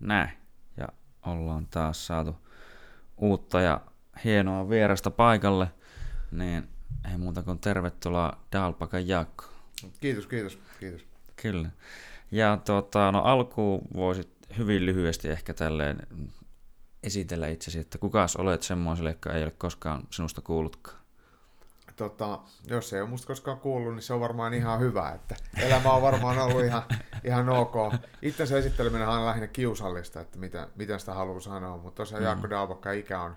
Näin. Ja ollaan taas saatu uutta ja hienoa vierasta paikalle. Niin ei muuta kuin tervetuloa Dalpakan Jaakko. Kiitos, kiitos, kiitos. Kyllä. Ja tuota, no alkuun voisit hyvin lyhyesti ehkä tälleen esitellä itsesi, että kukas olet semmoiselle, joka ei ole koskaan sinusta kuullutkaan? Tota, jos ei ole musta koskaan kuullut, niin se on varmaan ihan hyvä, että elämä on varmaan ollut ihan, ihan ok. Itsensä esitteleminen on lähinnä kiusallista, että mitä, miten sitä haluaa sanoa, mutta tosiaan mm. Jaakko Dalbakka ikä on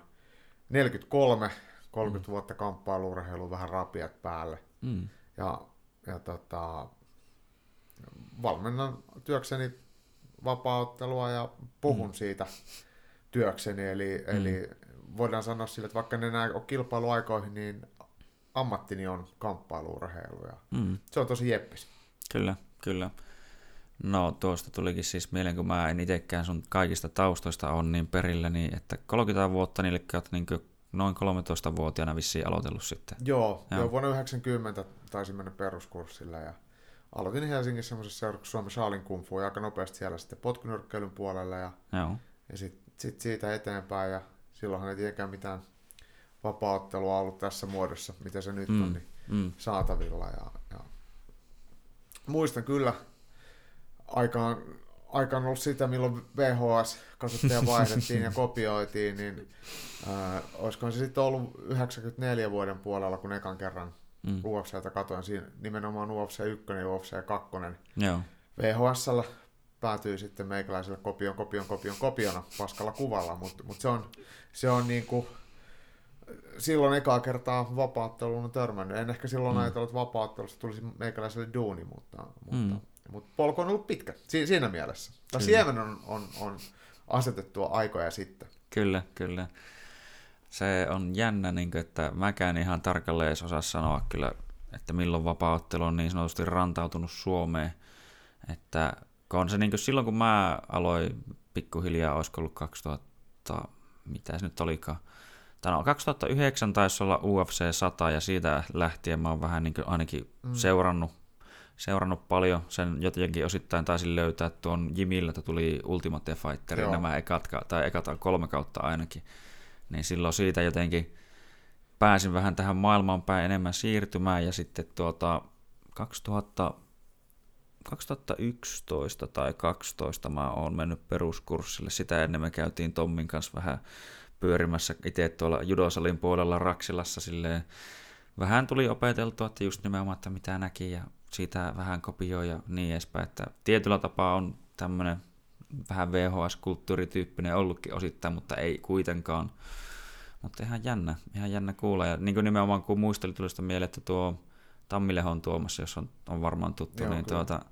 43, 30 mm. vuotta kamppailuurheilu, vähän rapiat päälle. Mm. Ja, ja tota, valmennan työkseni vapauttelua ja puhun mm. siitä työkseni, eli, mm. eli voidaan sanoa sille, että vaikka ne enää ole kilpailuaikoihin, niin ammattini on kamppailuurheilu ja mm. se on tosi jeppis. Kyllä, kyllä. No tuosta tulikin siis mieleen, kun mä en itsekään sun kaikista taustoista on niin perillä, niin että 30 vuotta niille olet niin noin 13-vuotiaana vissiin aloitellut sitten. Joo, joo. jo vuonna 90 taisin mennä peruskurssille ja aloitin Helsingissä semmoisessa seurassa Suomen Shaalin Kung Fu ja aika nopeasti siellä sitten potkunyrkkeilyn puolella ja, joo. ja sitten sit siitä eteenpäin ja silloinhan ei tietenkään mitään vapauttelua ollut tässä muodossa, mitä se nyt mm, on, niin mm. saatavilla. Ja, ja muistan kyllä aikaan, aikaan ollut sitä, milloin VHS-kasetteja vaihdettiin ja kopioitiin, niin äh, olisikohan se sitten ollut 94 vuoden puolella, kun ekan kerran mm. UFCtä katoin. Siinä nimenomaan UFC 1 ja UFC 2. Joo. VHSllä päätyy sitten meikäläiselle kopion, kopion, kopion, kopiona paskalla kuvalla, mutta mut se on, se on niin kuin, silloin ekaa kertaa vapaatteluun törmännyt. En ehkä silloin mm. ajatellut, että vapaattelusta tulisi meikäläiselle duuni, mutta, mutta, mm. mutta polku on ollut pitkä si- siinä mielessä. Tai siemen on, on, on asetettua aikoja sitten. Kyllä, kyllä. Se on jännä, niin kuin, että mäkään ihan tarkalleen edes osaa sanoa kyllä, että milloin vapaattelu on niin sanotusti rantautunut Suomeen. Että kun on se niin kuin silloin, kun mä aloin pikkuhiljaa, olisiko ollut 2000, mitä se nyt olikaan, tai no, 2009 taisi olla UFC 100 ja siitä lähtien mä oon vähän niin ainakin mm. seurannut, seurannut paljon. Sen jotenkin osittain taisin löytää tuon Jimillä, että tuli Ultimate Fighter, Joo. nämä ekat, tai ekat kolme kautta ainakin. Niin silloin siitä jotenkin pääsin vähän tähän maailmaan päin enemmän siirtymään ja sitten tuota 2000, 2011 tai 2012 mä oon mennyt peruskurssille. Sitä ennen me käytiin Tommin kanssa vähän pyörimässä itse tuolla judosalin puolella Raksilassa silleen, vähän tuli opeteltua, että just nimenomaan, että mitä näki ja siitä vähän kopioi ja niin edespäin, että tietyllä tapaa on tämmöinen vähän VHS-kulttuurityyppinen ollutkin osittain, mutta ei kuitenkaan. Mutta ihan jännä, ihan jännä kuulla. Ja niin kuin nimenomaan kun muistelin, tuli sitä mieleen, että tuo Tammilehon Tuomas, jos on, on varmaan tuttu, Joo, niin kyllä. tuota,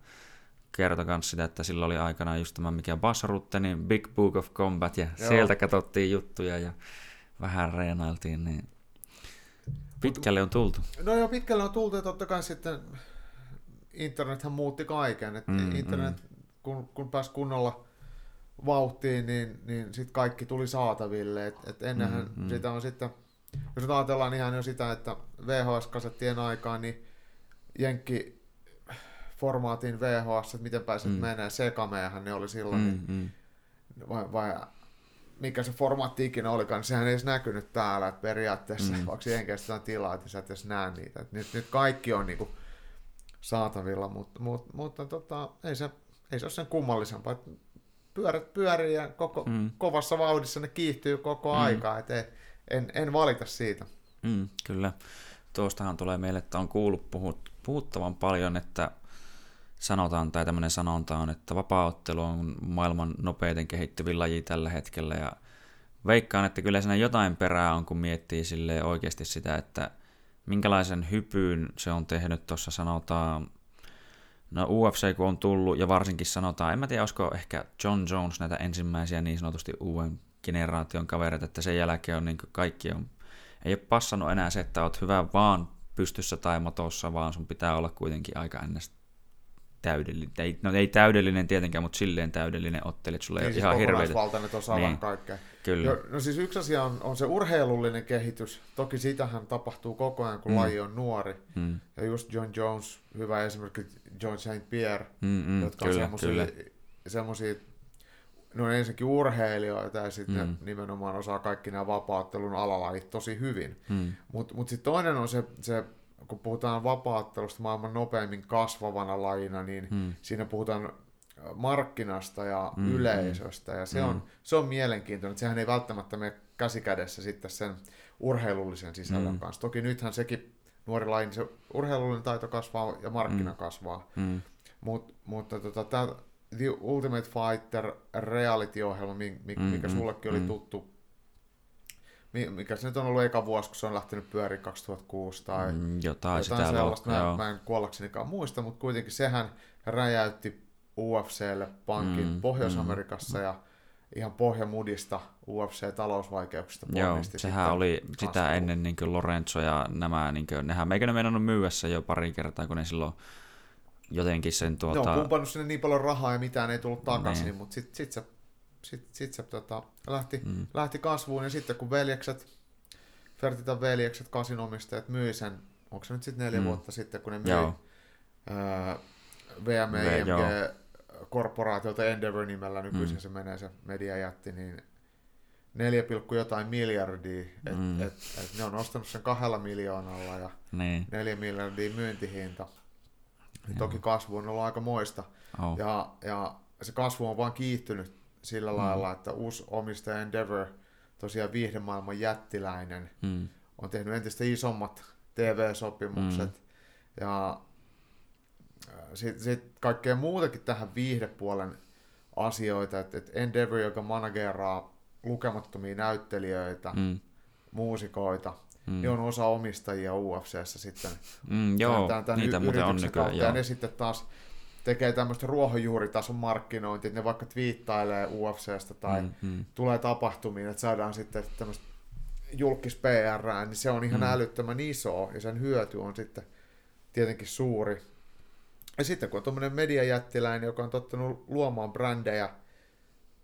kertoi myös sitä, että sillä oli aikanaan just tämä mikä Basrutte, niin Big Book of Combat, ja Joo. sieltä katsottiin juttuja ja vähän reenailtiin, niin pitkälle on tultu. No joo, pitkälle on tultu, ja totta kai sitten internethän muutti kaiken, että mm, internet, mm. kun, kun pääsi kunnolla vauhtiin, niin, niin sitten kaikki tuli saataville, että et ennenhän mm, mm. sitä on sitten, jos ajatellaan ihan jo sitä, että VHS-kasettien aikaan, niin Jenkki formaatin VHS, että miten pääset mm. menee, sekameahan ne oli silloin, mm, niin, mm. vai, vai mikä se formaatti ikinä olikaan, niin sehän ei edes näkynyt täällä, että periaatteessa, mm. vaikka jenkeistä on tilaa, että sä et edes näe niitä. Et nyt, nyt kaikki on niinku saatavilla, mutta, mutta, mutta tota, ei, se, ei se ole sen kummallisempaa. Pyörät pyörii ja koko, mm. kovassa vauhdissa ne kiihtyy koko mm. aikaa, et ei, en, en valita siitä. Mm, kyllä. Tuostahan tulee meille, että on kuullut puhut, puhuttavan paljon, että sanotaan, tai tämmöinen sanonta on, että vapaaottelu on maailman nopeiten kehittyvin laji tällä hetkellä, ja veikkaan, että kyllä siinä jotain perää on, kun miettii sille oikeasti sitä, että minkälaisen hypyyn se on tehnyt tuossa sanotaan, no UFC kun on tullut, ja varsinkin sanotaan, en mä tiedä, olisiko ehkä John Jones näitä ensimmäisiä niin sanotusti uuden generaation kavereita, että sen jälkeen on niin kaikki on, ei ole passannut enää se, että oot hyvä vaan pystyssä tai matossa, vaan sun pitää olla kuitenkin aika ennestään täydellinen, ei, no ei täydellinen tietenkään, mutta silleen täydellinen otteli, että sulla ei niin, siis ihan hirveitä. Valtainen osaa niin. kaikkea. Kyllä. Jo, no siis yksi asia on, on se urheilullinen kehitys. Toki sitähän tapahtuu koko ajan, kun mm. laji on nuori. Mm. Ja just John Jones, hyvä esimerkki John St. Pierre, mm, mm, jotka kyllä, on semmoisia ne on ensinnäkin urheilijoita ja sitten mm. nimenomaan osaa kaikki nämä vapaattelun alalajit tosi hyvin. Mm. Mutta mut sitten toinen on se, se, kun puhutaan vapaattelusta maailman nopeimmin kasvavana lajina, niin mm. siinä puhutaan markkinasta ja mm, yleisöstä, ja se, mm. on, se on mielenkiintoinen, että sehän ei välttämättä mene käsikädessä sitten sen urheilullisen sisällön mm. kanssa. Toki nythän sekin nuori laji, niin se urheilullinen taito kasvaa ja markkina mm. kasvaa, mm. Mut, mutta tota, tämä The Ultimate Fighter reality-ohjelma, mikä, mm, mikä sullekin mm, oli tuttu, mikä se nyt on ollut eka vuosi, kun se on lähtenyt pyöriin 2006 tai mm, jotain, jotain sitä sellaista, mä, mä en kuollaksenikaan muista, mutta kuitenkin sehän räjäytti UFClle pankin mm, Pohjois-Amerikassa mm. ja ihan pohjamudista UFC-talousvaikeuksista Joo, sehän oli kasvu. sitä ennen niin kuin Lorenzo ja nämä, niin kuin, nehän meikä ne meinannut myyä jo pari kertaa, kun ne silloin jotenkin sen tuota... Ne on pumpannut sinne niin paljon rahaa ja mitään ei tullut takaisin, niin. mutta sitten sit se, sit, sit se tota, lähti, mm. lähti kasvuun ja sitten kun veljekset, Fertitan veljekset, kasinomistajat myi sen, onko se nyt sitten neljä mm. vuotta sitten, kun ne myi Joo. Ää, VM, IMG, korporaatiolta Endeavor nimellä, nykyisin mm. se menee se mediajätti, niin 4, jotain miljardia, että mm. et, et ne on ostanut sen kahdella miljoonalla ja niin. 4 miljardia myyntihinta. Niin toki kasvu on ollut aika moista. Oh. Ja, ja se kasvu on vaan kiihtynyt sillä mm. lailla, että uusi omistaja Endeavor, tosiaan viihdemaailman jättiläinen, mm. on tehnyt entistä isommat TV-sopimukset. Mm. Ja sitten sit kaikkea muutakin tähän viihdepuolen asioita, että et Endeavor, joka manageraa lukemattomia näyttelijöitä, mm. muusikoita, mm. niin on osa omistajia UFCssä sitten. Mm, joo, tämän, tämän niitä muuten on nykyään. Ja ne sitten taas tekee tämmöistä ruohonjuuritason markkinointia, että ne vaikka twiittailee UFCstä tai mm, mm. tulee tapahtumiin, että saadaan sitten tämmöistä julkis PR, niin se on ihan mm. älyttömän iso ja sen hyöty on sitten tietenkin suuri. Ja sitten kun on tuommoinen mediajättiläinen, joka on tottunut luomaan brändejä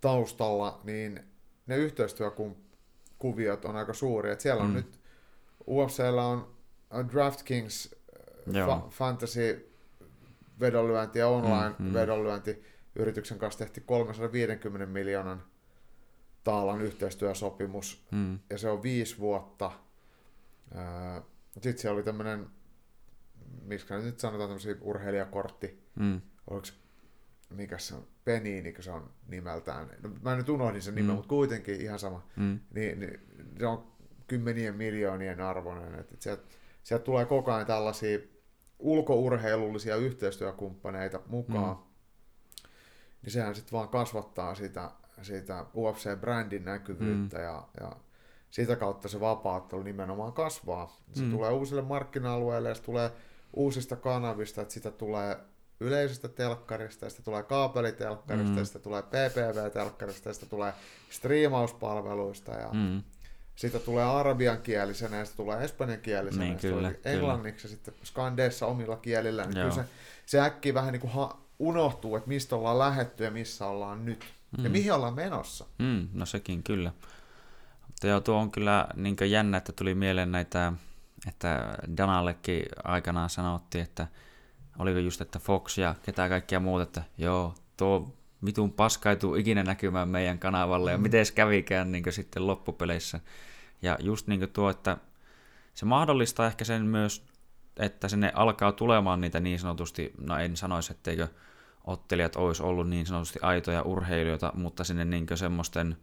taustalla, niin ne yhteistyökuviot on aika suuria. Että siellä on mm. nyt, UFCllä on, on DraftKings fa- fantasy vedonlyönti ja online mm, mm. vedonlyönti yrityksen kanssa tehtiin 350 miljoonan taalan yhteistyösopimus, mm. ja se on viisi vuotta. Sitten siellä oli tämmöinen miksi nyt sanotaan tämmöisiä urheilijakortti, mm. oliko se, mikä se on, Penini, se on nimeltään, no, mä nyt unohdin sen nimen, mm. mutta kuitenkin ihan sama, mm. niin, niin, se on kymmenien miljoonien arvoinen, että et sieltä, sieltä tulee koko ajan tällaisia ulkourheilullisia yhteistyökumppaneita mukaan, mm. niin sehän sitten vaan kasvattaa sitä, sitä UFC-brändin näkyvyyttä mm. ja, ja sitä kautta se vapaattelu nimenomaan kasvaa. Se mm. tulee uusille markkina-alueille ja se tulee uusista kanavista, että sitä tulee yleisestä telkkarista, sitä tulee kaapelitelkkarista, mm. sitä tulee PPV-telkkarista, sitä tulee striimauspalveluista, ja mm. Sitä tulee arabiankielisenä, ja sitä tulee espanjankielisenä, niin, ja kyllä, englanniksi, kyllä. ja sitten skandeessa omilla kielillä, niin kyllä se, se äkkiä vähän niin kuin ha- unohtuu, että mistä ollaan lähetty ja missä ollaan nyt, mm. ja mihin ollaan menossa. Mm, no sekin kyllä. Mutta joo, tuo on kyllä niin jännä, että tuli mieleen näitä että Danallekin aikanaan sanottiin, että oliko just, että Fox ja ketä kaikkia muuta, että joo, tuo vitun paska ei tule ikinä näkymään meidän kanavalle, ja mm. miten kävikään niin sitten loppupeleissä. Ja just niin tuo, että se mahdollistaa ehkä sen myös, että sinne alkaa tulemaan niitä niin sanotusti, no en sanoisi, etteikö ottelijat olisi ollut niin sanotusti aitoja urheilijoita, mutta sinne niin semmoisten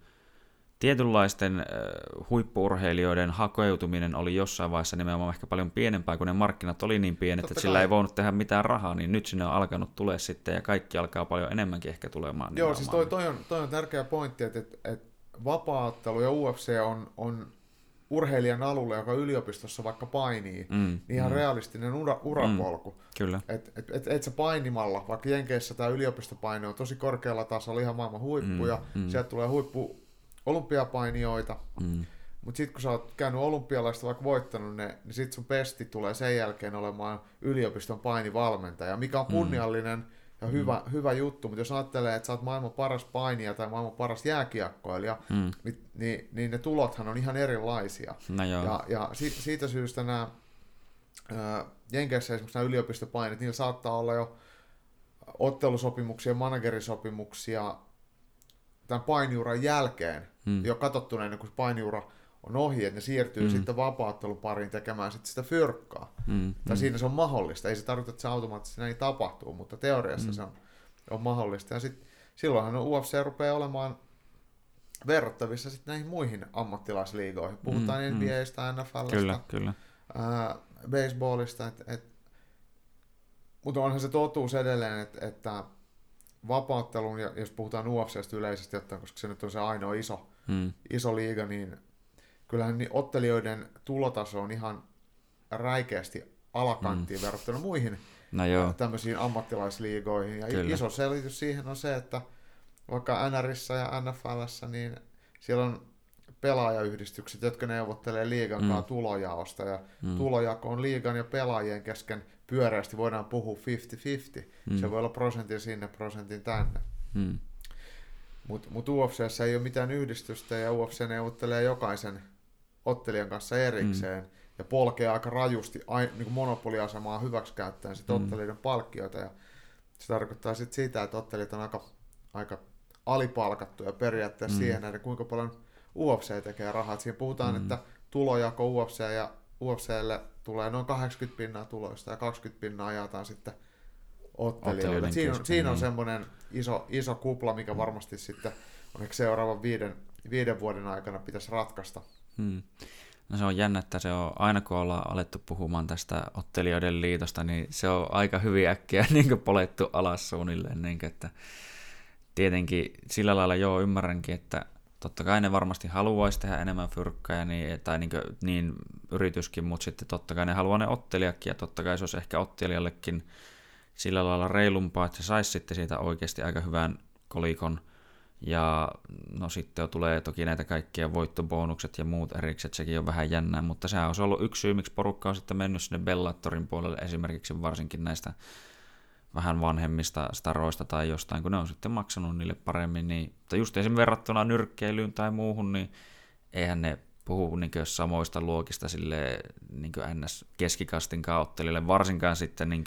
tietynlaisten huippuurheilijoiden hakeutuminen oli jossain vaiheessa nimenomaan ehkä paljon pienempää, kun ne markkinat oli niin pienet, Totta että sillä ei voinut tehdä mitään rahaa, niin nyt sinne on alkanut tulee sitten ja kaikki alkaa paljon enemmänkin ehkä tulemaan. Joo, siis toi, toi, on, toi on tärkeä pointti, että, että, että vapaattelu ja UFC on, on urheilijan alulle, joka yliopistossa vaikka painii, mm, niin ihan mm. realistinen ura, urapolku. Mm, kyllä. Et, et, et, et sä painimalla, vaikka Jenkeissä tämä yliopistopaine on tosi korkealla tasolla, ihan maailman huippu, mm, ja mm. sieltä tulee huippu olympiapainijoita, mm. mutta sitten kun sä oot käynyt olympialaista vaikka voittanut ne, niin sitten sun pesti tulee sen jälkeen olemaan yliopiston painivalmentaja, mikä on mm. kunniallinen mm. ja hyvä, mm. hyvä juttu, mutta jos ajattelee, että sä oot maailman paras painija tai maailman paras jääkiekkoilija, mm. niin, niin, niin ne tulothan on ihan erilaisia. No ja, ja si, siitä syystä nämä Jenkeissä esimerkiksi nämä yliopistopainit, niillä saattaa olla jo ottelusopimuksia, managerisopimuksia tämän painiuran jälkeen, mm. jo katsottuna ennen kuin painiura on ohi, että ne siirtyy mm. sitten vapauttelun pariin tekemään sitten sitä fyrkkaa. Mm. Tai mm. siinä se on mahdollista. Ei se tarkoita, että se automaattisesti näin tapahtuu, mutta teoriassa mm. se on, on mahdollista. Ja sit, silloinhan UFC rupeaa olemaan verrattavissa sitten näihin muihin ammattilaisliigoihin. Puhutaan mm, NBAstä, mm. NFLstä, kyllä, kyllä. Ää, baseballista, et, et, mutta onhan se totuus edelleen, että, että vapauttelun, ja jos puhutaan UFCstä yleisesti ottaen, koska se nyt on se ainoa iso, mm. iso liiga, niin kyllähän niin ottelijoiden tulotaso on ihan räikeästi alakanttiin mm. verrattuna muihin no joo. tämmöisiin ammattilaisliigoihin. Ja Kyllä. iso selitys siihen on se, että vaikka NRissä ja NFLssä, niin siellä on pelaajayhdistykset, jotka neuvottelee liigan mm. tulojaosta, ja mm. tulojako on liigan ja pelaajien kesken pyöreästi, voidaan puhua 50-50. Mm. Se voi olla prosentin sinne, prosentin tänne. Mm. Mutta mut UFCssä ei ole mitään yhdistystä, ja UFC neuvottelee jokaisen ottelijan kanssa erikseen, mm. ja polkee aika rajusti ai, niin monopoliasemaa hyväksikäyttäen sit mm. ottelijoiden palkkioita, ja se tarkoittaa sit sitä, että ottelijat on aika, aika alipalkattuja periaatteessa mm. siihen nähden, kuinka paljon UFC tekee rahaa. Et siinä puhutaan, mm. että tulojako UFC ja UFClle tulee noin 80 pinnaa tuloista ja 20 pinnaa ajataan sitten ottelijoille. Siinä on, siinä on niin. semmoinen iso, iso kupla, mikä varmasti sitten onneksi seuraavan viiden, viiden vuoden aikana pitäisi ratkaista. Hmm. No se on jännä, että se on, aina kun ollaan alettu puhumaan tästä ottelijoiden liitosta, niin se on aika hyvin äkkiä niin polettu alas suunnilleen. Niin kuin, että tietenkin sillä lailla joo ymmärränkin, että totta kai ne varmasti haluaisi tehdä enemmän fyrkkaa, niin, tai niin, kuin, niin yrityskin, mutta sitten totta kai ne haluaa ne ottelijakin, ja totta kai se olisi ehkä ottelijallekin sillä lailla reilumpaa, että se saisi sitten siitä oikeasti aika hyvän kolikon, ja no sitten tulee toki näitä kaikkia voittobonukset ja muut erikset, sekin on vähän jännää, mutta sehän olisi ollut yksi syy, miksi porukka on sitten mennyt sinne Bellatorin puolelle esimerkiksi varsinkin näistä vähän vanhemmista staroista tai jostain, kun ne on sitten maksanut niille paremmin. Niin, tai just esimerkiksi verrattuna nyrkkeilyyn tai muuhun, niin eihän ne puhu niin samoista luokista sille niin ns. keskikastin kauttelille, varsinkaan sitten niin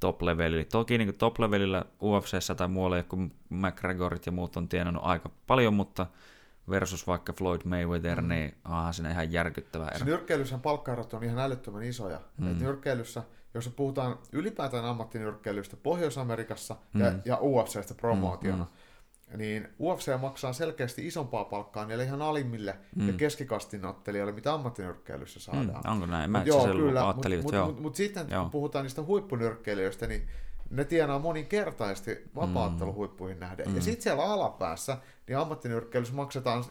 top-levelillä. Toki niin top-levelillä UFCssä tai muualla, kun McGregorit ja muut on tienannut aika paljon, mutta versus vaikka Floyd Mayweather, mm. niin onhan siinä ihan järkyttävä ero. Nyrkkeilyssä palkkaerot on ihan älyttömän isoja. Mm. Et nyrkkeilyssä jos puhutaan ylipäätään ammattinyrkkeilystä Pohjois-Amerikassa mm. ja, ja UFCstä promootiona, mm, mm. niin UFC maksaa selkeästi isompaa palkkaa niille ihan alimmille mm. ja keskikastinottelijoille, mitä ammattinyrkkeilyssä saadaan. Mm, onko näin? Mä joo, kyllä, mutta mut, mut, mut sitten joo. kun puhutaan niistä huippunyrkkeilijöistä, niin ne tienaa moninkertaisesti vapaatteluhuippuihin nähden. Mm. Ja sitten siellä alapäässä, niin ammattinyrkkeilyssä maksetaan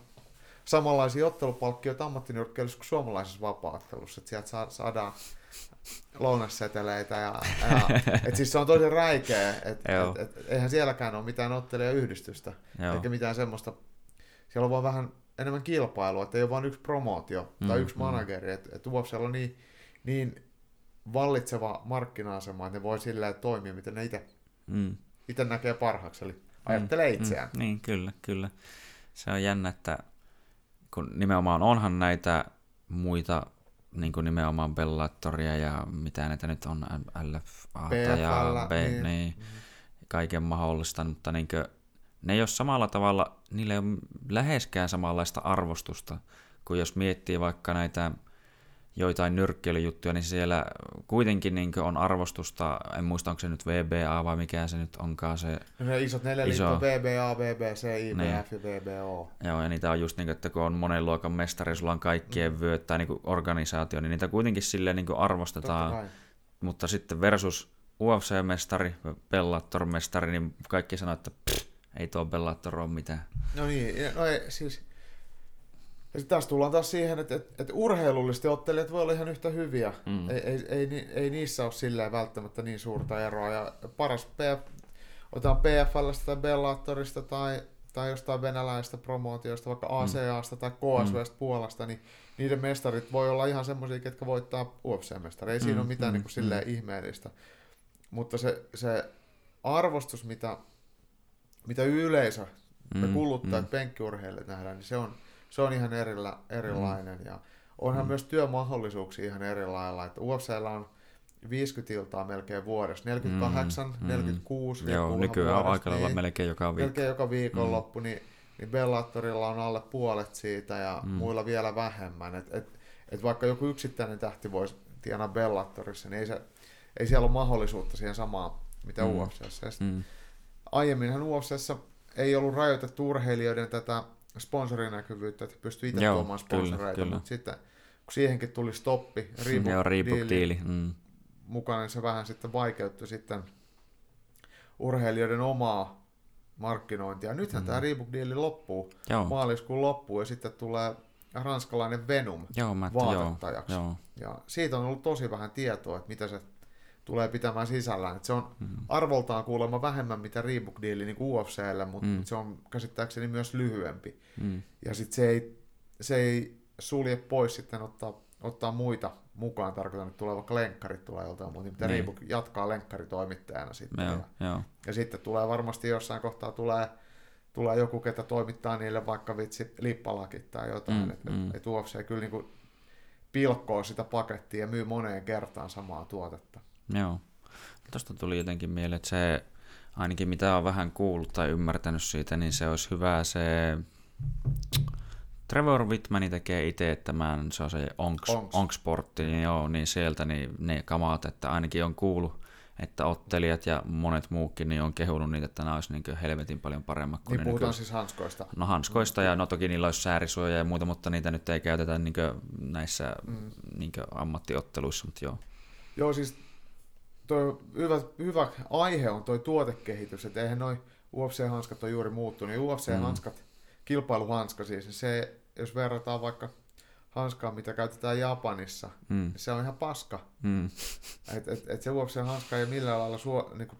samanlaisia ottelupalkkioita ammattinyrkkeilyssä kuin suomalaisessa vapaattelussa. Että sieltä saadaan lounasseteleitä. Ja, ja, et siis se on tosi räikeä, että et, et, eihän sielläkään ole mitään ottelijayhdistystä, eikä mitään semmoista, siellä on vaan vähän enemmän kilpailua, että ei ole vain yksi promootio tai mm, yksi mm. manageri, että et UFCllä on niin, niin vallitseva markkina-asema, että ne voi sillä toimia, miten ne itse mm. näkee parhaaksi, eli ajattelee mm, itseään. Mm, niin, kyllä, kyllä. Se on jännä, että kun nimenomaan onhan näitä muita niin kuin nimenomaan Bellatoria ja mitä näitä nyt on, LFA ja B, niin. niin kaiken mahdollista, mutta niin kuin, ne ei ole samalla tavalla, niillä ei ole läheskään samanlaista arvostusta, kuin jos miettii vaikka näitä joitain nyrkkeilyjuttuja, niin siellä kuitenkin niin on arvostusta, en muista onko se nyt VBA vai mikä se nyt onkaan se... No ne isot neljä iso... VBA, VBC, IBF niin. ja VBO. Joo, ja niitä on just niin kuin, että kun on monen luokan mestari, sulla on kaikkien mm. vyöt tai niin organisaatio, niin niitä kuitenkin silleen niin arvostetaan. Mutta sitten versus UFC-mestari, Bellator-mestari, niin kaikki sanoo, että pff, ei tuo Bellator ole mitään. No niin, no ei, siis ja sitten taas tullaan taas siihen, että, että, että urheilullisesti ottelijat voi olla ihan yhtä hyviä. Mm. Ei, ei, ei, ei, niissä ole silleen välttämättä niin suurta eroa. Ja paras PF, otetaan PFLstä tai Bellatorista tai, tai jostain venäläistä promootiosta, vaikka ACAsta mm. tai KSVstä mm. Puolasta, niin niiden mestarit voi olla ihan semmoisia, ketkä voittaa UFC-mestari. Ei mm. siinä ole mitään mm. niin kuin silleen mm. ihmeellistä. Mutta se, se arvostus, mitä, mitä yleisö, mm. me kuluttajat, mm. penkkiurheilijat nähdään, niin se on, se on ihan erillä, erilainen. Mm. Ja onhan mm. myös työmahdollisuuksia ihan eri lailla. Että UFCllä on 50 iltaa melkein vuodessa, 48, mm, 46 mm. Joo, nykyään on aika niin, melkein joka viikko. Melkein joka viikonloppu, mm. niin niin Bellatorilla on alle puolet siitä ja mm. muilla vielä vähemmän. Et, et, et vaikka joku yksittäinen tähti voisi tienaa Bellatorissa, niin ei, se, ei siellä ole mahdollisuutta siihen samaan, mitä mm. UFCssä. Mm. Aiemminhan UFCssä ei ollut rajoitettu urheilijoiden tätä sponsorinäkyvyyttä, että pystyy itse tuomaan sponsoreita, mutta sitten kun siihenkin tuli stoppi, Reebok-diili mm. mukana, niin se vähän sitten vaikeutti sitten urheilijoiden omaa markkinointia. Nythän mm. tämä Reebok-diili loppuu, joo. maaliskuun loppuu, ja sitten tulee ranskalainen Venom joo, mä, vaatettajaksi. Joo, joo. Ja siitä on ollut tosi vähän tietoa, että mitä se tulee pitämään sisällään. Et se on mm. arvoltaan kuulemma vähemmän mitä Reebok-diili niin UFClle, mutta mm. se on käsittääkseni myös lyhyempi. Mm. Ja sitten se ei, se ei sulje pois sitten ottaa, ottaa muita mukaan, tarkoitan, että tulee vaikka lenkkarit tulee joltain muuta, mitä niin. Reebok jatkaa lenkkaritoimittajana sitten. Joo, ja, joo. ja sitten tulee varmasti jossain kohtaa tulee tulee joku, ketä toimittaa niille vaikka vitsi lippalakit tai jotain, mm, että mm. et UFC kyllä niin kuin pilkkoo sitä pakettia ja myy moneen kertaan samaa tuotetta. Joo. Tuosta tuli jotenkin mieleen, että se ainakin mitä on vähän kuullut tai ymmärtänyt siitä, niin se olisi hyvä se... Trevor Whitmani tekee itse tämän, se on se Onks, Onks. Onksportti, niin, joo, niin sieltä niin ne kamaat, että ainakin on kuullut, että ottelijat ja monet muukin niin on kehunut niitä, että nämä olisi niin helvetin paljon paremmat kuin niin ne puhutaan nyky... siis hanskoista. No hanskoista ja no toki niillä olisi säärisuoja ja muuta, mutta niitä nyt ei käytetä niin näissä mm. niin ammattiotteluissa, mutta joo. Joo, siis toi hyvä, hyvä aihe on toi tuotekehitys, että eihän noi UFC-hanskat ole juuri muuttunut. UFC-hanskat, mm. kilpailuhanska siis, niin se, jos verrataan vaikka hanskaa, mitä käytetään Japanissa, mm. Niin se on ihan paska. Mm. Et, et, et se UFC-hanska ei millään lailla suo, niinku,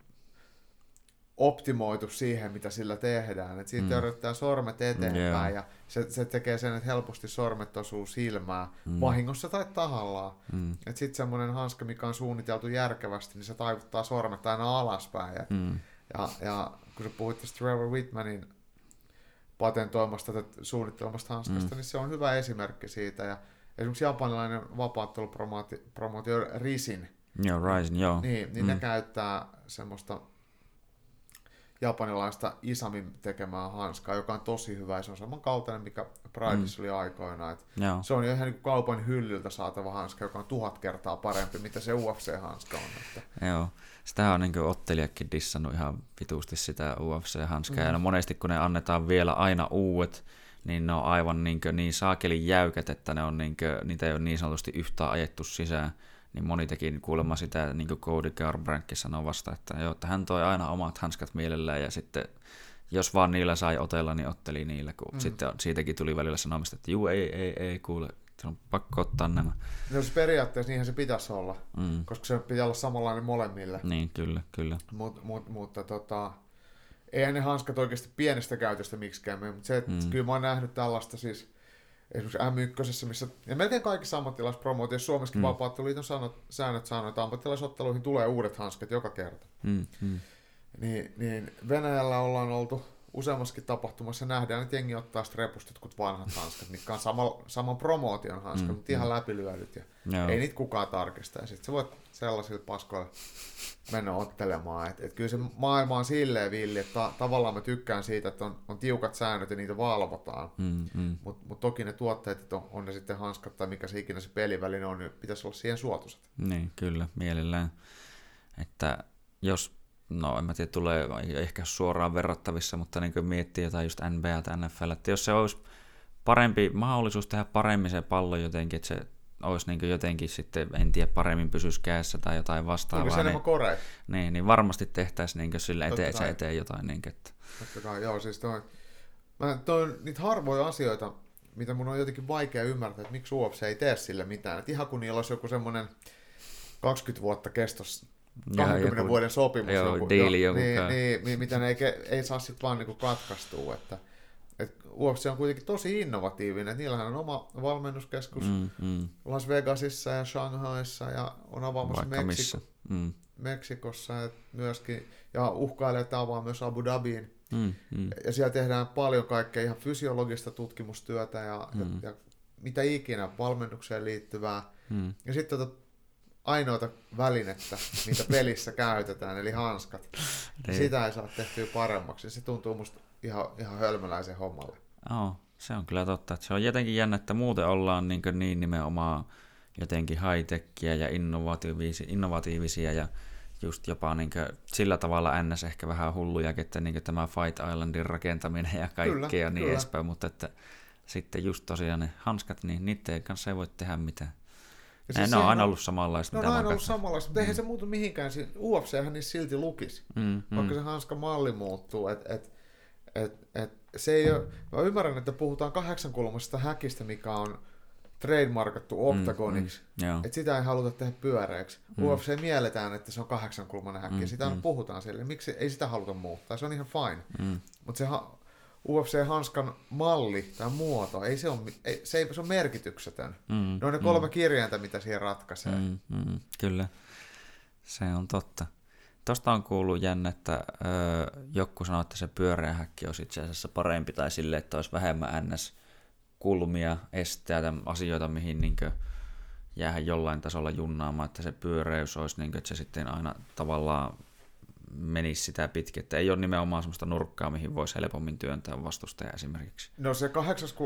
optimoitu siihen, mitä sillä tehdään. Et siitä mm. yritetään sormet eteenpäin yeah. ja se, se tekee sen, että helposti sormet osuu silmään, mm. vahingossa tai tahallaan. Mm. Sitten semmoinen hanska, mikä on suunniteltu järkevästi, niin se taivuttaa sormet aina alaspäin. Ja, mm. ja, ja kun sä puhuit tästä Trevor Whitmanin patentoimasta tai suunnittelemasta hanskasta, mm. niin se on hyvä esimerkki siitä. Ja esimerkiksi japanilainen vapaattelupromootio Risin, Joo, Rising, joo. Niin, niin mm. ne käyttää semmoista japanilaista Isamin tekemää hanskaa, joka on tosi hyvä ja se on samankaltainen, mikä Prideissa mm. oli aikoina. Et se on jo ihan niin kaupan hyllyltä saatava hanska, joka on tuhat kertaa parempi, mitä se UFC-hanska on. Että. Joo, sitä on niin ottelijakin dissannut ihan vitusti sitä UFC-hanskaa. Mm. Ja monesti kun ne annetaan vielä aina uudet, niin ne on aivan niin, niin saakelin jäykät, että ne on niin kuin, niitä ei ole niin sanotusti yhtään ajettu sisään niin moni teki kuulemma sitä, niin kuin Cody Garbrandt sanoi vasta, että, joo, että hän toi aina omat hanskat mielellään ja sitten jos vaan niillä sai otella, niin otteli niillä, kun mm. sitten siitäkin tuli välillä sanomista, että juu, ei, ei, ei, kuule, se on pakko ottaa nämä. No siis periaatteessa niinhän se pitäisi olla, mm. koska se pitää olla samanlainen molemmille. Niin, kyllä, kyllä. Mut, mut, mutta tota, eihän ne hanskat oikeasti pienestä käytöstä miksikään mutta se, että mm. kyllä mä oon nähnyt tällaista siis, esimerkiksi M1, missä, ja melkein kaikissa ammattilaispromootioissa Suomessakin mm. vapaattoliiton sanot, säännöt sanoo, että ammattilaisotteluihin tulee uudet hanskat joka kerta. Mm. Mm. Niin, niin Venäjällä ollaan oltu useammassakin tapahtumassa nähdään, että jengi ottaa sitten kuin vanhat hanskat, mitkä on sama, saman promootion hanskat, mm, mutta ihan mm. läpilyödyt. Ja Joo. ei niitä kukaan tarkista. Ja sitten sä voit sellaisilla paskoilla mennä ottelemaan. Et, et kyllä se maailma on silleen villi, että ta- tavallaan mä tykkään siitä, että on, on tiukat säännöt ja niitä valvotaan. Mm, mm. Mutta mut toki ne tuotteet, että on, on ne sitten hanskat tai mikä se ikinä se peliväline on, niin pitäisi olla siihen suotuisat. Niin, kyllä, mielellään. Että jos no en mä tiedä, tulee ehkä suoraan verrattavissa, mutta niin kuin miettii jotain just NBA tai NFL, että jos se olisi parempi mahdollisuus tehdä paremmin se pallo jotenkin, että se olisi niin jotenkin sitten, en tiedä, paremmin pysyisi kädessä tai jotain vastaavaa. Onko se niin? Niin, niin varmasti tehtäisiin niin sille eteen, se eteen jotain. Niin, että... Totta kai, joo, siis toi, mä, toi niitä harvoja asioita, mitä mun on jotenkin vaikea ymmärtää, että miksi UFC ei tee sille mitään. Et ihan kun niillä olisi joku semmoinen 20 vuotta kestos 20 joku, vuoden sopimus. Joo, joku, diili joku niin, niin, niin, mitä ne ei, ei saa sitten vaan niinku katkaistua. Että, et UFC on kuitenkin tosi innovatiivinen. Niillähän on oma valmennuskeskus mm, mm. Las Vegasissa ja Shanghaissa ja on avaamassa Meksiko, mm. Meksikossa ja myöskin, ja uhkailee, että avaa myös Abu Dhabiin. Mm, mm. Ja siellä tehdään paljon kaikkea ihan fysiologista tutkimustyötä ja, mm. ja, ja mitä ikinä valmennukseen liittyvää. Mm. Ja sitten tota ainoata välinettä, mitä pelissä käytetään, eli hanskat. Niin. Sitä ei saa tehtyä paremmaksi. Se tuntuu musta ihan, ihan hölmöläisen hommalle. Joo, se on kyllä totta. Se on jotenkin jännä, että muuten ollaan niin, niin nimenomaan jotenkin high-techia ja innovatiivisia, innovatiivisia ja just jopa niin sillä tavalla ns. ehkä vähän hulluja, että niin tämä Fight Islandin rakentaminen ja kaikkea kyllä, ja niin kyllä. edespäin, mutta että sitten just tosiaan ne hanskat, niin niiden kanssa ei voi tehdä mitään. Ja siis ne on aina ollut samanlaista. Ne on aina ollut samanlaista, mutta mm. eihän se muutu mihinkään. UFChän niin silti lukisi, mm, mm. vaikka se hanska malli muuttuu. Et, et, et, et, se ei ole, mä ymmärrän, että puhutaan kahdeksankulmaisesta häkistä, mikä on trademarkattu mm, oktagoniksi, mm, mm, että sitä ei haluta tehdä pyöreäksi. Mm. UFC mielletään, että se on kahdeksankulmainen häkki, mm, sitä mm. puhutaan sille. Miksi ei sitä haluta muuttaa? Se on ihan fine. Mm. Mutta se ha- UFC-hanskan malli tai muoto, ei se, ole, ei, se, ei, se on merkityksetön. Mm, ne on ne kolme mm. kirjainta, mitä siihen ratkaisee. Mm, mm, kyllä, se on totta. Tuosta on kuullut jännä, että öö, joku sanoo, että se pyöreä häkki olisi itse asiassa parempi, tai sille, että olisi vähemmän ns kulmia, esteitä, asioita, mihin niin jäähän jollain tasolla junnaamaan, että se pyöreys olisi, niin kuin, että se sitten aina tavallaan menisi sitä pitkin, että ei ole nimenomaan sellaista nurkkaa, mihin voisi helpommin työntää vastustaja esimerkiksi. No se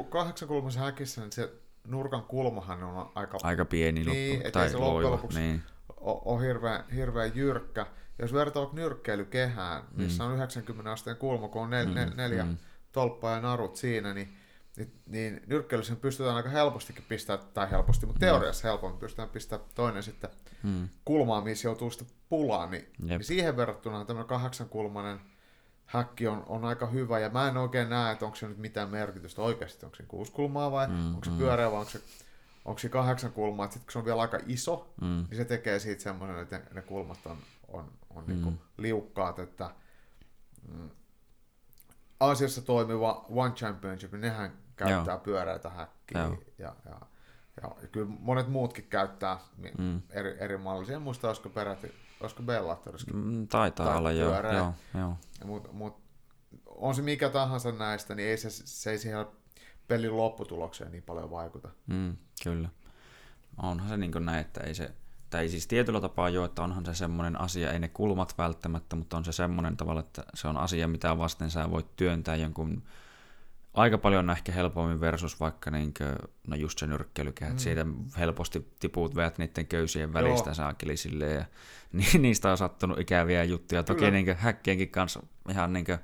kahdeksankulmaisen häkissä, niin se nurkan kulmahan on aika, aika pieni niin, loppu, tai se loppujen lopuksi niin. on, on hirveän, hirveän jyrkkä. Jos vertaa nyrkkeilykehään, missä mm. on 90 asteen kulma, kun on nel, mm, neljä mm. tolppaa ja narut siinä, niin niin, niin nyrkkeilyssä pystytään aika helpostikin pistää, tai helposti, mutta mm. teoriassa helpommin pystytään pistää toinen sitten mm. kulmaan, missä joutuu sitten pulaan, niin, niin siihen verrattuna tämmöinen kahdeksankulmainen häkki on, on aika hyvä, ja mä en oikein näe, että onko se nyt mitään merkitystä oikeasti, onko se kuusi kulmaa vai mm, onko se mm. pyöreä vai onko se, onko se kahdeksan kulmaa, sitten kun se on vielä aika iso, mm. niin se tekee siitä semmoinen, että ne kulmat on, on, on mm. niin liukkaat, että mm, Aasiassa toimiva One Championship, niin nehän käyttää Joo. pyöreitä häkkiä Joo. ja, ja, ja, kyllä monet muutkin käyttää mm. eri, eri mallisia. En muista, olisiko peräti, olisiko Bellatorissa. Mm, taitaa tai olla, joo. joo, joo. Mut, mut, on se mikä tahansa näistä, niin ei se, se ei siihen pelin lopputulokseen niin paljon vaikuta. Mm, kyllä. Onhan se niin kuin näin, että ei se, tai siis tietyllä tapaa jo, että onhan se semmoinen asia, ei ne kulmat välttämättä, mutta on se semmoinen tavalla, että se on asia, mitä vasten sä voit työntää jonkun aika paljon ehkä helpommin versus vaikka niinkö, no just se nyrkkeilykehä, mm. siitä helposti tiput veät niiden köysien välistä saakeli silleen, ja niin, niistä on sattunut ikäviä juttuja. Toki Kyllä. niinkö häkkienkin kanssa ihan niinkö,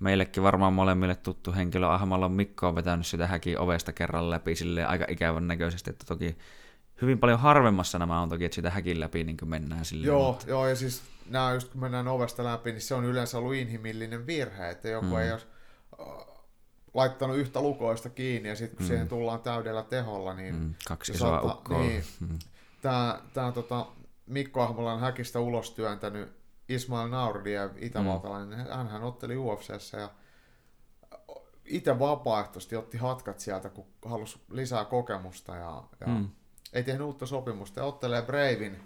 meillekin varmaan molemmille tuttu henkilö Ahmalla Mikko on vetänyt sitä häkin ovesta kerran läpi silleen aika ikävän näköisesti, että toki hyvin paljon harvemmassa nämä on toki, että sitä häkin läpi niin mennään silleen. Joo, mutta... joo, ja siis nämä just kun mennään ovesta läpi, niin se on yleensä ollut inhimillinen virhe, että joku mm. ei olisi laittanut yhtä lukoista kiinni ja sitten kun mm. siihen tullaan täydellä teholla, niin... Mm, kaksi isoa saattaa, ukkoa. Niin, mm. Tämä, tämä tota, Mikko Ahmolan häkistä ulos työntänyt Ismail Naurdia, itävaltalainen, mm. hän otteli UFCssä ja itse vapaaehtoisesti otti hatkat sieltä, kun halusi lisää kokemusta ja, ja mm. ei tehnyt uutta sopimusta ja ottelee Bravin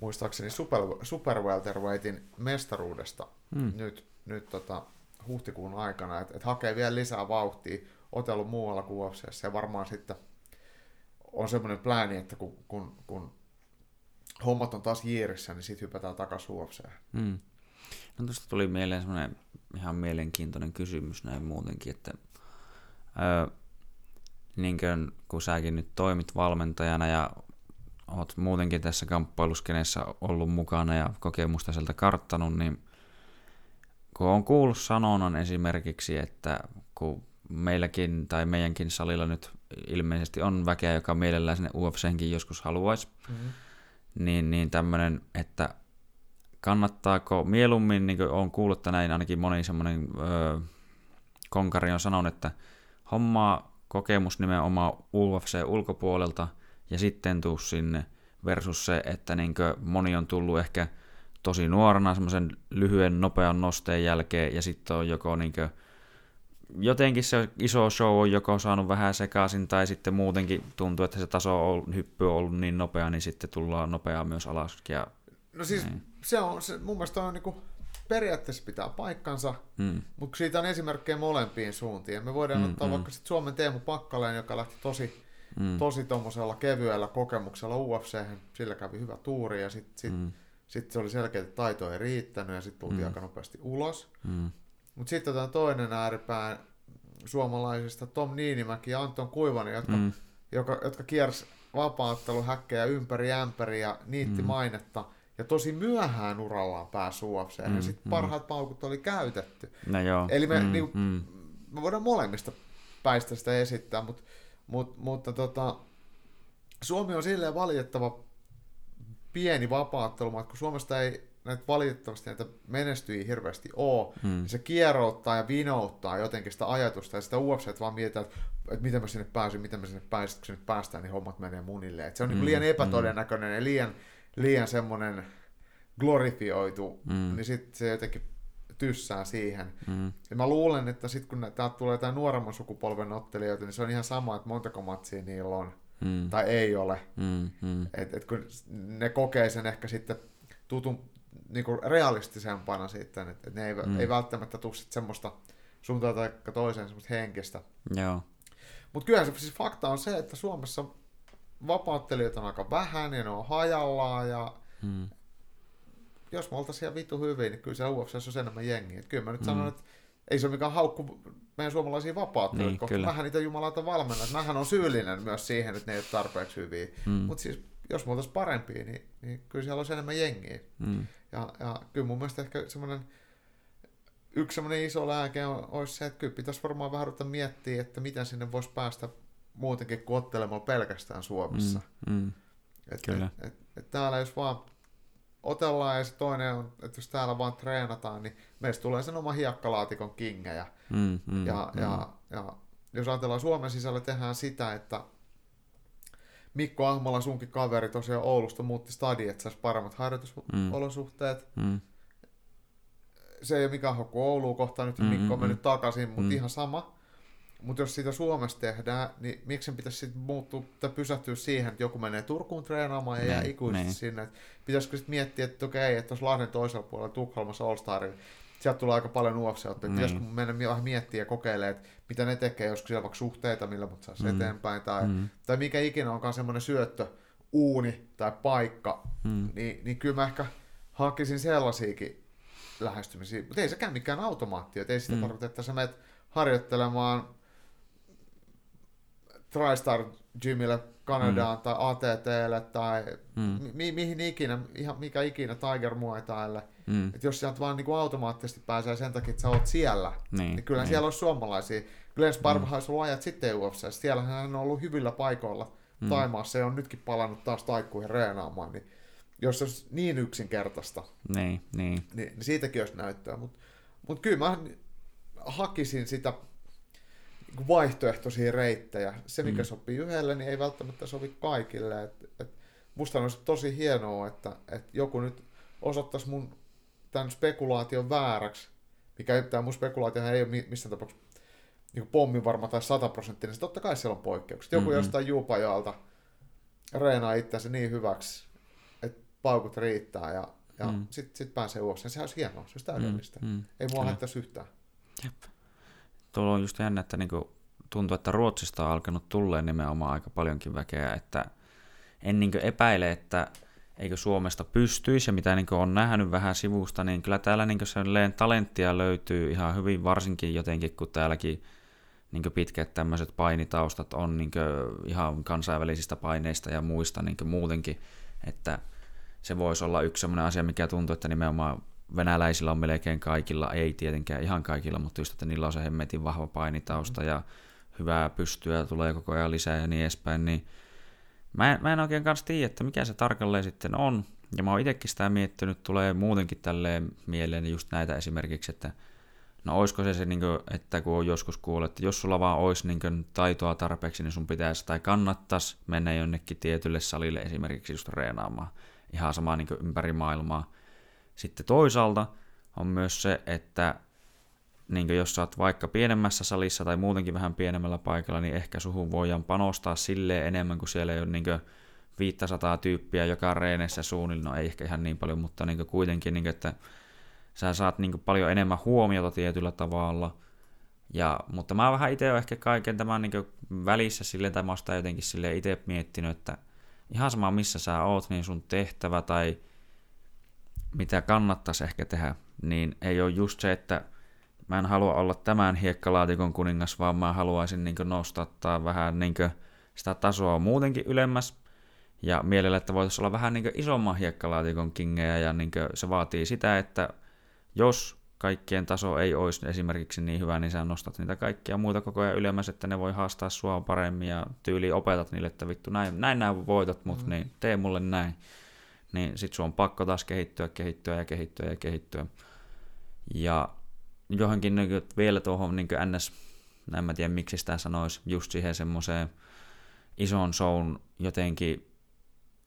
muistaakseni super, super welterweightin mestaruudesta mm. nyt, nyt tota, huhtikuun aikana, että et hakee vielä lisää vauhtia, otellut muualla kuin ja varmaan sitten on semmoinen plääni, että kun, kun, kun hommat on taas jiirissä, niin sitten hypätään takaisin UFC:hen. Mm. No tuosta tuli mieleen semmoinen ihan mielenkiintoinen kysymys näin muutenkin, että öö, niin kuin, kun säkin nyt toimit valmentajana ja oot muutenkin tässä kamppailuskeneessä ollut mukana ja kokemusta sieltä karttanut, niin kun on kuullut sanonnan esimerkiksi, että kun meilläkin tai meidänkin salilla nyt ilmeisesti on väkeä, joka mielellään sinne UFChenkin joskus haluaisi, mm-hmm. niin, niin tämmöinen, että kannattaako mieluummin, niin kuin olen kuullut, että näin ainakin moni semmoinen öö, konkari on sanonut, että hommaa kokemus nimenomaan UFC ulkopuolelta ja sitten tuu sinne versus se, että niin moni on tullut ehkä tosi nuorena semmoisen lyhyen nopean nosteen jälkeen ja sitten on joko niinkö jotenkin se iso show on joko saanut vähän sekaisin tai sitten muutenkin tuntuu, että se taso on, hyppy on ollut niin nopea, niin sitten tullaan nopeaa myös alas. Ja, no siis niin. se on, se, mun mielestä on niinku, periaatteessa pitää paikkansa, mm. mutta siitä on esimerkkejä molempiin suuntiin. Me voidaan mm, ottaa mm. vaikka sit Suomen Teemu Pakkaleen, joka lähti tosi, mm. tosi kevyellä kokemuksella UFC, sillä kävi hyvä tuuri ja sitten sit, mm sitten se oli selkeä, että taito ei riittänyt ja sitten tultiin mm. aika nopeasti ulos. Mm. Mutta sitten otetaan toinen ääripää suomalaisista, Tom Niinimäki ja Anton Kuivanen, jotka, mm. joka, jotka kiersi vapaatteluhäkkejä ympäri ämpäri ja niitti mm. mainetta. Ja tosi myöhään urallaan pääsi UFC, mm, ja sitten mm. parhaat paukut oli käytetty. No joo. Eli me, mm, niin, mm. me voidaan molemmista päistä sitä esittää, mutta, mutta, mutta tota, Suomi on silleen valitettava pieni vapaattelumaa, kun Suomesta ei näitä valitettavasti näitä menestyjiä hirveästi ole. Hmm. Se kierouttaa ja vinouttaa jotenkin sitä ajatusta ja sitä UFC vaan mietitään, että, että miten mä sinne pääsin, miten mä sinne pääsin, kun sinne päästään, niin hommat menee munille. Että se on niin hmm. liian epätodennäköinen ja liian, liian semmoinen glorifioitu, hmm. niin sitten se jotenkin tyssää siihen. Mm. Ja mä luulen, että sitten kun täältä tulee jotain nuoremman sukupolven ottelijoita, niin se on ihan sama, että montako matsia niillä on. Mm. Tai ei ole. Mm, mm. Et, et kun ne kokee sen ehkä sitten tutun, niinku realistisempana sitten, että et ne ei, mm. ei välttämättä tule sitten semmoista suuntaan tai toiseen semmoista henkistä. Joo. Mutta kyllä se siis fakta on se, että Suomessa vapauttelijoita on aika vähän ja ne on hajallaan ja mm jos me oltaisiin ihan vitu hyvin, niin kyllä se UFC on enemmän jengiä. Kyllä mä nyt mm. sanon, että ei se ole mikään haukku meidän suomalaisia vapauttelijoita, niin, koska kyllä. mähän niitä jumalauta valmennan. Mähän on syyllinen myös siihen, että ne ei ole tarpeeksi hyviä. Mm. Mutta siis jos me oltaisiin parempia, niin, niin kyllä siellä olisi enemmän jengiä. Mm. Ja, ja kyllä mun mielestä ehkä semmoinen yksi semmoinen iso lääke on, olisi se, että kyllä pitäisi varmaan vähän ruveta miettiä, että miten sinne voisi päästä muutenkin kuin ottelemalla pelkästään Suomessa. Mm, mm. Että et, et, et täällä jos vaan otellaan ja se toinen on, että jos täällä vaan treenataan, niin meistä tulee sen oma hiekkalaatikon kingejä. Mm, mm, ja, mm. Ja, ja jos ajatellaan Suomen sisällä tehdään sitä, että Mikko Ahmola, sunkin kaveri tosiaan Oulusta muutti stadi, että saisi paremmat harjoitusolosuhteet. Mm. mm. Se ei ole mikään hokku Ouluun kohtaan, nyt mm, Mikko on mm, mennyt mm. takaisin, mutta mm. ihan sama. Mutta jos siitä Suomessa tehdään, niin miksi sen pitäisi sitten muuttua tai pysähtyä siihen, että joku menee Turkuun treenaamaan ja jää niin, ikuisesti niin. sinne. Et pitäisikö sitten miettiä, että okei, että tuossa Lahden toisella puolella Tukholmassa All sieltä tulee aika paljon ufc niin. pitäisikö mennä vähän miettiä ja kokeilemaan, että mitä ne tekee, joskus siellä vaikka suhteita, millä mut saisi mm. eteenpäin, tai, mm. tai mikä ikinä onkaan semmoinen syöttö, uuni tai paikka, mm. niin, niin kyllä mä ehkä hakisin sellaisiakin lähestymisiä, mutta ei sekään mikään automaatti, että ei sitä mm. tarkoita, että sä menet harjoittelemaan TriStar Gymille Kanadaan mm. tai ATTlle tai mm. mi- mihin ikinä, ihan mikä ikinä Tiger Muay Thaille. Mm. Että jos sieltä vaan niin kuin automaattisesti pääsee sen takia, että sä oot siellä, niin, niin kyllä niin. siellä olisi suomalaisia. Glenn Sparva mm. olisi ollut ajat sitten UFC, siellä hän on ollut hyvillä paikoilla mm. Taimaassa ja on nytkin palannut taas taikkuihin reenaamaan, niin jos se olisi niin yksinkertaista, niin, niin. Niin, niin siitäkin olisi näyttöä. Mutta mut kyllä mä hakisin sitä Niinku vaihtoehtoisia reittejä. Se, mikä mm. sopii yhdelle, niin ei välttämättä sovi kaikille. Et, et musta olisi tosi hienoa, että et joku nyt osoittaisi mun tämän spekulaation vääräksi, mikä tämä mun spekulaatio ei ole missään tapauksessa niin pommin varma tai sataprosenttinen, niin totta kai siellä on poikkeukset. Joku mm-hmm. jostain juupajalta reenaa itseänsä niin hyväksi, että paukut riittää ja, ja mm. sitten sit pääsee ulos. Sehän olisi hienoa, se olisi täydellistä. Mm. Mm. Ei mua haittaisi yhtään. Jep tuolla on just jännä, että niin tuntuu, että Ruotsista on alkanut tulleen nimenomaan aika paljonkin väkeä, että en niin epäile, että eikö Suomesta pystyisi, ja mitä niin on nähnyt vähän sivusta, niin kyllä täällä niin sellainen talenttia löytyy ihan hyvin, varsinkin jotenkin, kun täälläkin niin pitkät tämmöiset painitaustat on niin ihan kansainvälisistä paineista ja muista niin muutenkin, että se voisi olla yksi sellainen asia, mikä tuntuu, että nimenomaan venäläisillä on melkein kaikilla, ei tietenkään ihan kaikilla, mutta just, että niillä on se hemmetin vahva painitausta ja hyvää pystyä tulee koko ajan lisää ja niin edespäin, niin mä en, mä en oikein kanssa tiedä, että mikä se tarkalleen sitten on. Ja mä oon itsekin sitä miettinyt, tulee muutenkin tälleen mieleen just näitä esimerkiksi, että no oisko se se, niin kuin, että kun on joskus kuullut, että jos sulla vaan olisi niin kuin, taitoa tarpeeksi, niin sun pitäisi tai kannattaisi mennä jonnekin tietylle salille esimerkiksi just reenaamaan. Ihan sama niin ympäri maailmaa. Sitten toisaalta on myös se, että niin jos sä oot vaikka pienemmässä salissa tai muutenkin vähän pienemmällä paikalla, niin ehkä suhun voidaan panostaa silleen enemmän kuin siellä ei ole niin 500 tyyppiä joka reenessä suunnilleen, no ei ehkä ihan niin paljon, mutta niin kuitenkin, niin että sä saat niin paljon enemmän huomiota tietyllä tavalla. Ja, mutta mä vähän itse ehkä kaiken tämän niin välissä silleen, tai mä oon jotenkin silleen itse miettinyt, että ihan sama missä sä oot, niin sun tehtävä tai mitä kannattaisi ehkä tehdä, niin ei ole just se, että mä en halua olla tämän hiekkalaatikon kuningas, vaan mä haluaisin niin nostattaa vähän niin sitä tasoa muutenkin ylemmäs. Ja mielellä, että voitaisiin olla vähän niin isomman hiekkalaatikon kingejä, ja niin se vaatii sitä, että jos kaikkien taso ei olisi esimerkiksi niin hyvä, niin sä nostat niitä kaikkia muita koko ajan ylemmäs, että ne voi haastaa sua paremmin ja tyyli opetat niille, että vittu näin, näin nämä voitot mut, mm. niin tee mulle näin. Niin sit sun on pakko taas kehittyä, kehittyä ja kehittyä ja kehittyä. Ja johonkin niin vielä tuohon niin ns, en mä tiedä miksi sitä sanoisi, just siihen semmoiseen ison shown jotenkin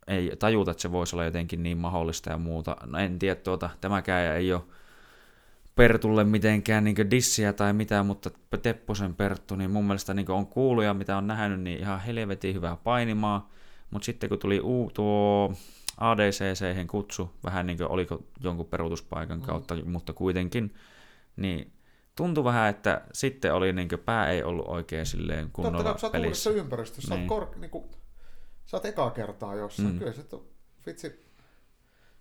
ei tajuta, että se voisi olla jotenkin niin mahdollista ja muuta. No en tiedä, tuota, tämäkään ei ole Pertulle mitenkään niin dissiä tai mitään, mutta Tepposen Perttu, niin mun mielestä niin on kuuluja, mitä on nähnyt, niin ihan helvetin hyvää painimaa. Mutta sitten kun tuli uu, tuo ADCC kutsu, vähän niin kuin oliko jonkun peruutuspaikan mm. kautta, mm. mutta kuitenkin, niin tuntui vähän, että sitten oli niin kuin, pää ei ollut oikein silleen kunnolla Totta kai, pelissä. Totta ympäristössä, niin. sä, oot kor, niin kuin, sä oot ekaa kertaa jossain, mm. kyllä se vitsi,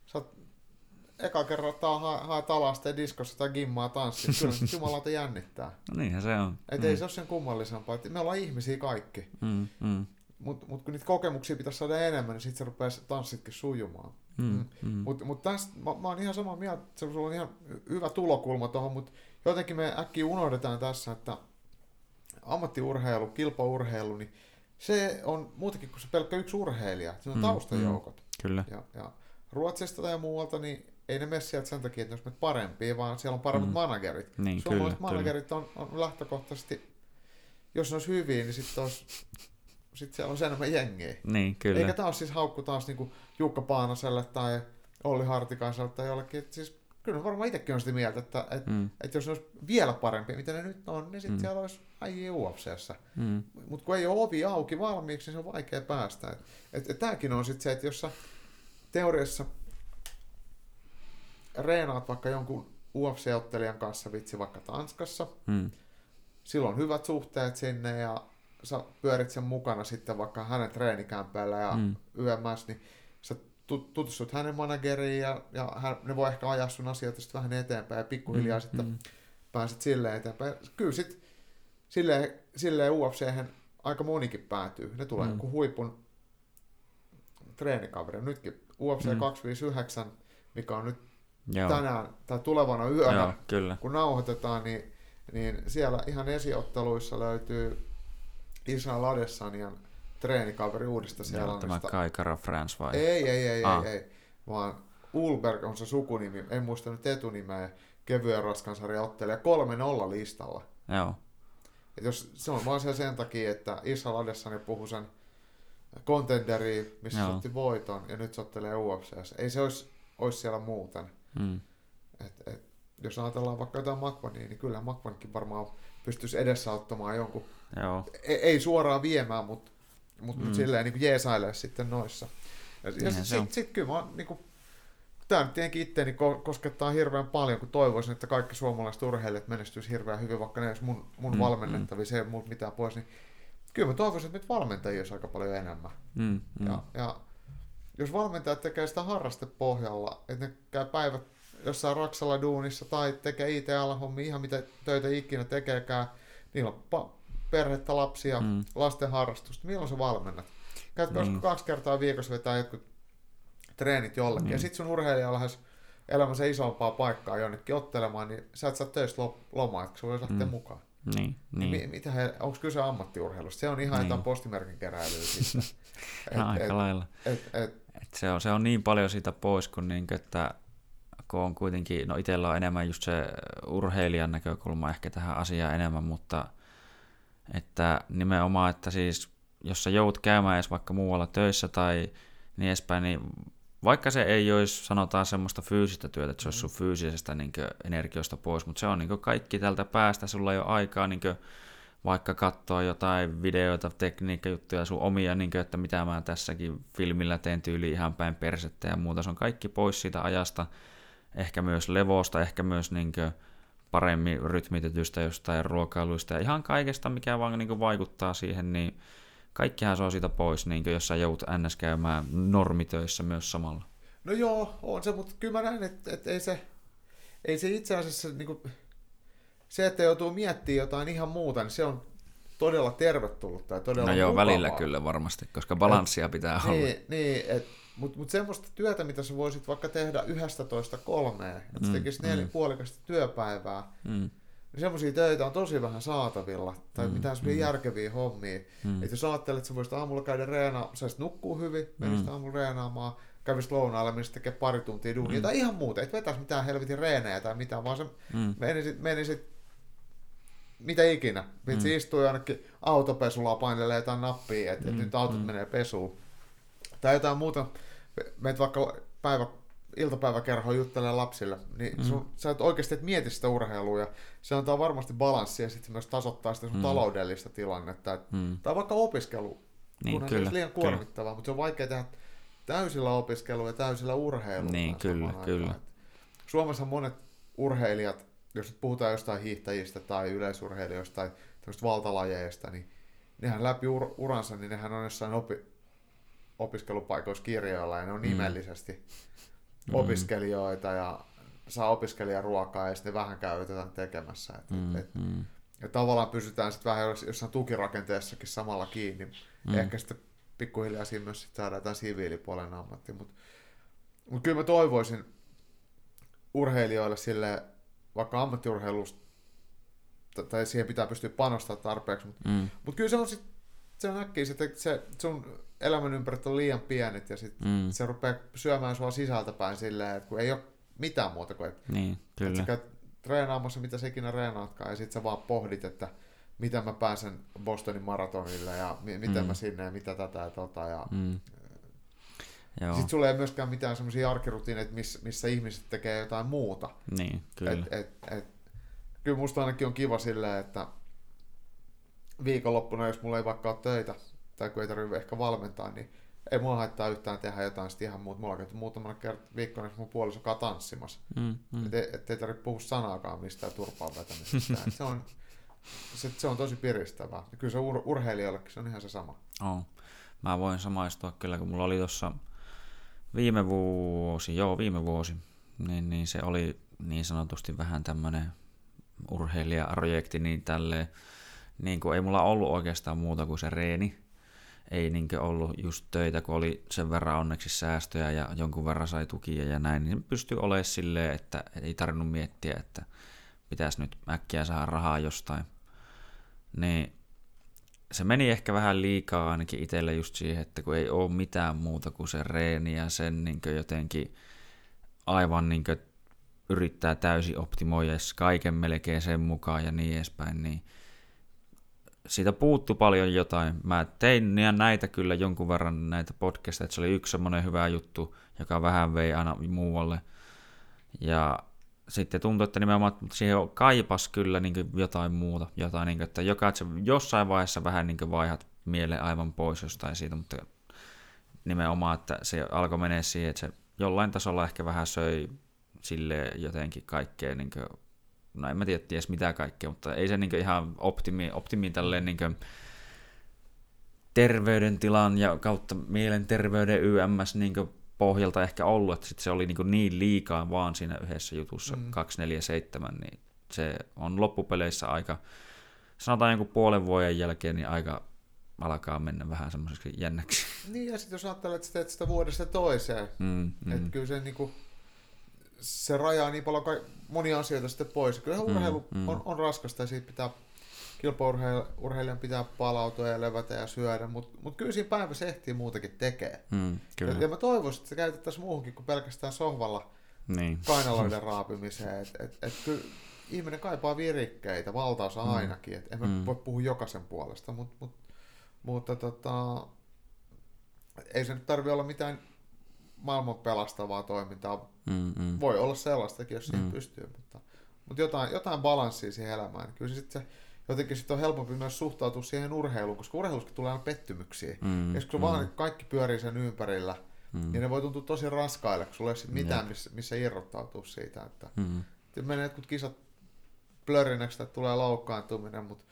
sä oot eka kertaa haet hae alasta ja diskossa tai gimmaa tanssia, kyllä se jumalauta jännittää. No niinhän se on. Et mm. ei se ole sen kummallisempaa, että me ollaan ihmisiä kaikki. Mm, mm. Mutta mut kun niitä kokemuksia pitäisi saada enemmän, niin sitten se rupeaa tanssitkin sujumaan. Mm, mm. mm. Mutta mut tästä, mä, mä oon ihan samaa mieltä, että se on ihan hyvä tulokulma tuohon, mutta jotenkin me äkkiä unohdetaan tässä, että ammattiurheilu, kilpaurheilu, niin se on muutenkin kuin se pelkkä yksi urheilija, se on mm, taustajoukot. Mm, kyllä. Ja, ja Ruotsista tai muualta, niin ei ne mene sieltä sen takia, että ne olisi parempia, vaan siellä on paremmat mm. managerit. Niin, Suomalaiset kyllä, managerit kyllä. On, on lähtökohtaisesti, jos ne olisi hyviä, niin sitten olisi sitten siellä on enemmän jengiä. Niin, kyllä. Eikä taas siis haukku taas niinku Jukka Paanaselle tai Olli Hartikaiselle tai jollekin. Et siis, kyllä varmaan itsekin on sitä mieltä, että et, mm. et jos ne olisi vielä parempi, mitä ne nyt on, niin sitten mm. siellä olisi äijä UFCssä. Mm. Mutta kun ei ole ovi auki valmiiksi, niin se on vaikea päästä. Et, et, et tämäkin on sitten se, että jos sä teoriassa reenaat vaikka jonkun UFC-ottelijan kanssa vitsi vaikka Tanskassa, mm. silloin on hyvät suhteet sinne ja sä pyörit sen mukana sitten vaikka hänen treenikämpäillä ja mm. YMS, niin sä tutustut hänen manageriin ja, ja hän, ne voi ehkä ajaa sun asioita sitten vähän eteenpäin ja pikkuhiljaa mm. sitten mm. pääset silleen eteenpäin. Kyllä sitten silleen, silleen ufc aika monikin päätyy. Ne tulee mm. joku huipun treenikaveri. Nytkin UFC mm. 259, mikä on nyt Joo. tänään tai tulevana yönä, Joo, kyllä. kun nauhoitetaan, niin, niin siellä ihan esiotteluissa löytyy Israel Adesanian treenikaveri uudesta Seelannista. Tämä Kaikara France vai? Ei, ei, ei, ah. ei, ei, vaan Ulberg on se sukunimi, en muista nyt etunimeä, kevyen raskan sarja ottelee 3-0 listalla. Joo. Et jos, se on vaan se sen takia, että Israel Adesanya puhui sen contenderiin, missä Joo. otti voiton, ja nyt se ottelee UFC. Ei se olisi, olisi siellä muuten. Mm. Et, et, jos ajatellaan vaikka jotain Makvania, niin kyllä Makvankin varmaan pystyisi edesauttamaan jonkun, Joo. Ei, ei suoraan viemään, mutta mut, mm. mut silleen niin jeesailee sitten noissa. Ja, ja sitten sit, sit, kyllä mä niin kuin, tämä nyt tietenkin itteeni koskettaa hirveän paljon, kun toivoisin, että kaikki suomalaiset urheilijat menestyisi hirveän hyvin, vaikka ne olisi mun, mun mm, mm. se ei ole mitään pois, niin kyllä mä toivoisin, että nyt valmentajia olisi aika paljon enemmän. Mm, mm. Ja, ja jos valmentajat tekee sitä harrastepohjalla, että ne käy päivät jossain Raksalla duunissa tai tekee IT-hommia, ihan mitä töitä ikinä tekeekään, niillä on pa- perhettä, lapsia, mm. lasten harrastusta. Milloin sä valmennat? Käyt mm. kaksi kertaa viikossa vetää jotkut treenit jollekin, mm. ja sit sun urheilija on lähes elämänsä isompaa paikkaa jonnekin ottelemaan, niin sä et saa töistä lomaa, että voi lähteä mm. mukaan. Niin, niin. niin. Mitä he, onko kyse ammattiurheilusta? Se on ihan niin. jotain postimerkin keräilyä sitten. et, Aika et, lailla. Et, et, et se, on, se on niin paljon siitä pois, kun, niin, että kun on kuitenkin, no itsellä on enemmän just se urheilijan näkökulma ehkä tähän asiaan enemmän, mutta että nimenomaan, että siis jos sä joudut käymään edes vaikka muualla töissä tai niin edespäin, niin vaikka se ei olisi, sanotaan semmoista fyysistä työtä, että se olisi sun fyysisestä niin energioista pois, mutta se on niin kaikki tältä päästä, sulla ei ole aikaa niin vaikka katsoa jotain videoita, tekniikkajuttuja, sun omia, niin kuin, että mitä mä tässäkin filmillä teen tyyli ihan päin persettä ja muuta. Se on kaikki pois siitä ajasta, ehkä myös levosta, ehkä myös niin kuin, paremmin rytmitetystä jostain ruokailuista ja ihan kaikesta, mikä vaan niin vaikuttaa siihen, niin kaikkihan se on siitä pois, niin jos sä joudut ns. käymään normitöissä myös samalla. No joo, on se, mutta kyllä mä näen, että, että ei, se, ei se itse asiassa niin kuin, se, että joutuu miettimään jotain ihan muuta, niin se on todella tervetullutta ja todella No joo, mukavaa. välillä kyllä varmasti, koska balanssia pitää olla. Niin, niin et, mutta mut semmoista työtä, mitä sä voisit vaikka tehdä 11 kolmeen, että mm, sä tekisit neljä mm. puolikasta työpäivää, Mm, niin semmoisia töitä on tosi vähän saatavilla, tai Mm, mitään mm. järkeviä hommia. mm. Että jos ajattelet, että sä voisit aamulla käydä reenaamaan, saisit nukkua hyvin, menisit Mm. aamulla reenaamaan, kävisit lounaalle, menisit tekemään pari tuntia duunia, Mm. tai ihan muuta, et vetäisi mitään helvetin reenejä tai mitään, vaan sä mm, menisit, menisit mitä ikinä. Vitsi Mm. istuu jonnekin autopesulla painelee jotain nappia, että Mm, mm. nyt autot mm. menee pesuun. Tai jotain muuta. Meet vaikka päivä, iltapäiväkerhoon juttelemaan lapsille, niin Mm. sun, sä et oikeasti et mieti sitä urheilua ja se antaa varmasti balanssia ja sitten myös tasoittaa sitä sun Mm. taloudellista tilannetta. Et, mm. tai vaikka opiskelu, Niin, kunhan kyllä, olisi liian kyllä. kuormittavaa, mutta se on vaikea tehdä täysillä opiskelua ja täysillä urheilua. Niin, kyllä, kyllä. Suomessa monet urheilijat, jos nyt puhutaan jostain hiihtäjistä tai yleisurheilijoista tai tämmöistä valtalajeista, niin nehän läpi ur- uransa, niin nehän on jossain opi- opiskelupaikoissa kirjoilla ja ne on Mm. nimellisesti Mm. opiskelijoita ja saa opiskelijaruokaa ja sitten vähän käytetään tekemässä. Et, Mm, et, mm, ja tavallaan pysytään sitten vähän jos- jossain tukirakenteessakin samalla kiinni. Mm. Ehkä sitten pikkuhiljaa siinä myös sit saadaan jotain siviilipuolen ammatti. Mutta mut kyllä mä toivoisin urheilijoille sille vaikka ammattiurheilusta, tai siihen pitää pystyä panostamaan tarpeeksi, mutta mm, mut kyllä se on sit, se on äkkiä, että se, sun elämän ympärät on liian pienet ja sit mm, se rupeaa syömään sua sisältäpäin silleen, että kun ei ole mitään muuta kuin, että niin, että kyllä. sä käyt treenaamassa, mitä sä ikinä treenaatkaan, ja sit sä vaan pohdit, että miten mä pääsen Bostonin maratonille, ja mi- miten Mm. mä sinne, ja mitä tätä ja tota, ja Mm. Joo, Sitten sulla ei myöskään mitään semmoisia arkirutiineita, missä, missä ihmiset tekee jotain muuta. niin, kyllä. Et, et, et, kyllä musta ainakin on kiva silleen, että viikonloppuna, jos mulla ei vaikka ole töitä, tai kun ei tarvitse ehkä valmentaa, niin ei mulla haittaa yhtään tehdä jotain sitten ihan muuta. Mulla on käyty muutamana kert- viikkona, mun puoliso kaa tanssimassa. Mm, Mm. mm. Et, ei- tarvitse puhua sanaakaan mistään turpaan vetämisestä. Et se, on, se, se on tosi piristävää. Ja kyllä se ur, urheilijoillekin se on ihan se sama. Oh. Mä voin samaistua kyllä, kun mulla oli tuossa viime vuosi, joo viime vuosi, niin, niin se oli niin sanotusti vähän tämmönen urheilijaprojekti, niin tälleen, niin kuin ei mulla ollut oikeastaan muuta kuin se reeni. Ei niin ollut just töitä, kun oli sen verran onneksi säästöjä ja jonkun verran sai tukia ja näin, niin pystyi olemaan silleen, että ei tarvinnut miettiä, että pitäisi nyt äkkiä saada rahaa jostain. Niin se meni ehkä vähän liikaa ainakin itselle just siihen, että kun ei ole mitään muuta kuin se reeni ja sen niin jotenkin aivan niin yrittää täysin optimoida kaiken melkein sen mukaan ja niin edespäin, niin siitä puuttu paljon jotain. Mä tein näitä kyllä jonkun verran näitä podcasteja, että se oli yksi semmoinen hyvä juttu, joka vähän vei aina muualle. Ja sitten tuntui, että nimenomaan siihen kaipas kyllä niin jotain muuta, jotain, niin kuin, että joka, että jossain vaiheessa vähän niin vaihdat mieleen aivan pois jostain siitä, mutta nimenomaan, että se alkoi menee siihen, että se jollain tasolla ehkä vähän söi sille jotenkin kaikkea, niin no en mä tiedä ties mitä kaikkea, mutta ei se niin ihan optimi, optimi tälleen niin terveydentilan ja kautta mielenterveyden YMS niin pohjalta ehkä ollut, että sit se oli niin, niin liikaa vaan siinä yhdessä jutussa mm. 247, niin se on loppupeleissä aika, sanotaan jonkun puolen vuoden jälkeen, niin aika alkaa mennä vähän semmoiseksi jännäksi. Niin, ja sitten jos ajattelet, että sitä vuodesta toiseen, Mm, mm. että kyllä se, niinku, se rajaa niin paljon ka- monia asioita sitten pois. Kyllähän Mm, urheilu mm. on, on raskasta ja siitä pitää kilpaurheilijan pitää palautua ja levätä ja syödä, mutta mut kyllä siinä päivässä ehtii muutakin tekee. Mm, kyllä. Ja, ja mä toivoisin, että se käytettäisiin muuhunkin kuin pelkästään sohvalla Niin. kainaloiden raapimiseen. Et, et, et kyllä ihminen kaipaa virikkeitä, valtaosa Mm. ainakin. Et en mä Mm. voi puhua jokaisen puolesta, mut, mut, mutta tota, ei se nyt tarvi olla mitään maailman pelastavaa toimintaa. Mm, mm. Voi olla sellaistakin, jos siihen Mm. pystyy, mutta, mutta jotain, jotain balanssia siihen elämään. Niin Kyllä se sitten se, jotenkin sit on helpompi myös suhtautua siihen urheiluun, koska urheilussa tulee aina pettymyksiä. Mm, Ja kun mm, vaan kaikki pyörii sen ympärillä, mm, niin ne voi tuntua tosi raskaille, kun sulla ei ole sit mitään, missä, missä irrottautua siitä. Että mm, menee jotkut kisat blörinäksi, että tulee loukkaantuminen, mutta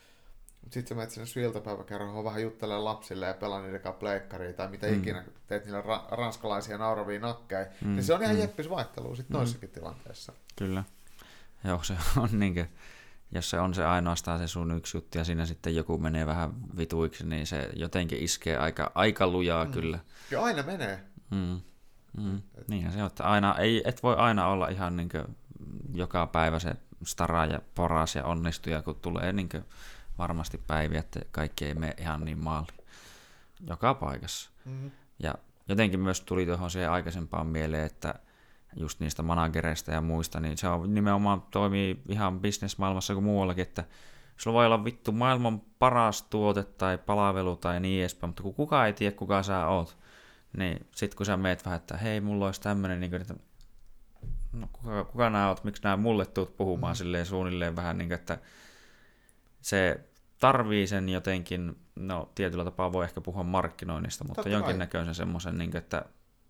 mut sitten sä menet sinne sun iltapäiväkerhoon vähän juttelemaan lapsille ja pelaa niiden kanssa pleikkaria tai mitä Mm. ikinä, teet niille ra- ranskalaisia nauravia nakkeja, Mm, niin se on ihan mm. jeppis vaihtelua sitten Mm. noissakin tilanteissa. Kyllä. Joo, se on niinkö jos se on se ainoastaan se sun yksi juttu ja siinä sitten joku menee vähän vituiksi, niin se jotenkin iskee aika, aika lujaa mm. kyllä. Ja aina menee. Mm. Mm. Niinhän se on, että aina, ei, et voi aina olla ihan niin joka päivä se stara ja poras ja onnistuja, kun tulee niin varmasti päiviä, että kaikki ei mene ihan niin maali joka paikassa. Mm-hmm. Ja jotenkin myös tuli tuohon siihen aikaisempaan mieleen, että just niistä managereista ja muista, niin se on nimenomaan toimii ihan bisnesmaailmassa kuin muuallakin, että sulla voi olla vittu maailman paras tuote tai palvelu tai niin edespäin, mutta kun kukaan ei tiedä, kuka sä oot, niin sit kun sä meet vähän, että hei, mulla olisi tämmöinen, niin kuin, että no kuka, kuka nää oot, miksi nää mulle tuut puhumaan mm. silleen suunnilleen vähän niin kuin, että se tarvii sen jotenkin, no tietyllä tapaa voi ehkä puhua markkinoinnista, mutta Totta jonkinnäköisen semmoisen, niin että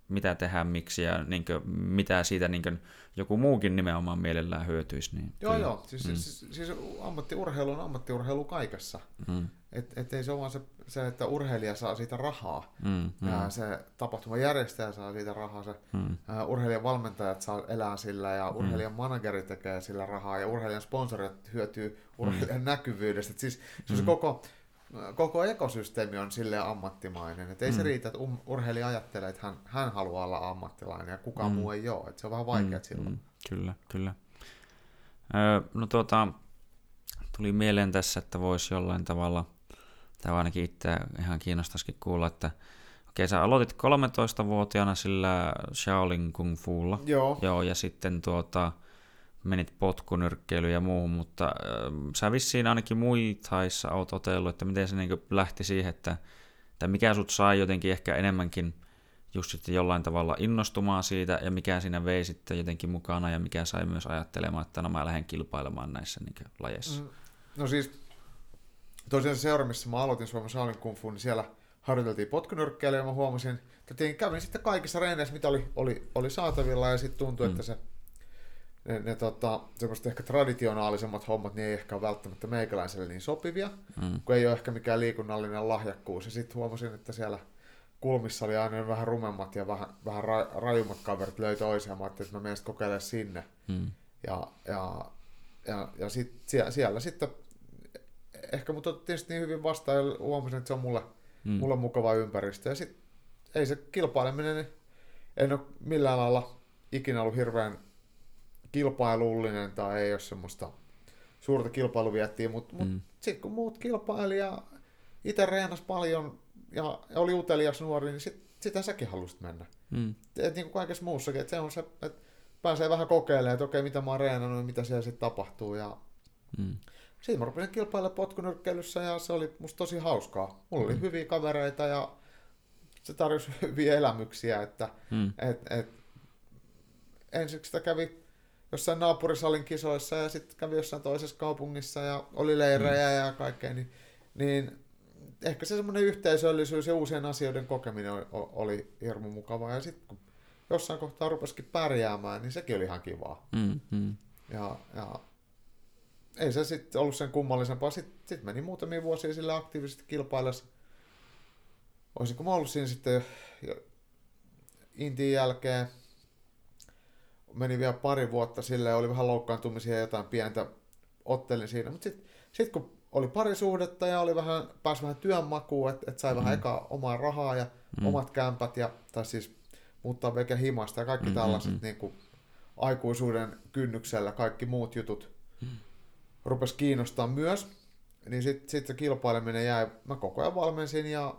mitä tehdään, miksi ja niin kuin, mitä siitä niin kuin, joku muukin nimenomaan mielellään hyötyisi. Niin joo, kyllä. joo. Siis, mm. siis, siis ammattiurheilu on ammattiurheilu kaikessa. Mm. Et, et ei se ole vaan se, se, että urheilija saa siitä rahaa. Mm, mm. Ja se tapahtuman järjestäjä saa siitä rahaa. Se, mm. uh, urheilijan valmentajat saa elää sillä ja mm. urheilijan mm. manageri tekee sillä rahaa ja urheilijan sponsorit hyötyy urheilijan mm. näkyvyydestä. Et siis se, mm. se koko koko ekosysteemi on sille ammattimainen. Et ei mm. se riitä, että um, urheilija ajattelee, että hän, hän haluaa olla ammattilainen ja kukaan mm. muu ei ole. Et se on vähän vaikeaa mm. silloin. Mm. Kyllä, kyllä. Öö, no tuota, tuli mieleen tässä, että voisi jollain tavalla, tai ainakin itse ihan kiinnostaisikin kuulla, että okei, sä aloitit 13-vuotiaana sillä Shaolin Kung Fulla. Joo. Joo, ja sitten tuota, menit potkunyrkkeilyyn ja muuhun, mutta äh, sä vissiin ainakin muitaissa oot otellut, että miten se niin lähti siihen, että, että mikä sut sai jotenkin ehkä enemmänkin just sitten jollain tavalla innostumaan siitä, ja mikä siinä vei sitten jotenkin mukana, ja mikä sai myös ajattelemaan, että no mä lähden kilpailemaan näissä niin lajeissa. Mm, no siis, tosiaan se seura, missä mä aloitin Suomen Saalin Kung Fu, niin siellä harjoiteltiin potkunyrkkeilyä, ja mä huomasin, että kävin sitten kaikissa reeneissä, mitä oli, oli, oli saatavilla, ja sitten tuntui, mm. että se ne, ne tota, semmoiset ehkä traditionaalisemmat hommat, niin ei ehkä ole välttämättä meikäläiselle niin sopivia, mm. kun ei ole ehkä mikään liikunnallinen lahjakkuus. Ja sitten huomasin, että siellä kulmissa oli aina vähän rumemmat ja vähän, vähän ra, rajummat kaverit löi toisiaan. Mä ajattelin, että mä menen kokeilemaan sinne. Mm. Ja, ja, ja, ja sit, siellä, siellä sitten ehkä mut otettiin niin hyvin vastaan ja huomasin, että se on mulle, mm. mulle mukava ympäristö. Ja sitten ei se kilpaileminen, niin en ole millään lailla ikinä ollut hirveän kilpailullinen tai ei ole semmoista suurta kilpailuviettiä, mutta mut mm. sitten kun muut kilpaili ja itse reenasi paljon ja oli utelias nuori, niin sit, sitä säkin halusit mennä. Mm. Et niin kuin kaikessa muussakin, että se on se, että pääsee vähän kokeilemaan, että okei, mitä mä oon reenannut ja mitä siellä sitten tapahtuu. Ja mm. Sitten mä rupesin kilpailemaan potkunyrkkeilyssä ja se oli musta tosi hauskaa. Mulla mm. oli hyviä kavereita ja se tarjosi hyviä elämyksiä, että mm. et, et, ensiksi sitä kävi jossain naapurisalin kisoissa ja sitten kävi jossain toisessa kaupungissa ja oli leirejä mm. ja kaikkea, niin, niin ehkä se semmoinen yhteisöllisyys ja uusien asioiden kokeminen oli, oli hirmu mukavaa. Ja sitten kun jossain kohtaa rupesikin pärjäämään, niin sekin oli ihan kivaa. Mm, mm. Ja, ja ei se sitten ollut sen kummallisempaa. Sitten sit meni muutamia vuosia sille aktiivisesti kilpaillessa. Olisinko mä ollut siinä sitten jo, jo Intin jälkeen meni vielä pari vuotta sille oli vähän loukkaantumisia ja jotain pientä ottelin siinä, mutta sitten sit kun oli parisuhdetta ja oli vähän, pääsi vähän työnmakuun, että et sai mm-hmm. vähän eka omaa rahaa ja mm-hmm. omat kämpät, ja, tai siis muuttaa veke himasta ja kaikki mm-hmm. tällaiset niin kuin, aikuisuuden kynnyksellä, kaikki muut jutut mm-hmm. Rupesi kiinnostaa myös, niin sitten sit se kilpaileminen jäi, mä koko ajan valmensin ja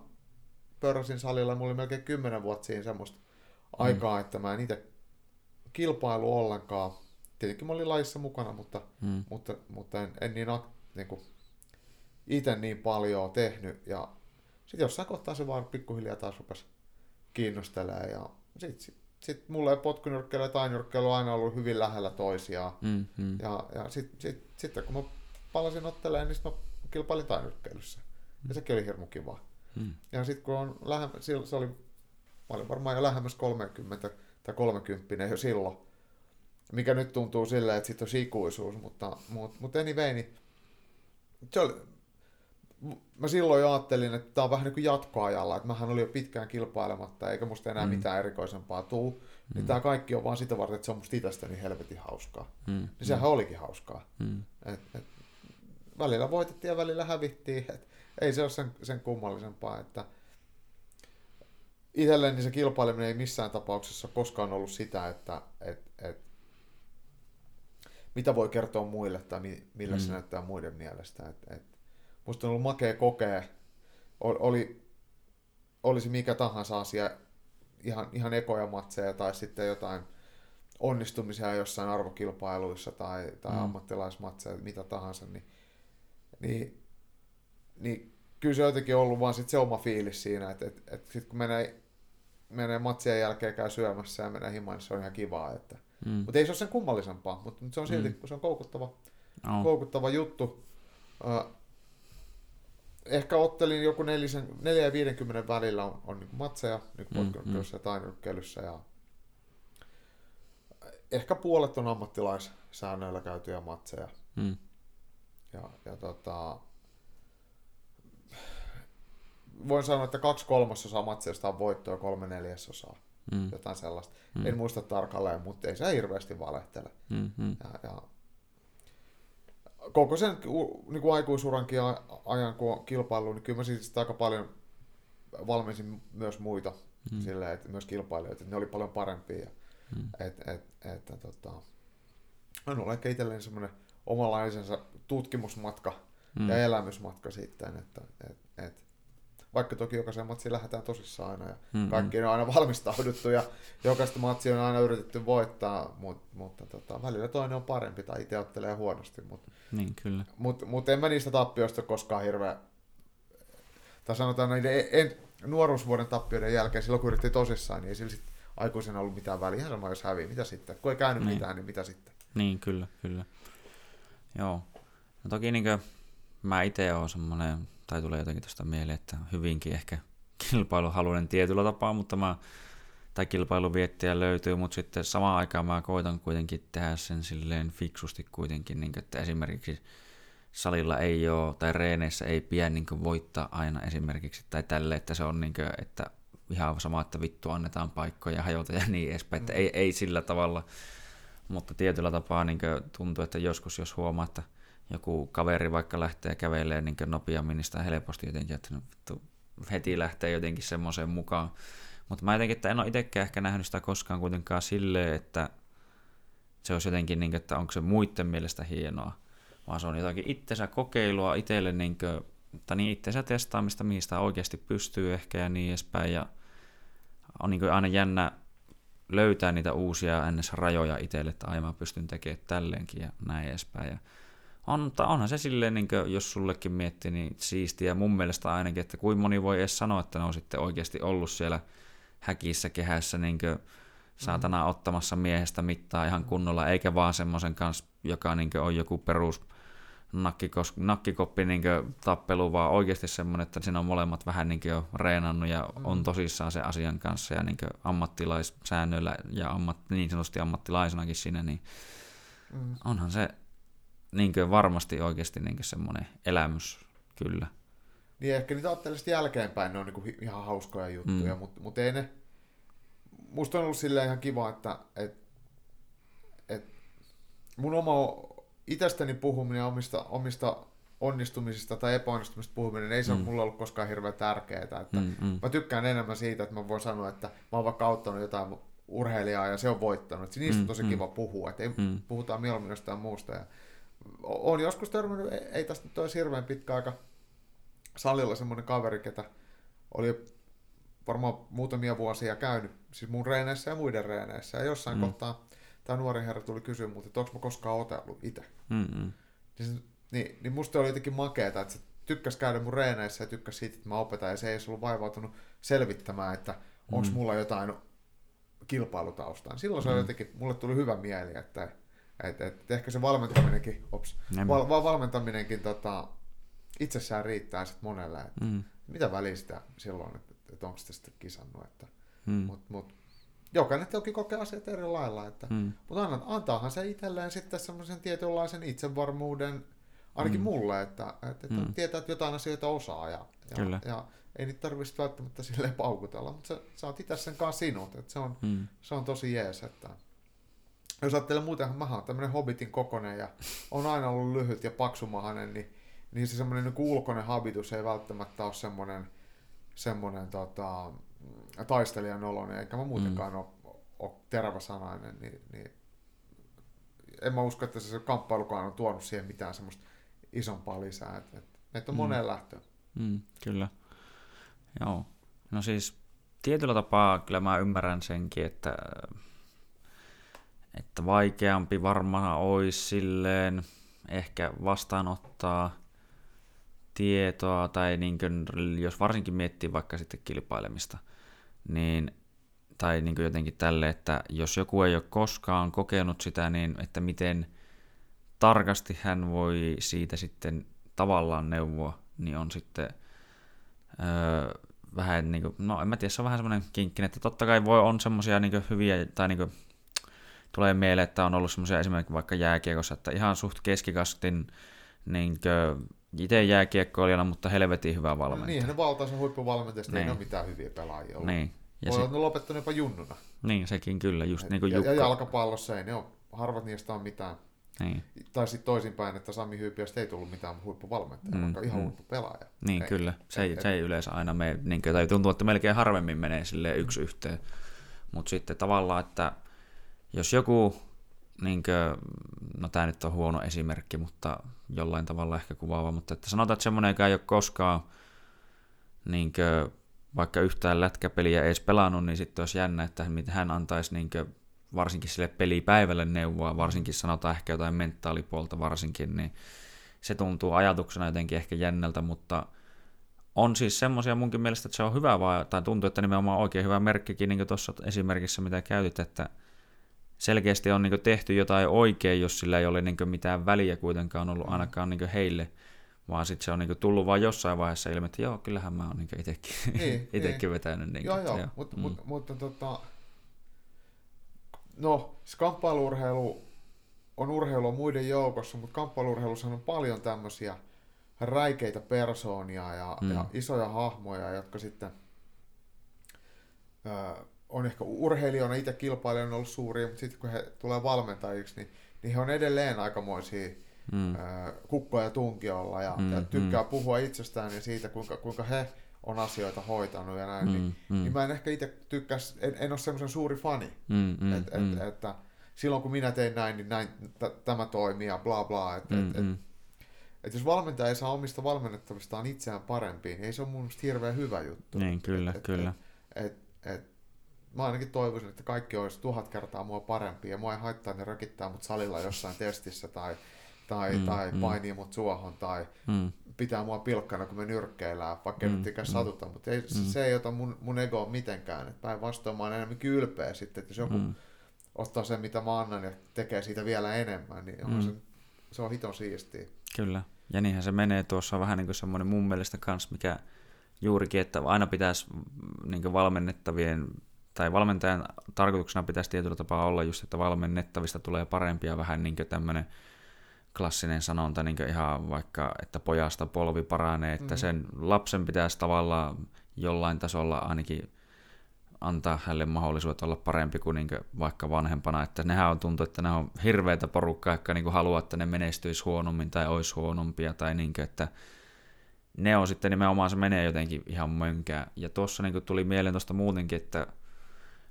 pörräsin salilla, mulla oli melkein kymmenen vuotta siinä semmoista mm-hmm. aikaa, että mä en itse kilpailu ollenkaan. Tietenkin mä olin lajissa mukana, mutta, hmm. mutta, mutta en, en niin, niin kuin, itse niin paljon tehnyt. Ja sitten jossain kohtaa se vaan pikkuhiljaa taas rupesi kiinnostelemaan. Ja sitten sit, sit mulle potkunyrkkeilu ja tainyrkkeilu on aina ollut hyvin lähellä toisiaan. Hmm, hmm. Ja, ja sitten sit, sit, kun mä palasin otteleen, niin mä kilpailin tainyrkkeilyssä. Ja sekin oli hirmu kiva. Hmm. Ja sitten kun on lähemmä, se oli, mä olin varmaan jo lähemmäs 30 tai 30 jo silloin. Mikä nyt tuntuu silleen, että sitten on ikuisuus, mutta, mutta, mutta anyway, niin se oli, mä silloin jo ajattelin, että tämä on vähän niin kuin jatkoajalla, että mähän olin jo pitkään kilpailematta, eikä musta enää mm. mitään erikoisempaa tuu. Niin mm. Niin tämä kaikki on vaan sitä varten, että se on musta itästä niin helvetin hauskaa. Mm. Niin sehän mm. olikin hauskaa. Mm. Et, et, välillä voitettiin ja välillä hävittiin. Et ei se ole sen, sen kummallisempaa, että itselleni se kilpaileminen ei missään tapauksessa koskaan ollut sitä, että et, et, mitä voi kertoa muille tai mi, millä mm. se näyttää muiden mielestä. Et, et, musta on ollut makea kokea, oli, olisi mikä tahansa asia, ihan, ihan ekoja matseja tai sitten jotain onnistumisia jossain arvokilpailuissa tai, tai mm. ammattilaismatseja, mitä tahansa, niin, niin, niin kyllä se jotenkin ollut vaan sit se oma fiilis siinä, että, että, että sit kun menee, menee matsien jälkeen käy syömässä ja menee himaan, niin se on ihan kivaa. Että. Mm. Mutta ei se ole sen kummallisempaa, mutta se on silti, mm. se on koukuttava, oh. koukuttava juttu. Uh, ehkä ottelin joku 4 ja 50 välillä on, on niin matseja niin mm, mm. ja tainyrkkeilyssä ja ehkä puolet on ammattilaissäännöillä käytyjä matseja. Mm. Ja, ja tota, voin sanoa, että kaksi kolmasosaa matseista on voittoa ja kolme neljäsosaa. Mm. Jotain sellaista. Mm. En muista tarkalleen, mutta ei se hirveästi valehtele. Mm-hmm. Ja, ja koko sen niin kuin aikuisurankin ajan, kun on kilpailu, niin kyllä mä siis aika paljon valmensin myös muita, mm. silleen, että myös kilpailijoita, että ne oli paljon parempia. Mm. Et, et, et, et, tota, on ollut ehkä itselleen semmoinen omanlaisensa tutkimusmatka mm. ja elämysmatka sitten, että et, et, vaikka toki jokaisen matsiin lähdetään tosissaan aina ja mm-hmm. kaikki on aina valmistauduttu ja jokaista matsia on aina yritetty voittaa, mutta, mutta tota, välillä toinen on parempi tai itse ottelee huonosti. Mutta niin, kyllä. Mutta mut en mä niistä tappioista koskaan hirveä, tai sanotaan näiden en, nuoruusvuoden tappioiden jälkeen, silloin kun yritti tosissaan, niin ei sillä sit aikuisena ollut mitään väliä. Ihan sama, jos hävii, mitä sitten? Kun ei käynyt niin. mitään, niin mitä sitten? Niin, kyllä, kyllä. Joo. No toki niin kuin, mä itse olen semmoinen tai tulee jotenkin tuosta mieleen, että hyvinkin ehkä kilpailuhaluinen tietyllä tapaa, mutta mä, tai kilpailuviettiä löytyy, mutta sitten samaan aikaan mä koitan kuitenkin tehdä sen silleen fiksusti kuitenkin, niin että esimerkiksi salilla ei ole, tai reeneissä ei pidä niin voittaa aina esimerkiksi, tai tälle, että se on niin kuin, että ihan sama, että vittu annetaan paikkoja ja hajota ja niin edespäin, että ei, ei sillä tavalla, mutta tietyllä tapaa niin tuntuu, että joskus jos huomaa, että joku kaveri vaikka lähtee kävelemään niin nopeammin, niin sitä helposti jotenkin, että no, vittu, heti lähtee jotenkin semmoiseen mukaan. Mutta mä jotenkin, että en ole itsekään ehkä nähnyt sitä koskaan kuitenkaan silleen, että se olisi jotenkin, niin kuin, että onko se muiden mielestä hienoa, vaan se on jotakin itsensä kokeilua itselle, niin kuin, tai niin itsensä testaamista, mihin sitä oikeasti pystyy ehkä ja niin edespäin. Ja on niin aina jännä löytää niitä uusia ennessä rajoja itselle, että aivan pystyn tekemään tälleenkin ja näin edespäin. Ja on, mutta onhan se silleen, niin kuin, jos sullekin miettii, niin siistiä mun mielestä ainakin, että kuin moni voi edes sanoa, että ne on sitten oikeasti ollut siellä häkissä, kehässä, niin kuin, saatana mm. ottamassa miehestä mittaa ihan kunnolla, eikä vaan semmoisen kanssa, joka niin kuin, on joku perus nakkikos, nakkikoppi niin kuin, tappelu, vaan oikeasti semmoinen, että siinä on molemmat vähän niin kuin, jo reenannut ja mm. on tosissaan sen asian kanssa ja niin kuin, ammattilaissäännöillä ja ammat, niin sanotusti ammattilaisenakin siinä, niin mm. onhan se niin kuin varmasti oikeasti niin semmoinen elämys, kyllä. Niin ehkä niitä ajattelisit jälkeenpäin, ne on niin ihan hauskoja juttuja, mm. mutta mut ei ne... Musta on ollut silleen ihan kiva, että et, et mun oma itsestäni puhuminen omista, omista onnistumisista tai epäonnistumisista puhuminen ei se mm. ole mulle ollut koskaan hirveän tärkeää. Että mm, mm. Mä tykkään enemmän siitä, että mä voin sanoa, että mä oon vaikka auttanut jotain urheilijaa ja se on voittanut. Että niistä mm, on tosi mm. kiva puhua, että ei, mm. puhutaan mieluummin jostain muusta. Ja on joskus törmännyt, ei tästä nyt olisi hirveän pitkä aika, salilla semmoinen kaveri, ketä oli varmaan muutamia vuosia käynyt, siis mun reeneissä ja muiden reeneissä, ja jossain mm. kohtaa tämä nuori herra tuli kysyä multa, että onko mä koskaan otellut itse. Mm-hmm. Niin, niin, niin musta oli jotenkin makeeta, että se tykkäs käydä mun reeneissä ja tykkäs siitä, että mä opetan, ja se ei ollut vaivautunut selvittämään, että onko mm. mulla jotain kilpailutaustaa. Silloin se mm. oli jotenkin, mulle tuli hyvä mieli, että et, et ehkä se valmentaminenkin, ops, val, val, valmentaminenkin tota, itsessään riittää sit monelle. Et mm. Mitä väliä sitä silloin, että et onko sitä sitten kisannut. Että, mm. mut, mut, jokainen toki kokee asiat eri lailla. Että, mm. Mutta antaahan se itselleen sitten semmoisen tietynlaisen itsevarmuuden, ainakin mm. mulle, että, että, että mm. tietää, että jotain asioita osaa. Ja, ja, Kyllä. ja ei niitä tarvitsisi välttämättä silleen paukutella, mutta sä, sä oot itse sen kanssa sinut. Että se, on, mm. se on tosi jees. Että, jos ajattelee muuten, mä oon tämmönen hobbitin kokonen ja on aina ollut lyhyt ja paksumahainen, niin, niin se semmoinen niin ulkoinen habitus ei välttämättä ole semmoinen, semmoinen tota, taistelijan oloinen, eikä mä muutenkaan mm. ole, ole teräväsanainen, niin, niin en mä usko, että se kamppailukaan on tuonut siihen mitään semmoista isompaa lisää. Että et, et on mm. moneen lähtöön. Mm, kyllä. Joo. No siis tietyllä tapaa kyllä mä ymmärrän senkin, että, että vaikeampi varmaan olisi silleen ehkä vastaanottaa tietoa, tai niin kuin, jos varsinkin miettii vaikka sitten kilpailemista, niin, tai niin kuin jotenkin tälle, että jos joku ei ole koskaan kokenut sitä, niin että miten tarkasti hän voi siitä sitten tavallaan neuvoa, niin on sitten öö, vähän niin kuin, no en mä tiedä, se on vähän semmoinen kinkkinen, että totta kai voi on semmoisia niin hyviä, tai niin kuin, tulee mieleen, että on ollut semmoisia esimerkiksi vaikka jääkiekossa, että ihan suht keskikastin niin itse jääkiekkoilijana, mutta helvetin hyvä valmentaja. Niin, ne valtaisen huippuvalmentajista niin. ei ole mitään hyviä pelaajia ollut. Niin. Ja Voi se... olla lopettanut jopa junnuna. Niin, sekin kyllä, just niin kuin ja, ja jalkapallossa ei ne ole, harvat niistä on mitään. Niin. Tai sitten toisinpäin, että Sami Hyypiöstä ei tullut mitään huippuvalmentaja, mm, vaikka ihan mm. huippupelaaja. Niin, ei, kyllä. Se ei, se ei yleensä aina mene, niin kuin, tai tuntuu, että melkein harvemmin menee sille yksi yhteen. Mutta sitten tavallaan, että jos joku, niin kuin, no tämä nyt on huono esimerkki, mutta jollain tavalla ehkä kuvaava, mutta että sanotaan, että semmoinen, joka ei ole koskaan niin kuin, vaikka yhtään lätkäpeliä edes pelannut, niin sitten olisi jännä, että mitä hän antaisi niin kuin, varsinkin sille pelipäivälle neuvoa, varsinkin sanotaan ehkä jotain mentaalipuolta varsinkin, niin se tuntuu ajatuksena jotenkin ehkä jännältä, mutta on siis semmoisia munkin mielestä, että se on hyvä, vaan, tai tuntuu, että nimenomaan oikein hyvä merkkikin, niin kuin tuossa esimerkissä, mitä käytit, että selkeästi on niin tehty jotain oikein, jos sillä ei ole niin mitään väliä kuitenkaan ollut mm. ainakaan niin heille, vaan sitten se on niin tullut vain jossain vaiheessa ilmi, että joo, kyllähän mä oon niin itsekin, niin, niin. vetänyt. Niin joo, joo, joo. Mut, mm. mutta, mutta tota, no, kamppailuurheilu on urheilua muiden joukossa, mutta kamppailuurheilussa on paljon tämmöisiä räikeitä persoonia ja, mm. ja isoja hahmoja, jotka sitten ö, on ehkä urheilijoina itse kilpailijana ollut suuria, mutta sitten kun he tulee valmentajiksi, niin, niin he on edelleen aikamoisia mm. kukkoja tunkiolla ja, mm, ja tykkää mm. puhua itsestään ja siitä, kuinka, kuinka he on asioita hoitanut ja näin, mm, niin, mm. niin mä en ehkä itse tykkäs, en, en ole semmoisen suuri fani, mm, mm, et, et, mm. että silloin kun minä tein näin, niin näin t- tämä toimii ja bla bla, että mm, et, et, mm. et jos valmentaja ei saa omista valmennettavistaan itseään parempiin, niin ei se ole mun mielestä hirveän hyvä juttu. Niin, kyllä, et, kyllä. Et, et, et, mä ainakin toivoisin, että kaikki olisi tuhat kertaa mua parempi ja mua ei haittaa, ne rakittaa mut salilla jossain testissä tai, tai, mm, tai mm. painii mut suohon tai mm pitää mua pilkkana, kun me nyrkkeillään, vaikka mm, nyt mm, satuta, mutta ei, mm. se ei ota mun, mun egoa mitenkään. Päinvastoin mä oon enemmänkin ylpeä sitten, että jos joku mm. ottaa sen, mitä mä annan ja tekee siitä vielä enemmän, niin mm. se, se on hiton siistiä. Kyllä, ja niinhän se menee tuossa vähän niin kuin semmoinen mun mielestä kans, mikä juurikin, että aina pitäisi niin valmennettavien tai valmentajan tarkoituksena pitäisi tietyllä tapaa olla just, että valmennettavista tulee parempia vähän niin kuin tämmöinen klassinen sanonta niin ihan vaikka, että pojasta polvi paranee, että mm-hmm. sen lapsen pitäisi tavallaan jollain tasolla ainakin antaa hänelle mahdollisuudet olla parempi kuin, niin kuin vaikka vanhempana, että nehän on tuntuu, että ne on hirveitä porukkaa, jotka niin haluaa, että ne menestyisi huonommin tai olisi huonompia tai niin kuin, että ne on sitten nimenomaan, se menee jotenkin ihan mönkään. Ja tuossa niin tuli mieleen tuosta muutenkin, että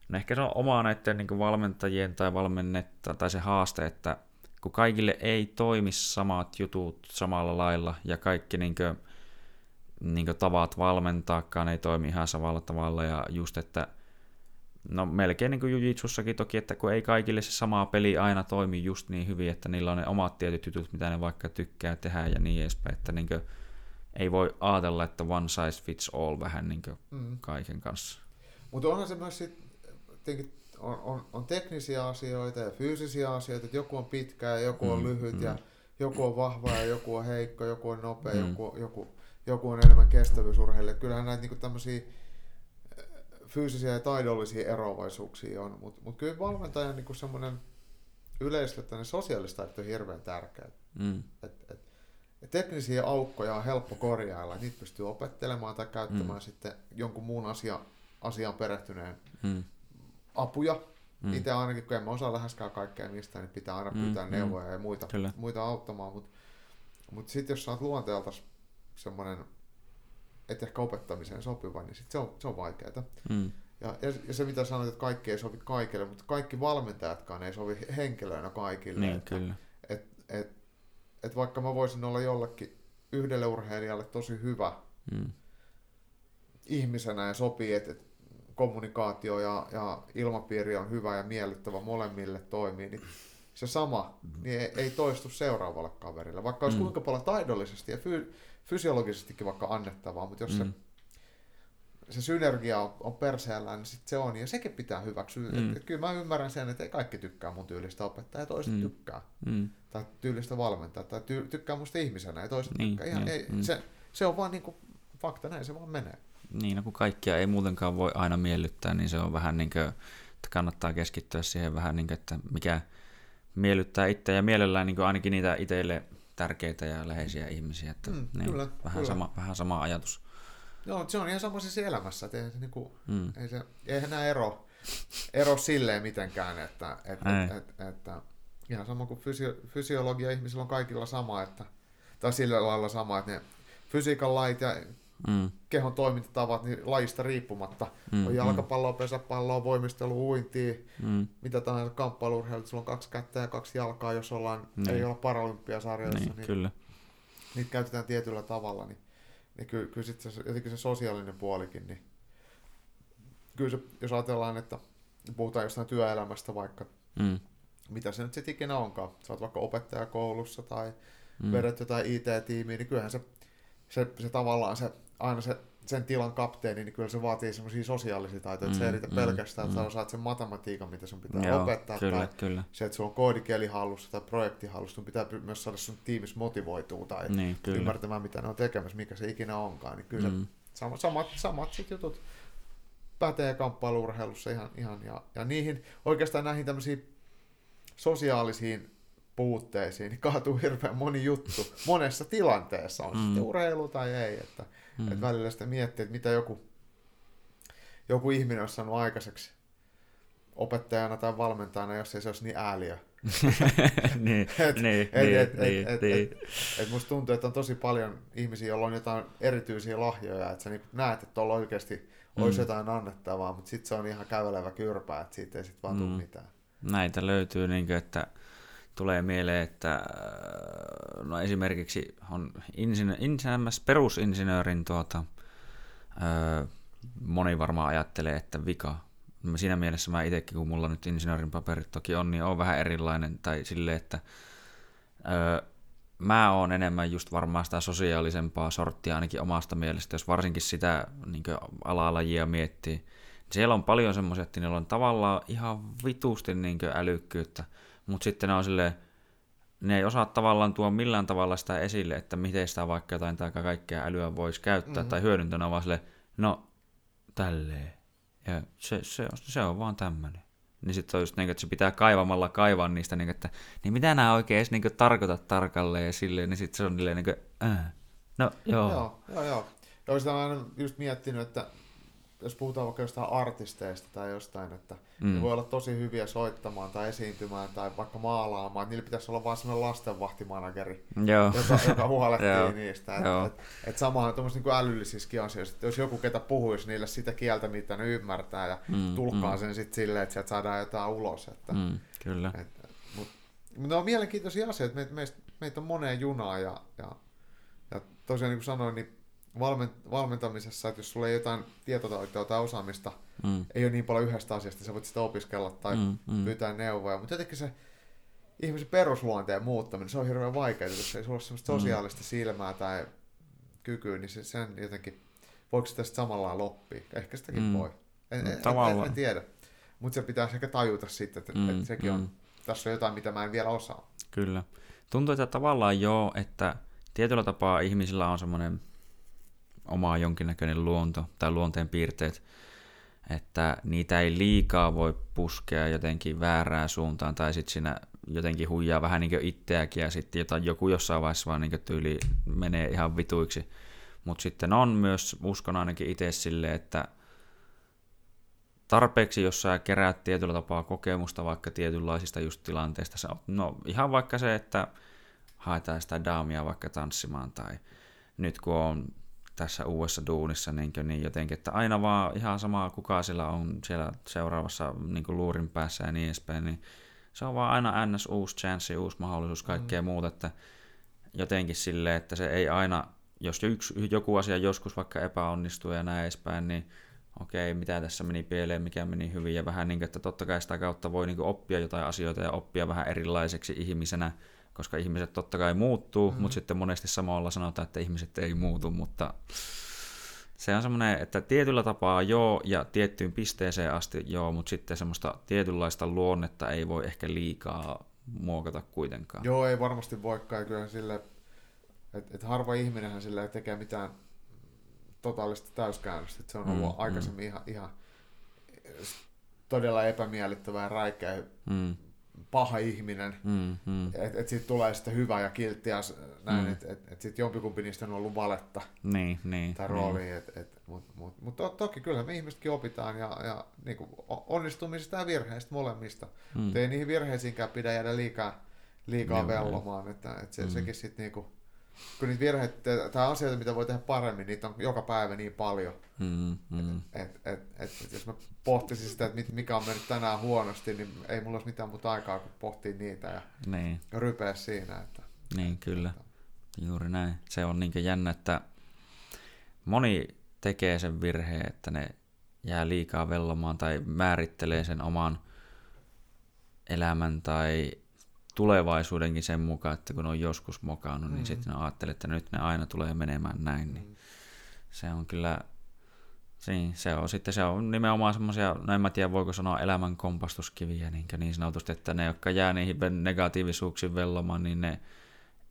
no ehkä se on oma näiden niin valmentajien tai valmennetta tai se haaste, että kun kaikille ei toimi samat jutut samalla lailla ja kaikki niin kuin, niin kuin tavat valmentaakaan ei toimi ihan samalla tavalla ja just, että no melkein niin kuin jujitsussakin toki, että kun ei kaikille se sama peli aina toimi just niin hyvin, että niillä on ne omat tietyt jutut, mitä ne vaikka tykkää tehdä ja niin edespäin, että niin kuin, ei voi ajatella, että one size fits all vähän niin kuin mm. kaiken kanssa. Mutta onhan se myös sitten on, on, on teknisiä asioita ja fyysisiä asioita, että joku on pitkä ja joku on mm, lyhyt mm. ja joku on vahva ja joku on heikko, joku on nopea, mm. joku, joku, joku on enemmän kestävyysurheilija. Kyllähän näitä niin tämmöisiä äh, fyysisiä ja taidollisia eroavaisuuksia on, mutta mut kyllä valmentajan niin semmoinen yleislyttäinen sosiaalistaito on hirveän tärkeä. Mm. Et, et, et teknisiä aukkoja on helppo korjailla, niitä pystyy opettelemaan tai käyttämään mm. sitten jonkun muun asia, asiaan perehtyneen mm apuja. Mm. Itse ainakin, kun en mä osaa läheskään kaikkea mistä, niin pitää aina mm, pyytää mm, neuvoja mm, ja muita, muita auttamaan. Mutta Mutta sitten jos sä oot luonteelta semmoinen, et ehkä opettamiseen sopiva, niin sit se on, se on vaikeaa. Mm. Ja, ja, ja se mitä sanoit, että kaikki ei sovi kaikille, mutta kaikki valmentajatkaan ei sovi henkilöinä kaikille. Niin, että, kyllä. Et, et, et vaikka mä voisin olla jollekin yhdelle urheilijalle tosi hyvä Mm. ihmisenä ja sopii, että et kommunikaatio ja, ja ilmapiiri on hyvä ja miellyttävä molemmille toimii, niin se sama niin ei, ei toistu seuraavalle kaverille. Vaikka olisi Mm. kuinka paljon taidollisesti ja fy, fysiologisestikin vaikka annettavaa, mutta jos se, Mm. se synergia on, on perseellään, niin sit se on. Ja sekin pitää hyväksyä. Mm. Et, et kyllä mä ymmärrän sen, että ei kaikki tykkää mun tyylistä opettajaa ja toiset Mm. tykkää. Mm. Tai tyylistä valmentajaa tai ty, tykkää musta ihmisenä ja toiset Niin, tykkää. Ihan, niin, ei, mm. se, se on vaan niinku fakta, näin se vaan menee. Niin, no kun kaikkia ei muutenkaan voi aina miellyttää, niin se on vähän niin kuin, että kannattaa keskittyä siihen vähän niin kuin, että mikä miellyttää itseä ja mielellään niin kuin ainakin niitä itselle tärkeitä ja läheisiä ihmisiä. Että, Mm, niin, kyllä, vähän, kyllä. Sama, vähän sama ajatus. Joo, se on ihan sama siis elämässä, että eihän se, niinku, Mm. ei se, eihän nämä ero, ero silleen mitenkään, että, että, Ei. että, että, että ihan sama kuin fysio, fysiologia ihmisillä on kaikilla sama, että, tai sillä lailla sama, että ne fysiikan lait ja Mm. kehon toimintatavat niin lajista riippumatta, Mm, on jalkapalloa, pesäpalloa, voimistelu, uintia, Mm. mitä tahansa kamppailurheilu, sulla on kaksi kättä ja kaksi jalkaa, jos ollaan, Niin. ei olla paralympiasarjoissa, Niin, niin, kyllä. niitä käytetään tietyllä tavalla, niin, niin kyllä, kyllä sit se, jotenkin se sosiaalinen puolikin, niin kyllä se, jos ajatellaan, että puhutaan jostain työelämästä vaikka, Mm. mitä se nyt sitten ikinä onkaan, sä oot vaikka opettajakoulussa tai Mm. mm. vedät jotain IT-tiimiä, niin kyllähän se, se, se tavallaan se, aina se, sen tilan kapteeni, niin kyllä se vaatii semmoisia sosiaalisia taitoja, että se ei Mm, riitä mm, pelkästään, että sä mm. osaat sen matematiikan, mitä sun pitää Joo, opettaa, kyllä, tai kyllä. se, että sulla on koodikieli hallussa tai projekti hallussa, sun pitää myös saada sun tiimissä motivoitua tai Niin, kyllä. ymmärtämään, mitä ne on tekemässä, mikä se ikinä onkaan, niin kyllä mm. Mm. se samat, samat, samat sit jutut pätee kamppailurheilussa ihan, ihan ja, ja niihin, oikeastaan näihin tämmöisiin sosiaalisiin puutteisiin, niin kaatuu hirveän moni juttu monessa tilanteessa, on Mm. mm. sitten urheilu tai ei, että, Mm. että välillä sitä miettii, että mitä joku, joku ihminen on saanut aikaiseksi opettajana tai valmentajana, jos ei se olisi niin ääliö. niin, Et- niin, et- niin, et- et- niin, et- niin. Et musta tuntuu, että on tosi paljon ihmisiä, joilla on jotain erityisiä lahjoja, että sä niin näet, että tuolla oikeasti olisi Mm. jotain annettavaa, mutta sitten se on ihan kävelevä kyrpä, että siitä ei sitten vaan. Mm. tule mitään. näitä löytyy, niin kuin, että tulee mieleen, että äh, no esimerkiksi on insinö, insinöörimässä perusinsinöörin tuota, ö, moni varmaan ajattelee, että vika. Siinä mielessä mä itsekin, kun mulla nyt insinöörin paperit toki on, niin on vähän erilainen, tai sille, että ö, mä oon enemmän just varmaan sitä sosiaalisempaa sorttia ainakin omasta mielestä, jos varsinkin sitä niin alalajia miettii. Siellä on paljon semmoisia, että niillä on tavallaan ihan vitusti niin älykkyyttä, mutta sitten ne on silleen, ne ei osaa tavallaan tuo millään tavalla sitä esille, että miten sitä vaikka jotain tai kaikkea älyä voisi käyttää mm-hmm. Mhm. tai hyödyntää, vaan silleen, no tälleen. Ja se, se, on, se on vaan tämmöinen. Niin sitten on just niin, että se pitää kaivamalla kaivaa niistä, niin, että niin mitä nämä oikein edes niin tarkoitat tarkalleen ja silleen, niin sitten se on silleen niin kuin, äh. no joo. Joo, joo, joo. Ja olisin aina just miettinyt, että jos puhutaan vaikka jostain artisteista tai jostain, että mm. ne voi olla tosi hyviä soittamaan tai esiintymään tai vaikka maalaamaan, että niillä pitäisi olla vaan semmoinen lastenvahtimanageri, Joo. joka, joka huolehtii niistä. Et, joo. et, et samahan tuommoisissa niin älyllisissä asioissa, että jos joku ketä puhuisi niille sitä kieltä, mitä ne ymmärtää ja Mm, tulkkaa mm. sen sitten silleen, että sieltä saadaan jotain ulos. Että, mm. Kyllä. et, mut, mut ne on mielenkiintoisia asioita, meitä, meistä, meitä on moneen junaan ja, ja, ja tosiaan niin kuin sanoin, niin valment, valmentamisessa, että jos sulla ei jotain tietotaitoa tai osaamista, Mm, ei ole niin paljon yhdestä asiasta, sä voit sitä opiskella tai Mm, mm, mm. mm. pyytää neuvoja, mutta jotenkin se ihmisen perusluonteen muuttaminen, se on hirveän vaikeaa, jos ei sulla ole semmoista Mm. sosiaalista silmää tai kykyä, niin se, sen jotenkin, voiko sitä sitten samalla loppia? Ehkä sitäkin Mm. mm. voi. En, en, en, tavallaan. en, tiedä. Mutta se pitää ehkä tajuta sitten, että, Mm, mm, että sekin on, mm. tässä on jotain, mitä mä en vielä osaa. Kyllä. Tuntuu, että tavallaan joo, että tietyllä tapaa ihmisillä on semmoinen oma jonkinnäköinen luonto tai luonteen piirteet, että niitä ei liikaa voi puskea jotenkin väärään suuntaan tai sitten siinä jotenkin huijaa vähän niin itseäkin ja sitten jotain, joku jossain vaiheessa vaan niin tyyli menee ihan vituiksi. Mutta sitten on myös, uskon ainakin itse silleen, että tarpeeksi, jos sä keräät tietyllä tapaa kokemusta vaikka tietynlaisista just tilanteista, sä- no ihan vaikka se, että haetaan sitä daamia vaikka tanssimaan tai nyt kun on tässä uudessa duunissa niin, niin jotenkin, että aina vaan ihan sama kuka siellä on siellä seuraavassa niin luurin päässä ja niin edespäin, niin se on vaan aina ns. uusi chanssi, uusi mahdollisuus, kaikkea mm. muuta, että jotenkin silleen, että se ei aina, jos yksi, joku asia joskus vaikka epäonnistuu ja näin edespäin, niin okei, mitä tässä meni pieleen, mikä meni hyvin, ja vähän niin kuin, että totta kai sitä kautta voi niin kuin oppia jotain asioita ja oppia vähän erilaiseksi ihmisenä, koska ihmiset totta kai muuttuu, mm. mutta sitten monesti samalla sanotaan, että ihmiset ei muutu, mutta se on semmoinen, että tietyllä tapaa joo ja tiettyyn pisteeseen asti joo, mutta sitten semmoista tietynlaista luonnetta ei voi ehkä liikaa muokata kuitenkaan. Joo, ei varmasti voikaan. Kyllä sille, että et harva ihminenhän sille tekee mitään totaalista täyskäännöstä. Se on mm, ollut mm, aikaisemmin mm. ihan, ihan todella epämiellyttävää ja räikeä mm paha ihminen, mm, mm. että et siitä tulee sitten hyvä ja kiltti ja näin, mm. että et, et sitten jompikumpi niistä on ollut valetta niin, niin, tai rooli, niin. Et, et, mutta mut, mut to, toki kyllä me ihmisetkin opitaan ja, ja niin kuin onnistumisista ja virheistä molemmista, mm. mutta ei niihin virheisiinkään pidä jäädä liikaa, liikaa vellomaan, että, että se, mm. sekin sitten niin kuin, kun niitä virheitä tai asioita, mitä voi tehdä paremmin, niitä on joka päivä niin paljon. Mm, mm. Et, et, et, et, jos mä pohtisin sitä, että mikä on mennyt tänään huonosti, niin ei mulla olisi mitään muuta aikaa kuin pohtia niitä ja niin. rypeä siinä. Että, niin, kyllä. Juuri näin. Se on niin jännä, että moni tekee sen virheen, että ne jää liikaa vellomaan tai määrittelee sen oman elämän tai tulevaisuudenkin sen mukaan, että kun on joskus mokannut, niin mm. sitten ne ajattelee, että nyt ne aina tulee menemään näin, niin mm. se on kyllä, niin, se on sitten se on nimenomaan semmoisia, no en mä tiedä voiko sanoa elämän kompastuskiviä niin, niin sanotusti, että ne, jotka jää niihin negatiivisuuksiin vellomaan, niin ne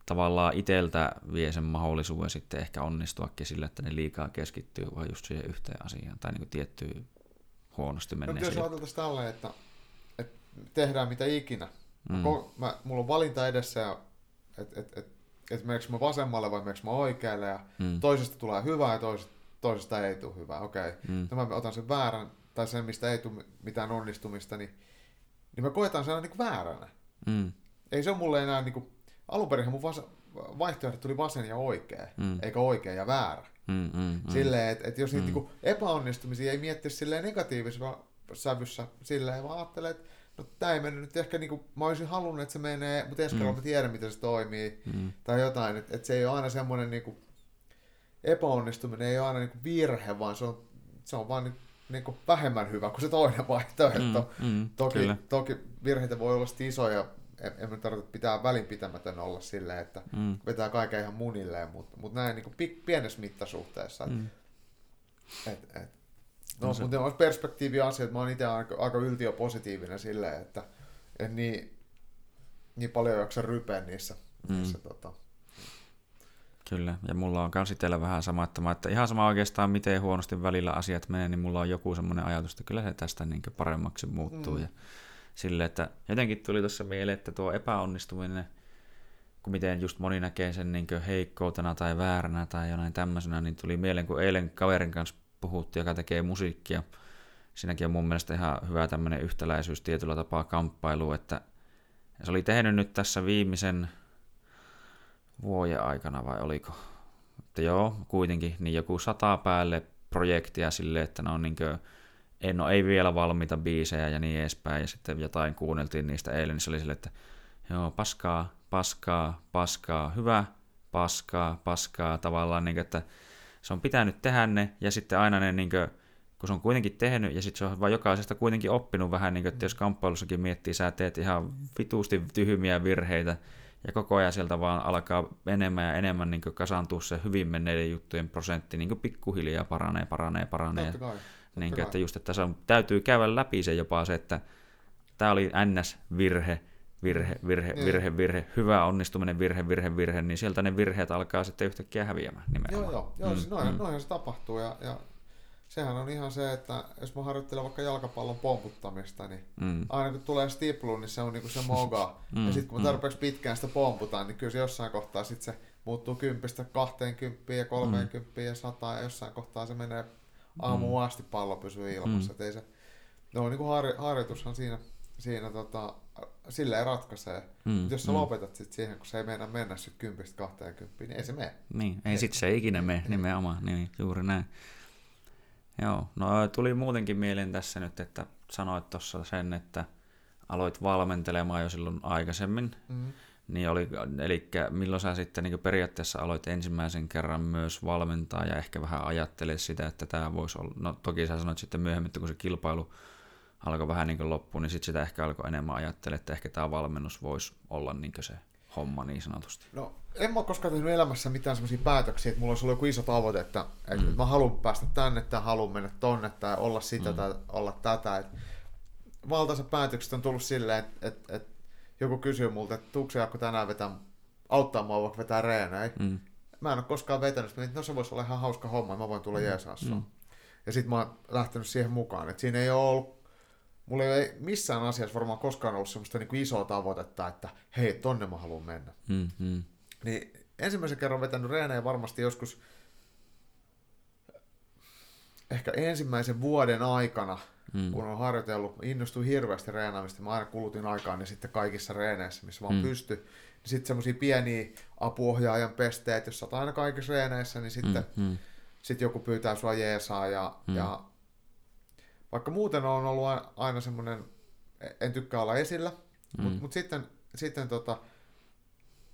tavallaan iteltä vie sen mahdollisuuden sitten ehkä onnistuakin sillä, että ne liikaa keskittyy vain just siihen yhteen asiaan tai niin kuin tiettyyn huonosti menneeseen. No, jos ajateltaisiin tälle, että, että tehdään mitä ikinä, Mm. Mä, mulla on valinta edessä, että et, et, et meneekö mä vasemmalle vai meneekö mä oikealle, ja mm. toisesta tulee hyvää ja toisesta, toisesta ei tule hyvää, okei. Okay. Mm. mä otan sen väärän, tai sen, mistä ei tule mitään onnistumista, niin, niin mä koetan sen niin vääränä. Mm. Ei se ole mulle enää, niin kuin, alun perin mun vas, vaihtoehdot tuli vasen ja oikea, mm. eikä oikea ja väärä. Mm, mm, mm. Silleen, että et jos niitä mm. niin epäonnistumisia ei miettisi silleen negatiivisessa sävyssä, silleen vaan ajattelee, että no tämä ei mennyt nyt ehkä niin kuin, mä olisin halunnut, että se menee, mutta ensi mm. mä tiedän, miten se toimii, mm. tai jotain, että, että se ei ole aina semmoinen niin kuin, epäonnistuminen ei ole aina niin kuin virhe, vaan se on, se on vaan niin, niin kuin vähemmän hyvä kuin se toinen vaihtoehto. Mm, mm, toki, toki virheitä voi olla isoja, en, en tarvitse pitää välinpitämätön olla silleen, että mm. vetää kaiken ihan munilleen, mutta, mutta näin niin kuin pienessä mittasuhteessa. Mm. Et, et, No, se... mutta on perspektiivi asia, että mä oon itse aika, aika yltiöpositiivinen silleen, että en niin, niin paljon jaksa rypeä niissä. Mm. niissä tota. Kyllä, ja mulla on kans itsellä vähän sama, että, mä, että ihan sama oikeastaan miten huonosti välillä asiat menee, niin mulla on joku semmoinen ajatus, että kyllä se tästä niin paremmaksi muuttuu. Mm. Ja sille, että jotenkin tuli tuossa mieleen, että tuo epäonnistuminen, kun miten just moni näkee sen niin heikkoutena tai vääränä tai jonain tämmöisenä, niin tuli mieleen, kun eilen kaverin kanssa puhuttiin, joka tekee musiikkia. Siinäkin on mun mielestä ihan hyvä tämmöinen yhtäläisyys tietyllä tapaa kamppailu, että se oli tehnyt nyt tässä viimeisen vuoden aikana vai oliko? Että joo, kuitenkin, niin joku sata päälle projektia sille, että ne on niin kuin, en, no, ei vielä valmiita biisejä ja niin edespäin, ja sitten jotain kuunneltiin niistä eilen, niin se oli sille, että joo, paskaa, paskaa, paskaa, hyvä, paskaa, paskaa, tavallaan niin kuin, että se on pitänyt tehdä ne, ja sitten aina ne, niin kuin, kun se on kuitenkin tehnyt, ja sitten se on vaan jokaisesta kuitenkin oppinut vähän, niin kuin, että jos kamppailussakin miettii, sä teet ihan vituusti tyhmiä virheitä, ja koko ajan sieltä vaan alkaa enemmän ja enemmän niin kasaantua se hyvin menneiden juttujen prosentti, niin kuin pikkuhiljaa paranee, paranee, paranee. Totta kai. Totta niin kuin, että just, että se on, täytyy käydä läpi se jopa se, että tämä oli NS-virhe, virhe, virhe, niin. virhe, virhe, hyvä onnistuminen, virhe, virhe, virhe, niin sieltä ne virheet alkaa sitten yhtäkkiä häviämään nimenomaan. Joo, joo, joo mm, siis noinhan, mm. noinhan se tapahtuu ja, ja sehän on ihan se, että jos mä harjoittelen vaikka jalkapallon pomputtamista, niin mm. aina kun tulee stiplu, niin se on niinku se moga. mm, ja sitten kun mä mm. tarpeeksi pitkään sitä pomputaan, niin kyllä se jossain kohtaa sit se muuttuu kympistä 20 ja 30 mm. ja 100 ja jossain kohtaa se menee aamuun mm. asti pallo pysyy ilmassa. Mm. ei se, no niin kuin har, harjoitushan siinä siinä tota, silleen ratkaisee. Mm, Jos sä mm. lopetat sit siihen, kun se ei meinaa mennä sit 10 20, niin ei se mene. Niin, ei sit se ei ikinä mene, nimenomaan, niin, juuri näin. Joo, no tuli muutenkin mieleen tässä nyt, että sanoit tuossa sen, että aloit valmentelemaan jo silloin aikaisemmin, Mm. niin oli, eli milloin sä sitten niin periaatteessa aloit ensimmäisen kerran myös valmentaa ja ehkä vähän ajattelee sitä, että tämä voisi olla, no toki sä sanoit sitten myöhemmin, että kun se kilpailu alkoi vähän niin loppuun, niin sitten sitä ehkä alkoi enemmän ajattelemaan, että ehkä tämä valmennus voisi olla niin se homma niin sanotusti. No, en mä ole koskaan tehnyt elämässä mitään semmoisia päätöksiä, että mulla olisi ollut joku iso tavoite, että, että mm. mä haluan päästä tänne tai haluan mennä tonne tai olla sitä mm. tai olla tätä. Et valtaisa päätökset on tullut silleen, että, että, että joku kysyy multa, että tuutko se Jaakko tänään vetää, auttaa mua vaikka vetää reenejä. Mm. Mä en ole koskaan vetänyt, että no se voisi olla ihan hauska homma, mä voin tulla mm. jeesaa. Mm. Ja sit mä oon lähtenyt siihen mukaan. Et siinä ei ole ollut, mulla ei missään asiassa varmaan koskaan ollut semmoista niin isoa tavoitetta, että hei, tonne mä haluan mennä. Mm, mm, Niin ensimmäisen kerran vetänyt reenejä varmasti joskus ehkä ensimmäisen vuoden aikana, mm, kun on harjoitellut, innostuin hirveästi reenaamista, mä aina kulutin aikaa niin sitten kaikissa reeneissä, missä vaan Mm. pysty. Niin sitten semmoisia pieniä apuohjaajan pesteet, jos sä aina kaikissa reeneissä, niin sitten mm, mm, sit joku pyytää sua jeesaa ja, mm. ja vaikka muuten on ollut aina semmoinen, en tykkää olla esillä, mm. Mutta mut sitten, sitten tota,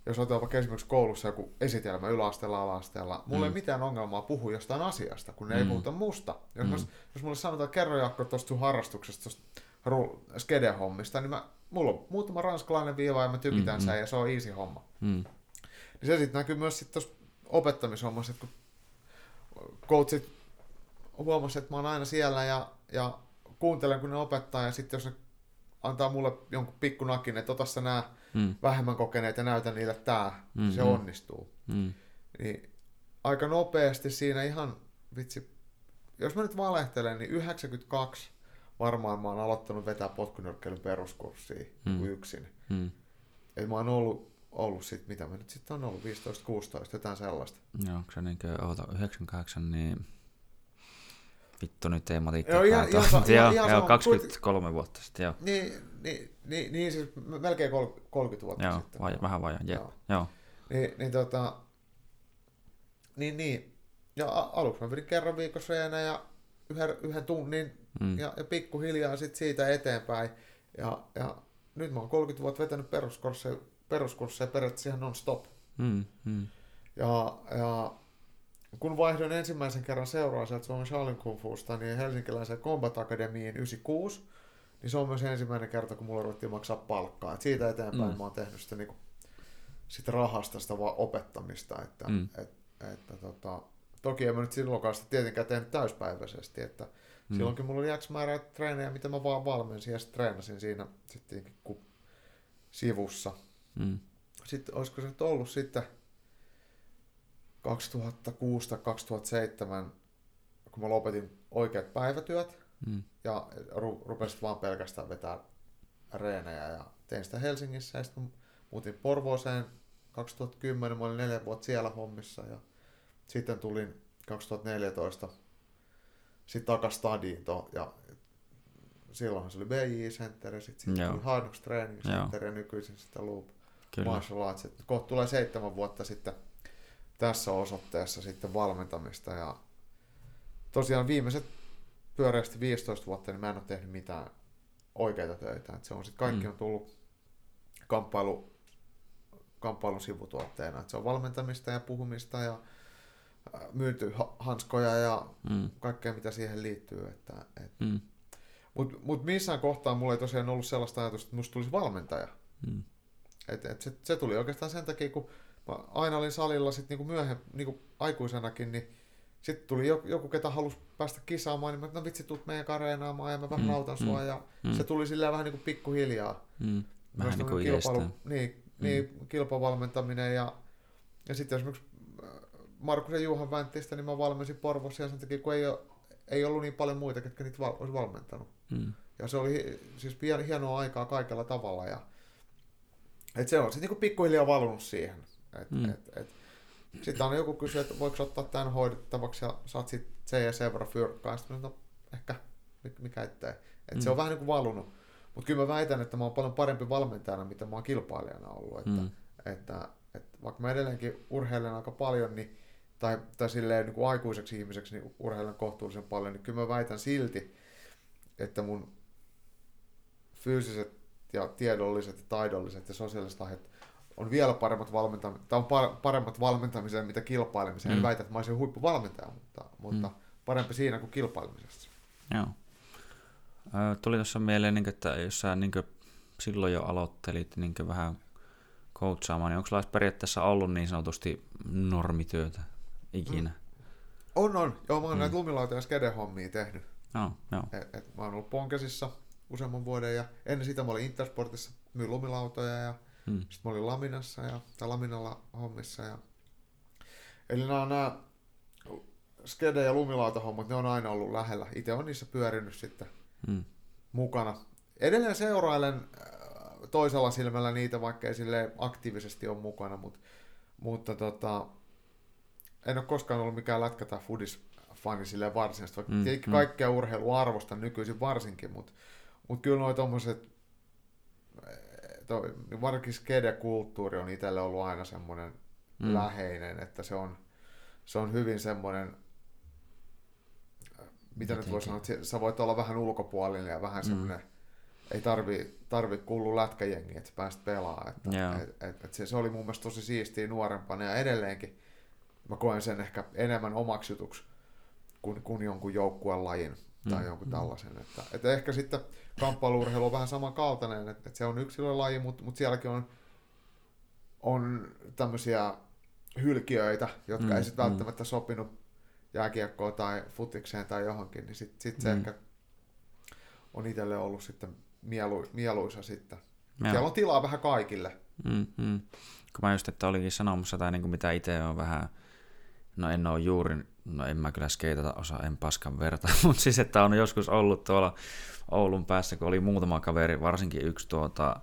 jos otetaan vaikka esimerkiksi koulussa joku esitelmä yläasteella, alasteella, mulla Mm. ei mitään ongelmaa puhua jostain asiasta, kun ne Mm. ei puhuta musta. Jos, Mm. mm. jos mulle sanotaan kerro Jaakko tuosta sun harrastuksesta, tuosta ru- skede-hommista, niin mä, mulla on muutama ranskalainen viiva ja mä tykitän Mm, mm. sen ja se on easy homma. mm, Niin se sitten näkyy myös sitten tuossa opettamishommassa, että kun coachit huomasivat, että mä oon aina siellä ja, ja kuuntelen, kun ne opettaa, ja sitten jos ne antaa mulle jonkun pikkunakin, että ota sä nää mm, vähemmän kokeneet ja näytä niille tää, Mm, se mm. onnistuu. mm, Niin aika nopeasti siinä ihan, vitsi, jos mä nyt valehtelen, niin 92 varmaan mä oon aloittanut vetää potkunyrkkeilyn peruskurssia Mm. yksin. mm. Et mä oon ollut, ollut sit, mitä mä nyt sitten on ollut, 15-16, jotain sellaista. Joo, onko se niinkö, oota, 98, niin vittu nyt ei matikka Joo, ihan- ihan ihan- joo, ihan joo, sama. 23 vuotta sitten, joo. Niin, niin, niin, niin siis melkein kol- 30 vuotta Joo, sitten. vai, vähän vajaa, jep. Joo. Joo. Niin, niin tota, niin, niin. Ja aluksi mä vedin kerran viikossa reenä ja yhden, yhden tunnin Mm. ja, ja pikkuhiljaa sit siitä eteenpäin. Ja, ja nyt mä oon 30 vuotta vetänyt peruskursseja, peruskursseja periaatteessa ihan non-stop. Mm, mm, Ja, ja kun vaihdoin ensimmäisen kerran seuraa sieltä Suomen Shaolin Kung Fusta, niin helsinkiläiseen Combat Academyin 96, niin se on myös ensimmäinen kerta, kun mulla ruvettiin maksaa palkkaa. Et siitä eteenpäin Mm. mä oon tehnyt sitä, niinku, sitä rahasta sitä vaan opettamista. Että, Mm. et, että tota, toki en mä nyt silloinkaan sitä tietenkään tehnyt täyspäiväisesti, että Mm. silloinkin mulla oli X määrää treenejä, mitä mä vaan valmensin ja sitten treenasin siinä sitten sivussa mm, sitten olisiko se nyt ollut sitten 2006 tai 2007, kun mä lopetin oikeat päivätyöt mm, ja ru- rupesin vaan pelkästään vetää reenejä ja tein sitä Helsingissä ja sitten muutin Porvooseen 2010, mä olin neljä vuotta siellä hommissa ja sitten tulin 2014 sitten takas stadiin to, ja silloinhan se oli BJ Center ja sitten sit Joo. tuli Hardux Training Joo. Center ja nykyisin sitten Loop kyllä. martial arts. Kohta tulee seitsemän vuotta sitten tässä osoitteessa sitten valmentamista ja tosiaan viimeiset pyöreästi 15 vuotta, niin mä en ole tehnyt mitään oikeita töitä. Et se on sitten kaikki Mm. on tullut kamppailu, kamppailun sivutuotteena. Et se on valmentamista ja puhumista ja äh, myyty ha- hanskoja ja Mm, kaikkea mitä siihen liittyy. Että, et. mm, Mutta mut missään kohtaa mulla ei tosiaan ollut sellaista ajatusta, että musta tulisi valmentaja. mm, Et, et se, se, tuli oikeastaan sen takia, kun mä aina olin salilla sit niinku myöhemmin, niinku aikuisenakin, niin sitten tuli joku, joku, ketä halusi päästä kisaamaan, niin mä että no vitsi, tuut meidän kareenaamaan ja mä vähän Mm, mm, autan mm, sua. Ja mm. se tuli silleen vähän niin kuin pikkuhiljaa. mm. Vähän niin kuin tämmönen kilpailu, niin, niin, kilpavalmentaminen ja, ja sitten esimerkiksi äh, Markus ja Juhan Vänttistä, niin mä valmensin Porvossa ja sen takia, kun ei, ole, ei ollut niin paljon muita, ketkä niitä val, olisi valmentanut. Mm, Ja se oli siis hien- hienoa aikaa kaikella tavalla. Ja, et se on sitten niinku pikkuhiljaa valunut siihen. Et, Mm. et, et, sitten aina joku kysyy, että voiko ottaa tämän hoidettavaksi ja saat sitten se ja sen verran fyrkkaa. Sitten no ehkä, mi- mikä ettei. Et Mm. Se on vähän niin kuin valunut, Mutta kyllä mä väitän, että mä oon paljon parempi valmentajana, mitä mä oon kilpailijana ollut. Että, Mm. että, että vaikka mä edelleenkin urheilen aika paljon, niin, tai, tai silleen niin kuin aikuiseksi ihmiseksi niin urheilen kohtuullisen paljon, niin kyllä mä väitän silti, että mun fyysiset ja tiedolliset ja taidolliset ja sosiaaliset lahjat on vielä paremmat, valmenta- tai on par- paremmat valmentamiseen, mitä kilpailemiseen. Mm. Mm. En väitä, että mä olisin huippuvalmentaja, mutta, mutta Mm. parempi siinä kuin kilpailemisessa. Joo. Ö, tuli tuossa mieleen, että jos sä niin, silloin jo aloittelit niin vähän coachaamaan, niin onko sulla periaatteessa ollut niin sanotusti normityötä ikinä? On, on. Joo, mä oon Mm. mm. näitä lumilauta- ja skede-hommia tehnyt. Joo, joo. Et, et mä oon ollut Ponkesissa useamman vuoden ja ennen sitä mä olin Intersportissa, myin lumilautoja ja Mm. sitten mä olin Laminassa ja, tai Laminalla hommissa. Ja... Eli nämä, nämä skede- ja lumilautahommat, ne on aina ollut lähellä. Itse on niissä pyörinyt sitten Mm. mukana. Edelleen seurailen äh, toisella silmällä niitä, vaikka ei sille aktiivisesti ole mukana, mutta, mutta tota, en ole koskaan ollut mikään lätkä- tai fudis-fani silleen varsinaisesti, vaikka Mm, mm, mm. kaikkea urheilua arvostan nykyisin varsinkin, mutta, mutta kyllä noi tommoset, eh, toi, varsinkin skede-kulttuuri on itselle ollut aina semmoinen Mm. mm. läheinen, että se on, se on hyvin semmoinen, mitä nyt voi Jotenkin. sanoa, että sä voit olla vähän ulkopuolinen ja vähän Mm. semmoinen, ei tarvi, tarvi kuulua lätkäjengiin, että sä pääst pelaamaan. Että, Joo. et, et, et se, se, oli mun mielestä tosi siistiä nuorempana ja edelleenkin mä koen sen ehkä enemmän omaksi jutuksi kuin, kuin jonkun joukkueen lajin tai Mm. jonkun tällaisen. Että, että ehkä sitten kamppailuurheilu on vähän samankaltainen, että, että se on yksilölaji, mutta, mutta sielläkin on, on tämmöisiä hylkiöitä, jotka Mm, ei sitten mm. välttämättä sopinut jääkiekkoon tai futikseen tai johonkin, niin sitten sit se Mm. ehkä on itselle ollut sitten mielu, mieluisa sitten. Joo. Siellä on tilaa vähän kaikille. Mm, mm. Kun mä just, että olikin sanomassa, tai niin kuin mitä itse on vähän, no en ole juuri, no en mä kyllä skeitata osaa, en paskan verta, mutta siis, että on joskus ollut tuolla Oulun päässä, kun oli muutama kaveri, varsinkin yksi tuota,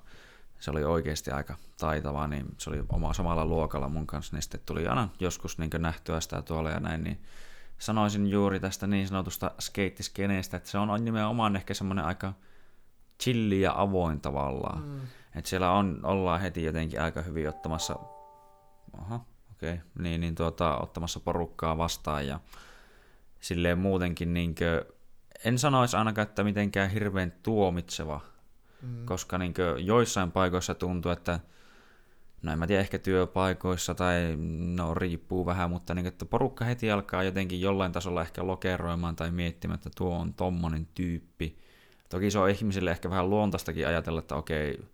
se oli oikeasti aika taitava, niin se oli oma samalla luokalla mun kanssa, niin sitten tuli aina joskus niin nähtyä sitä tuolla ja näin, niin sanoisin juuri tästä niin sanotusta skeittiskeneestä, että se on nimenomaan ehkä semmoinen aika chilli ja avoin tavallaan. Mm. Et siellä on, ollaan heti jotenkin aika hyvin ottamassa, aha, okay, niin, niin tuota, ottamassa porukkaa vastaan ja silleen muutenkin niinkö, en sanoisi ainakaan, että mitenkään hirveän tuomitseva, Mm. koska niinkö joissain paikoissa tuntuu, että no en mä tiedä, ehkä työpaikoissa tai no riippuu vähän, mutta niin, että porukka heti alkaa jotenkin jollain tasolla ehkä lokeroimaan tai miettimään, että tuo on tommonen tyyppi. Toki se on ihmisille ehkä vähän luontaistakin ajatella, että okei,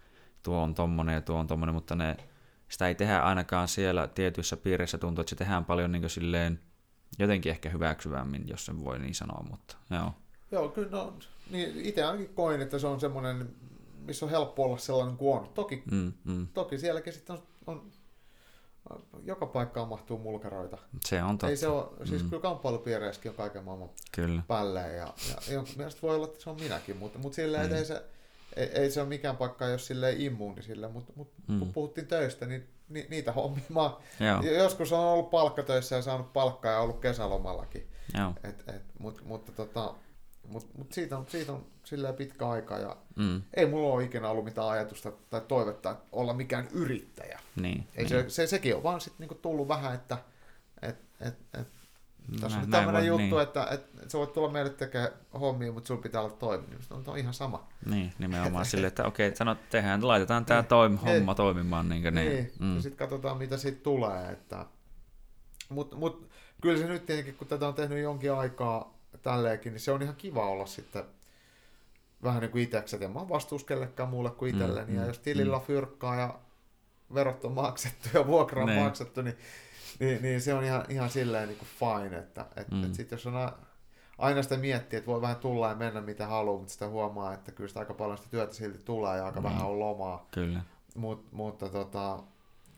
tuo on tommonen ja tuo on tommonen, mutta ne, sitä ei tehdä ainakaan siellä tietyissä piireissä tuntuu, että se tehdään paljon niin silleen jotenkin ehkä hyväksyvämmin, jos sen voi niin sanoa, mutta joo. Joo, kyllä no, niin itse ainakin koin, että se on semmoinen, missä on helppo olla sellainen kuin on. Toki, Mm, mm. toki sielläkin sitten on, on joka paikkaan mahtuu mulkeroita. Se on totta, Ei se ole, siis Mm. kyllä kamppailupiireissäkin on kaiken maailman kyllä. pälleen ja, ja jonkun mielestä voi olla, että se on minäkin, mutta, mutta silleen, Mm. ei se, ei, ei se ole mikään paikka, jos silleen immuuni sille, mutta, mutta Mm. kun puhuttiin töistä, niin ni, niitä hommia mä Joo, joskus on ollut palkkatöissä ja saanut palkkaa ja ollut kesälomallakin. joo. Et, et, mut, mutta tota, mut, mut siitä, on, siitä on silleen pitkä aika ja Mm, ei mulla ole ikinä ollut mitään ajatusta tai toivetta olla mikään yrittäjä. niin. Ei niin. se, se, sekin on vaan sitten niinku tullut vähän, että et, et, et, tässä on tämmöinen juttu, niin. että, että sä voit tulla meille tekemään hommia, mutta sulla pitää olla toimia. Niin on, on ihan sama. Niin, nimenomaan silleen, että okei, sanot, tehdään, laitetaan tämä toim, homma toimimaan. Niin, niin. Niin, Mm. ja sitten katsotaan, mitä siitä tulee. Että... Mutta mut, kyllä se nyt tietenkin, kun tätä on tehnyt jonkin aikaa tälleenkin, niin se on ihan kiva olla sitten vähän niin kuin itseksi, että en mä vastuus kellekään muulle kuin Mm, itselleni. ja mm, jos tilillä on fyrkkaa ja verot on maksettu ja vuokra on Niin. maksettu, niin, niin, niin, se on ihan, ihan silleen niin kuin fine. Että et, Mm. et sit jos on a- aina sitä miettiä, että voi vähän tulla ja mennä mitä haluaa, mutta sitä huomaa, että kyllä sitä aika paljon sitä työtä silti tulee ja aika Mm. vähän on lomaa. Kyllä. Mut, mutta tota,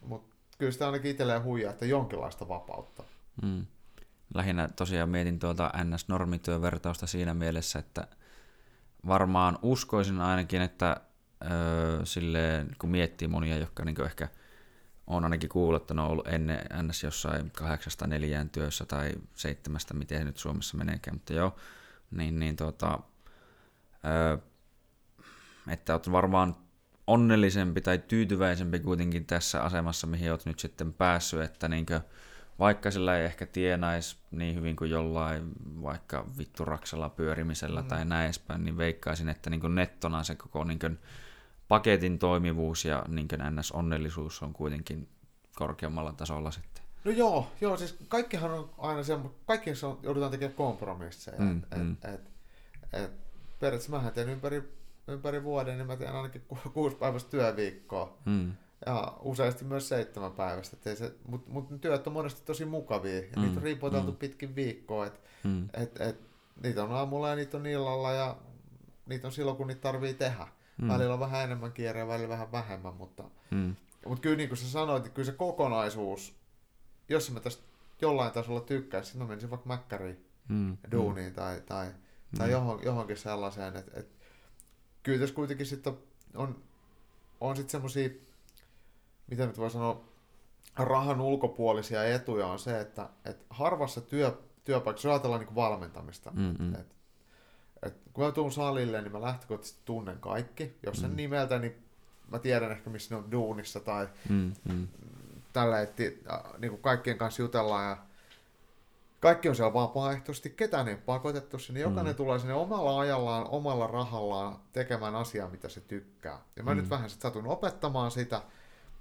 mut kyllä sitä ainakin itselleen huijaa, että jonkinlaista vapautta. Mm. Lähinnä tosiaan mietin tuota NS-normityövertausta siinä mielessä, että varmaan uskoisin ainakin, että öö, silleen, kun miettii monia, jotka niin ehkä on ainakin kuullut, että ne on ollut ennen NS jossain kahdeksasta neljään työssä tai seitsemästä, miten nyt Suomessa meneekään, mutta joo, niin, niin tuota, öö, että olet varmaan onnellisempi tai tyytyväisempi kuitenkin tässä asemassa, mihin olet nyt sitten päässyt, että niinkö, vaikka sillä ei ehkä tienaisi niin hyvin kuin jollain vaikka vittu raksalla pyörimisellä mm. tai näin edespäin, niin veikkaisin, että niin nettona se koko niin paketin toimivuus ja niin NS-onnellisuus on kuitenkin korkeammalla tasolla sitten. No joo, joo siis kaikkihan on aina se, kaikki on, joudutaan tekemään kompromisseja. Mm, et, mm. Et, et, et, periaatteessa mähän teen ympäri, ympäri vuoden, niin mä teen ainakin ku, kuusi päivästä työviikkoa. Mm. Ja useasti myös seitsemän päivästä. Mutta mut työt on monesti tosi mukavia. Ja mm, niitä on riipoteltu mm. pitkin viikkoa. Et, mm. et, et, niitä on aamulla ja niitä on illalla ja niitä on silloin, kun niitä tarvii tehdä. Mm. Välillä on vähän enemmän kiireä, välillä vähän vähemmän, mutta, mm. mutta kyllä niin kuin sä sanoit, niin kyllä se kokonaisuus, jos mä tästä jollain tasolla tykkäisin, sitten mä menisin vaikka mäkkäriin mm. duuniin mm. tai, tai, tai mm. johon, johonkin sellaiseen, että et, kyllä tässä kuitenkin sitten on, on sitten semmoisia, mitä nyt voi sanoa, rahan ulkopuolisia etuja on se, että, että harvassa työ, työpaikassa, jos ajatellaan niin valmentamista, mm-hmm. että et kun mä tuun salille, niin mä lähtökohtaisesti tunnen kaikki. Jos sen mm. nimeltä, niin mä tiedän ehkä, missä ne on duunissa tai mm, mm. tällä, että niin kuin kaikkien kanssa jutellaan ja kaikki on siellä vapaaehtoisesti, ketään ei pakotettu sinne, jokainen mm. tulee sinne omalla ajallaan, omalla rahallaan tekemään asiaa, mitä se tykkää. Ja mä mm. nyt vähän sit satun opettamaan sitä,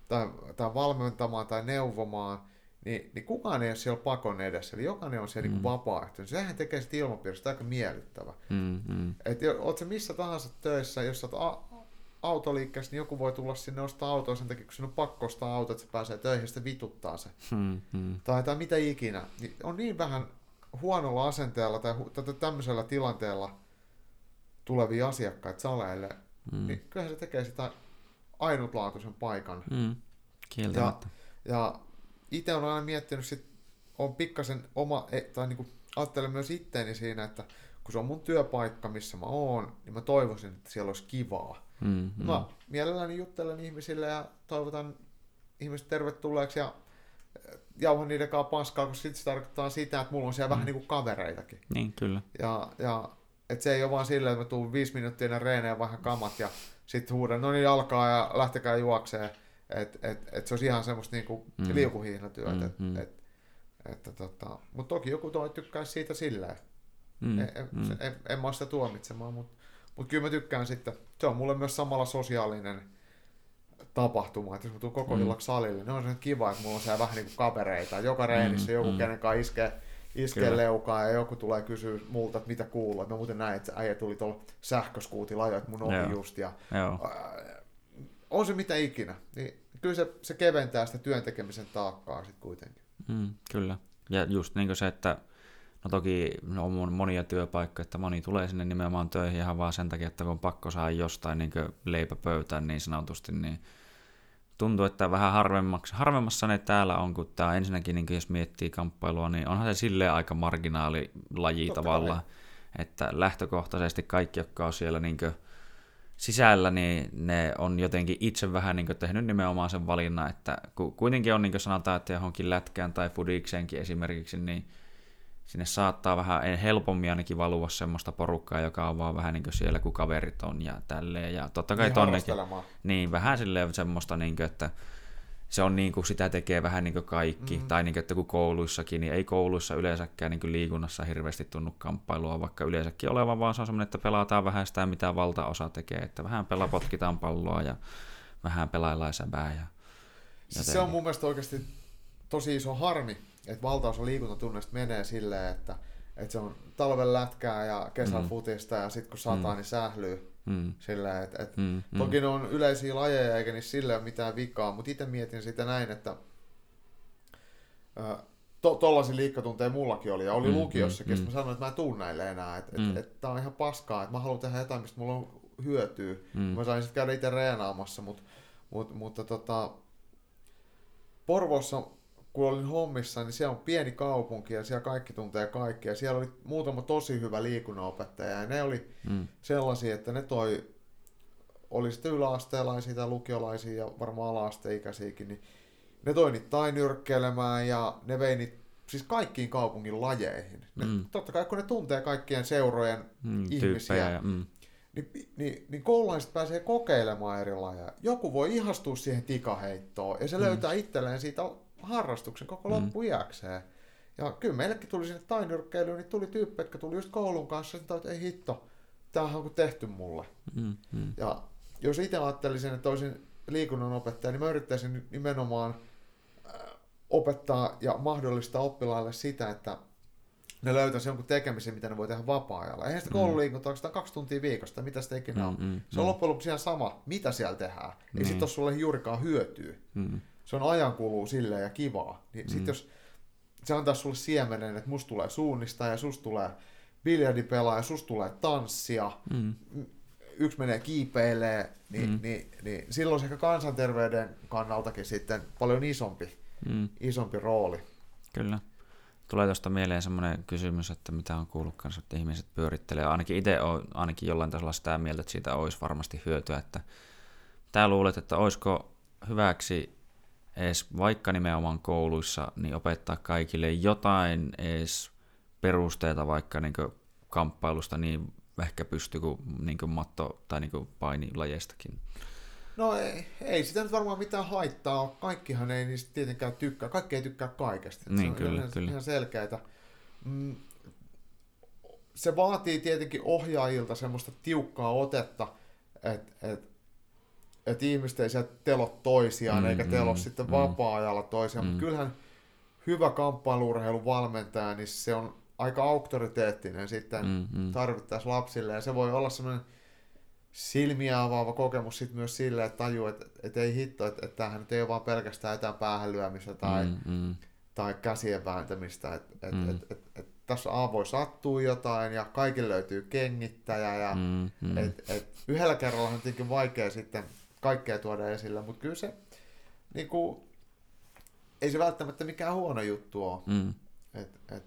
tai, tai valmentamaan tai neuvomaan, niin, niin kukaan ei ole siellä pakon edessä, eli jokainen on siellä niin mm. niin vapaaehtoinen. Sehän tekee sitä ilmapiiristä aika miellyttävä. Mm, mm. Että oot se missä tahansa töissä, jos oot a- autoliikkeessä, niin joku voi tulla sinne ostaa autoa sen takia, kun sinun on pakko ostaa auto, että se pääsee töihin ja sitten vituttaa se. Mm, mm. Tai, tai mitä ikinä. Niin on niin vähän huonolla asenteella tai, tai tämmöisellä tilanteella tulevia asiakkaita saleille, mm. niin kyllähän se tekee sitä ainutlaatuisen paikan. Mm. Kieltämättä. Ja, ja itse olen aina miettinyt, sit, on pikkasen oma, e, tai niin kuin, ajattelen myös itteeni siinä, että kun se on mun työpaikka, missä mä oon, niin mä toivoisin, että siellä olisi kivaa. Mm, mm. Mä mielelläni juttelen ihmisille ja toivotan ihmiset tervetulleeksi ja jauhan niiden kanssa paskaa, koska sitten se tarkoittaa sitä, että mulla on siellä mm. vähän niin kuin kavereitakin. Niin, kyllä. Ja, ja että se ei ole vaan silleen, että mä tuun viisi minuuttia ennen reeneen vähän kamat ja sitten huudan, no niin alkaa ja lähtekää juokseen et, et, et se olisi ihan semmoista niinku mm. liukuhiihnatyötä. Mm, et, mm. Et, että tota, mutta toki joku toi tykkää siitä silleen. Mm, en, mm. en, en mä sitä tuomitsemaan, mutta mut kyllä mä tykkään sitten. Se on mulle myös samalla sosiaalinen tapahtuma, että jos mä tuun koko mm. salille, niin on se kiva, että mulla on siellä vähän niin kuin kavereita. Joka reenissä mm, joku, mm. kenen kanssa iskee, iskee leukaa ja joku tulee kysyä multa, että mitä kuuluu. Mä muuten näin, että äijä tuli tuolla sähköskuutilla ajoit mun ohi just. Ja, Joo on se mitä ikinä, niin kyllä se, se keventää sitä työntekemisen taakkaa sitten kuitenkin. Mm, kyllä. Ja just niin kuin se, että no toki no on monia työpaikkoja, että moni tulee sinne nimenomaan töihin ihan vaan sen takia, että kun on pakko saada jostain niin leipä pöytään niin sanotusti, niin tuntuu, että vähän harvemmaksi, harvemmassa ne täällä on, kun tämä ensinnäkin, niin jos miettii kamppailua, niin onhan se silleen aika marginaalilaji Totta tavallaan, että lähtökohtaisesti kaikki, jotka on siellä niin kuin, sisällä, niin ne on jotenkin itse vähän niin tehnyt nimenomaan sen valinnan, että kuitenkin on niin kuin sanotaan, että johonkin lätkään tai fudikseenkin esimerkiksi, niin sinne saattaa vähän helpommin ainakin valua semmoista porukkaa, joka on vaan vähän niin kuin siellä, kun kaverit on ja tälleen. Ja totta kai niin tonnekin. Niin, vähän silleen semmoista, niin kuin, että se on niin kuin sitä tekee vähän niin kuin kaikki, mm. tai niin kuin, että kun kouluissakin, niin ei kouluissa yleensäkään niin kuin liikunnassa hirveästi tunnu kamppailua, vaikka yleensäkin olevan, vaan se on semmoinen, että pelataan vähän sitä, mitä valtaosa tekee, että vähän pela potkitaan palloa ja vähän pelaillaan säbää. Ja siis se on mun mielestä oikeasti tosi iso harmi, että valtaosa liikuntatunneista menee silleen, että, että se on talven lätkää ja kesän mm. futista ja sitten kun sataa, mm. niin sählyy Mm. Sillä, et, et, mm, mm. Toki ne on yleisiä lajeja eikä niissä sillä ole mitään vikaa, mutta itse mietin sitä näin, että to, tollaisia liikkatunteja mullakin oli ja oli mm, lukiossakin, mm, mm. mä sanoin, että mä en tuu näille enää, että mm. et, et, tää on ihan paskaa, että mä haluan tehdä jotain, mistä mulla on hyötyä. Mm. Mä sain sitten käydä itse reenaamassa, mutta, mutta, mutta tota, Porvossa kun olin hommissa, niin siellä on pieni kaupunki ja siellä kaikki tuntee kaikkia. Siellä oli muutama tosi hyvä liikunnanopettaja ja ne oli mm. sellaisia, että ne toi, oli sitten yläasteelaisia tai lukiolaisia ja varmaan ala-asteikäisiäkin, niin ne toi niitä tai nyrkkeilemään ja ne vei niitä siis kaikkiin kaupungin lajeihin. Ne, mm. Totta kai kun ne tuntee kaikkien seurojen mm, ihmisiä, ja, mm. niin niin, niin, niin koululaiset pääsee kokeilemaan eri lajeja. Joku voi ihastua siihen tikaheittoon ja se mm. löytää itselleen siitä harrastuksen koko mm. loppuiäkseen. Ja kyllä meillekin tuli sinne tainyrkkeilyyn, niin tuli tyyppi, jotka tuli just koulun kanssa, että ei hitto, tämähän on tehty mulle. Mm, mm. Ja jos itse ajattelisin, että olisin liikunnan opettaja, niin mä yrittäisin nimenomaan äh, opettaa ja mahdollistaa oppilaille sitä, että ne löytäisi jonkun tekemisen, mitä ne voi tehdä vapaa-ajalla. Eihän sitä mm. koululiikuntaa mm. kaksi tuntia viikosta, mitä sitä ikinä on. Mm, mm, se on mm. loppujen lopuksi ihan sama, mitä siellä tehdään. Ei mm. sit ole sulle juurikaan hyötyä. Mm. Se on ajankuluu silleen ja kivaa. Niin mm. sit jos se antaa sulle siemenen, että musta tulee suunnista ja susta tulee biljardipelaa ja susta tulee tanssia, mm. yksi menee kiipeilee, niin, mm. niin, niin silloin se ehkä kansanterveyden kannaltakin sitten paljon isompi, mm. isompi rooli. Kyllä. Tulee tuosta mieleen semmoinen kysymys, että mitä on kuullut kanssa, että ihmiset pyörittelee. Ainakin itse olen ainakin jollain tasolla sitä mieltä, että siitä olisi varmasti hyötyä. Että tää luulet, että olisiko hyväksi edes vaikka nimenomaan kouluissa, niin opettaa kaikille jotain edes perusteita vaikka niin kamppailusta niin ehkä pysty kuin, niin kuin matto- tai niin painilajeistakin. No ei, ei sitä nyt varmaan mitään haittaa ole. Kaikkihan ei niistä tietenkään tykkää. Kaikki ei tykkää kaikesta. Niin, se on kyllä, ihan, kyllä. ihan selkeitä. Mm, se vaatii tietenkin ohjaajilta semmoista tiukkaa otetta, että et, et ihmiset ei sieltä telo toisiaan, mm, eikä telo mm, sitten mm, vapaa-ajalla toisiaan. Mm. Mutta kyllähän hyvä kamppailuurheilun valmentaja, niin se on aika auktoriteettinen sitten mm, mm. tarvittaessa lapsille. Ja se voi olla semmoinen silmiä avaava kokemus sit myös sille, että tajuu, että, että ei hitto, että, että tämähän nyt ei ole vaan pelkästään jotain päähän lyömistä tai, mm, mm. tai käsien vääntämistä, että, että, mm. että, että, että tässä A voi sattua jotain ja kaikille löytyy kengittäjä ja mm, mm. Et, et, yhdellä kerralla on tietenkin vaikea sitten kaikkea tuoda esille, mutta kyllä se niin kuin, ei se välttämättä mikään huono juttu ole. Mm. Et, et,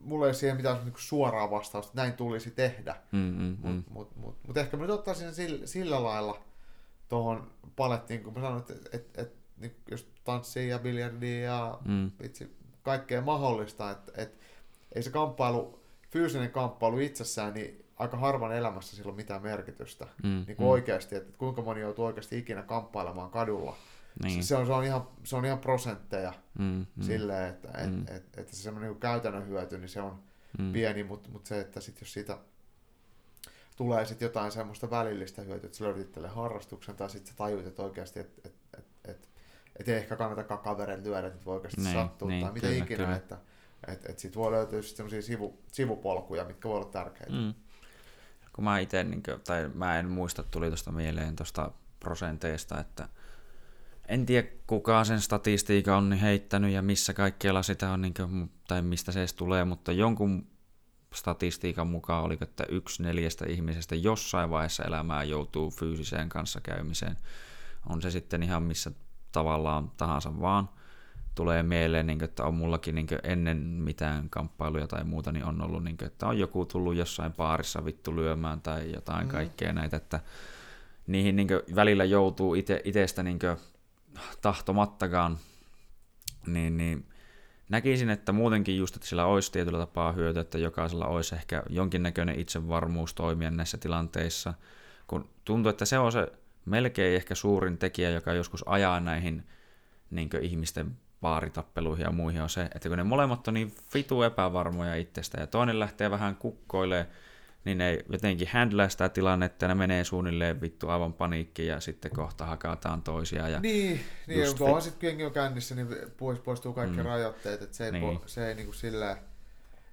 mulla ei siihen mitään niin suoraa vastausta, että näin tulisi tehdä. Mm, mm, mutta mm. mut, mut, mut ehkä mä nyt ottaisin sillä, sillä lailla tuohon palettiin, kun mä sanoin, että et, et, et, niin jos tanssii ja biljardia ja mm. itse kaikkea mahdollista, että et, ei se kamppailu, fyysinen kamppailu itsessään, niin aika harvan elämässä sillä on mitään merkitystä. Mm, niin kuin mm. oikeasti, että kuinka moni joutuu oikeasti ikinä kamppailemaan kadulla niin. Se, on, se, on ihan, se on ihan prosentteja mm, mm, silleen, että mm. et, et, et se semmoinen niin käytännön hyöty, niin se on mm. pieni, mutta mut se, että sit jos siitä tulee sitten jotain semmoista välillistä hyötyä, että sä löydät harrastuksen, tai sitten sä tajut, että oikeasti, että et, et, et, et ei ehkä kannatakaan kavereille lyödä, että voi oikeasti niin, sattua, niin, tai mitä kyllä, ikinä, kyllä. että et, et sit voi löytyä semmoisia sivu, sivupolkuja, mitkä voi olla tärkeitä. Mm. Kun mä itse, niin tai mä en muista, tuli tuosta mieleen tuosta prosenteista, että en tiedä kuka sen statistiikan on heittänyt ja missä kaikkialla sitä on, niin kuin, tai mistä se edes tulee, mutta jonkun statistiikan mukaan oliko, että yksi neljästä ihmisestä jossain vaiheessa elämää joutuu fyysiseen kanssakäymiseen. On se sitten ihan missä tavallaan tahansa vaan. Tulee mieleen, niin kuin, että on mullakin niin kuin, ennen mitään kamppailuja tai muuta, niin on ollut, niin kuin, että on joku tullut jossain baarissa vittu lyömään tai jotain mm. kaikkea näitä, että niihin niin kuin, välillä joutuu ite, itestä niin kuin, tahtomattakaan, niin, niin näkisin, että muutenkin just, että sillä olisi tietyllä tapaa hyötyä, että jokaisella olisi ehkä jonkinnäköinen itsevarmuus toimia näissä tilanteissa, kun tuntuu, että se on se melkein ehkä suurin tekijä, joka joskus ajaa näihin niin ihmisten vaaritappeluihin ja muihin on se, että kun ne molemmat on niin fitu epävarmoja itsestä ja toinen lähtee vähän kukkoilemaan niin ne jotenkin handlaa sitä tilannetta ja ne menee suunnilleen vittu aivan paniikkiin ja sitten kohta hakataan toisiaan. Ja niin, niin kun on sitten jengi on kännissä, niin pois, poistuu kaikki mm. rajoitteet, että se ei, niin. po, se ei niinku silleen...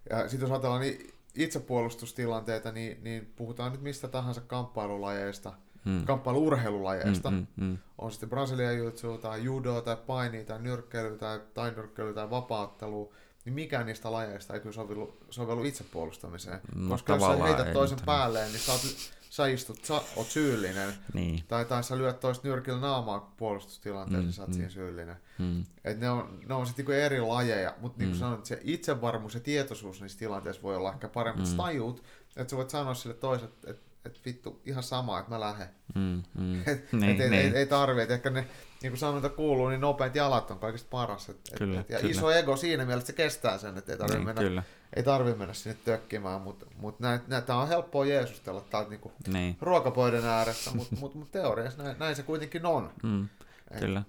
Ja sitten jos ajatellaan niin itsepuolustustilanteita, niin, niin puhutaan nyt mistä tahansa kamppailulajeista, hmm. kamppailuurheilulajeista. Hmm, hmm, hmm. On sitten Brasilian jutsu tai judo tai paini tai nyrkkeily tai tainyrkkeily tai vapaattelu niin mikään niistä lajeista ei kyllä sovellu, sovellu itsepuolustamiseen. No, Koska jos sä heität toisen päälle, niin sä, oot, sä istut, sä oot syyllinen. Niin. Tai, tai sä lyöt toista nyrkillä naamaa puolustustilanteessa, mm, sä oot mm. siinä syyllinen. Mm. Et ne on, ne on sitten niinku eri lajeja, mutta niin kuin mm. sanoin, se itsevarmuus ja tietoisuus niissä tilanteissa voi olla ehkä parempi. Mm. Tajut, että sä voit sanoa sille toiselle, että et, et vittu ihan sama, että mä lähden. Mm, mm. Et, Niin, et, ei, niin. ei, ei tarvi, että ehkä ne, niin kuin sanonta kuuluu, niin nopeat jalat on kaikista paras. Et, et, Kyllä, et, ja kyllä. iso ego siinä mielessä, että se kestää sen, että ei tarvitse niin, mennä, kyllä. ei tarvi mennä sinne tökkimään, mutta mut näitä näitä on helppoa jeesustella täältä niinku Niin. ruokapöydän ääressä, mutta mut, mut teoriassa näin, näin, se kuitenkin on. Mm, Et- kyllä.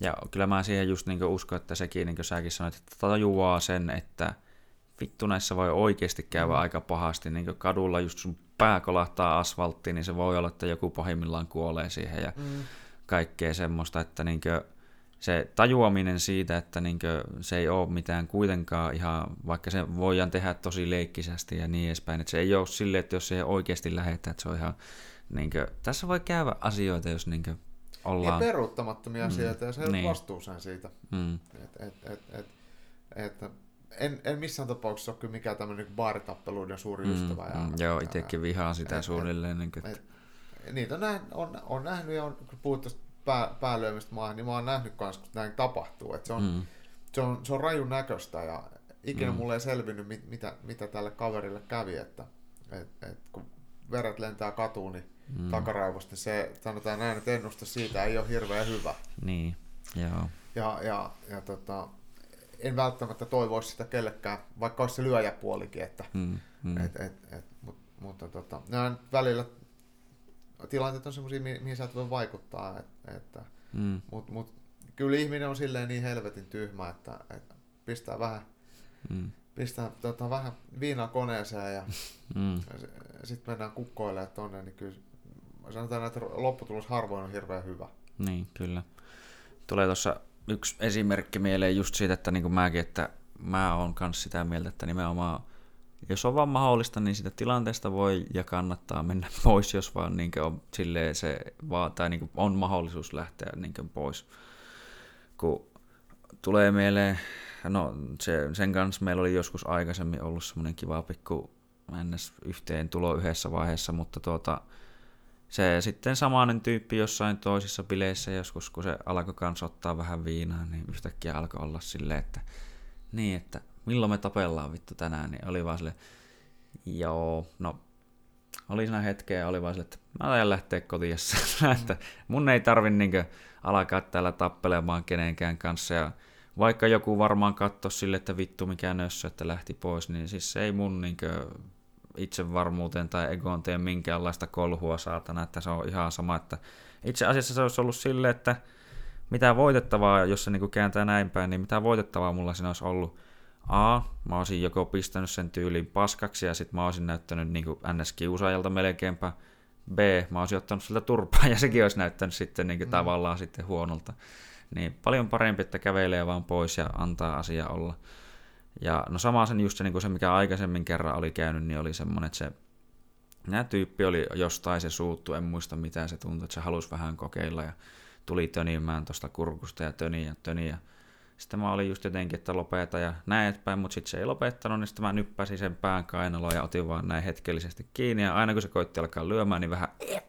Ja kyllä mä siihen just niin uskon, että sekin, niin kuin säkin sanoit, että tajuaa sen, että vittu näissä voi oikeasti käydä Mm. aika pahasti. Niin kadulla just sun pää kolahtaa asfalttiin, niin se voi olla, että joku pahimmillaan kuolee siihen ja Mm. kaikkea semmoista, että niin se tajuaminen siitä, että niin se ei ole mitään kuitenkaan ihan, vaikka se voidaan tehdä tosi leikkisästi ja niin edespäin, että se ei ole silleen, että jos siihen oikeasti lähdetään, että se on ihan, niin kuin, tässä voi käydä asioita, jos niin Niin ollaan... peruuttamattomia Mm. asioita ja se Niin. niin. vastuuseen siitä. Mm, Et, et, et, et, et, en, en missään tapauksessa ole kyllä mikään tämmöinen niin baaritappeluiden suuri mm, ystävä. Ja, mm, joo, itsekin vihaan sitä et- et- suunnilleen. Niin kuin, et- niitä on, nähnyt, on, on nähnyt ja on, kun puhut tuosta pää, päälyömistä maahan, niin mä oon nähnyt kans, kun näin tapahtuu. Et se, on, mm, se, on, se on rajun näköistä ja ikinä Mm. mulle ei selvinnyt, mit, mitä, mitä tälle kaverille kävi, että et, et, kun veret lentää katuun, niin mm, mm. takaraivosta, niin se sanotaan näin, että ennuste siitä ei ole hirveän hyvä. Niin, joo. Ja, ja, ja tota, en välttämättä toivoisi sitä kellekään, vaikka olisi se lyöjäpuolikin, että, Mm, mm, et, et, et, mut, mutta tota, nämä välillä tilanteet on semmoisia, mi- mihin sä et voi vaikuttaa, et, että, mm, mutta mut, kyllä ihminen on silleen niin helvetin tyhmä, että, että pistää vähän, mm, pistää tota, vähän viinaa koneeseen ja mm, sitten mennään kukkoilemaan tonne, niin kyllä sanotaan, että lopputulos harvoin on hirveän hyvä. Niin, kyllä. Tulee tuossa yksi esimerkki mieleen just siitä, että niin kuin mäkin, että mä oon myös sitä mieltä, että nimenomaan jos on vaan mahdollista, niin sitä tilanteesta voi ja kannattaa mennä pois, jos vaan niin on se vaan, tai niin on mahdollisuus lähteä niin pois. Kun tulee mieleen, no se, sen kanssa meillä oli joskus aikaisemmin ollut semmoinen kiva pikku ns. yhteen tulo yhdessä vaiheessa, mutta tuota, se sitten samainen tyyppi jossain toisissa bileissä joskus, kun se alkoi kanssa ottaa vähän viinaa, niin yhtäkkiä alkoi olla silleen, että niin, että milloin me tapellaan vittu tänään, niin oli vaan sille, joo, no oli siinä hetkeä oli vaan sille, että mä ajan lähteä kotiin, että mun ei tarvi niinkö alkaa täällä tappelemaan kenenkään kanssa. Ja vaikka joku varmaan katso sille, että vittu mikä nössö, että lähti pois, niin siis se ei mun niinkö itsevarmuuteen tai egoon tee minkäänlaista kolhua saatana, että se on ihan sama, että itse asiassa se olisi ollut silleen, että mitä voitettavaa, jos se niinku kääntää näin päin, niin mitä voitettavaa mulla siinä olisi ollut. A, mä olisin joko pistänyt sen tyyliin paskaksi ja sit mä olisin näyttänyt niinku NS-kiusaajalta melkeinpä. B, mä olisin ottanut siltä turpaa ja sekin olisi näyttänyt sitten niinku mm. tavallaan sitten huonolta. Niin paljon parempi, että kävelee vaan pois ja antaa asia olla. Ja no sama sen just se, niin kuin se, mikä aikaisemmin kerran oli käynyt, niin oli semmoinen, että se nämä tyyppi oli jostain se suuttu, en muista mitä se tuntui, että se halusi vähän kokeilla ja tuli tönimään tuosta kurkusta ja töni ja töni ja sitten mä olin just jotenkin, että lopeta ja näin eteenpäin, mutta sitten se ei lopettanut, niin sitten mä nyppäsin sen pään kainaloon ja otin vaan näin hetkellisesti kiinni ja aina kun se koitti alkaa lyömään, niin vähän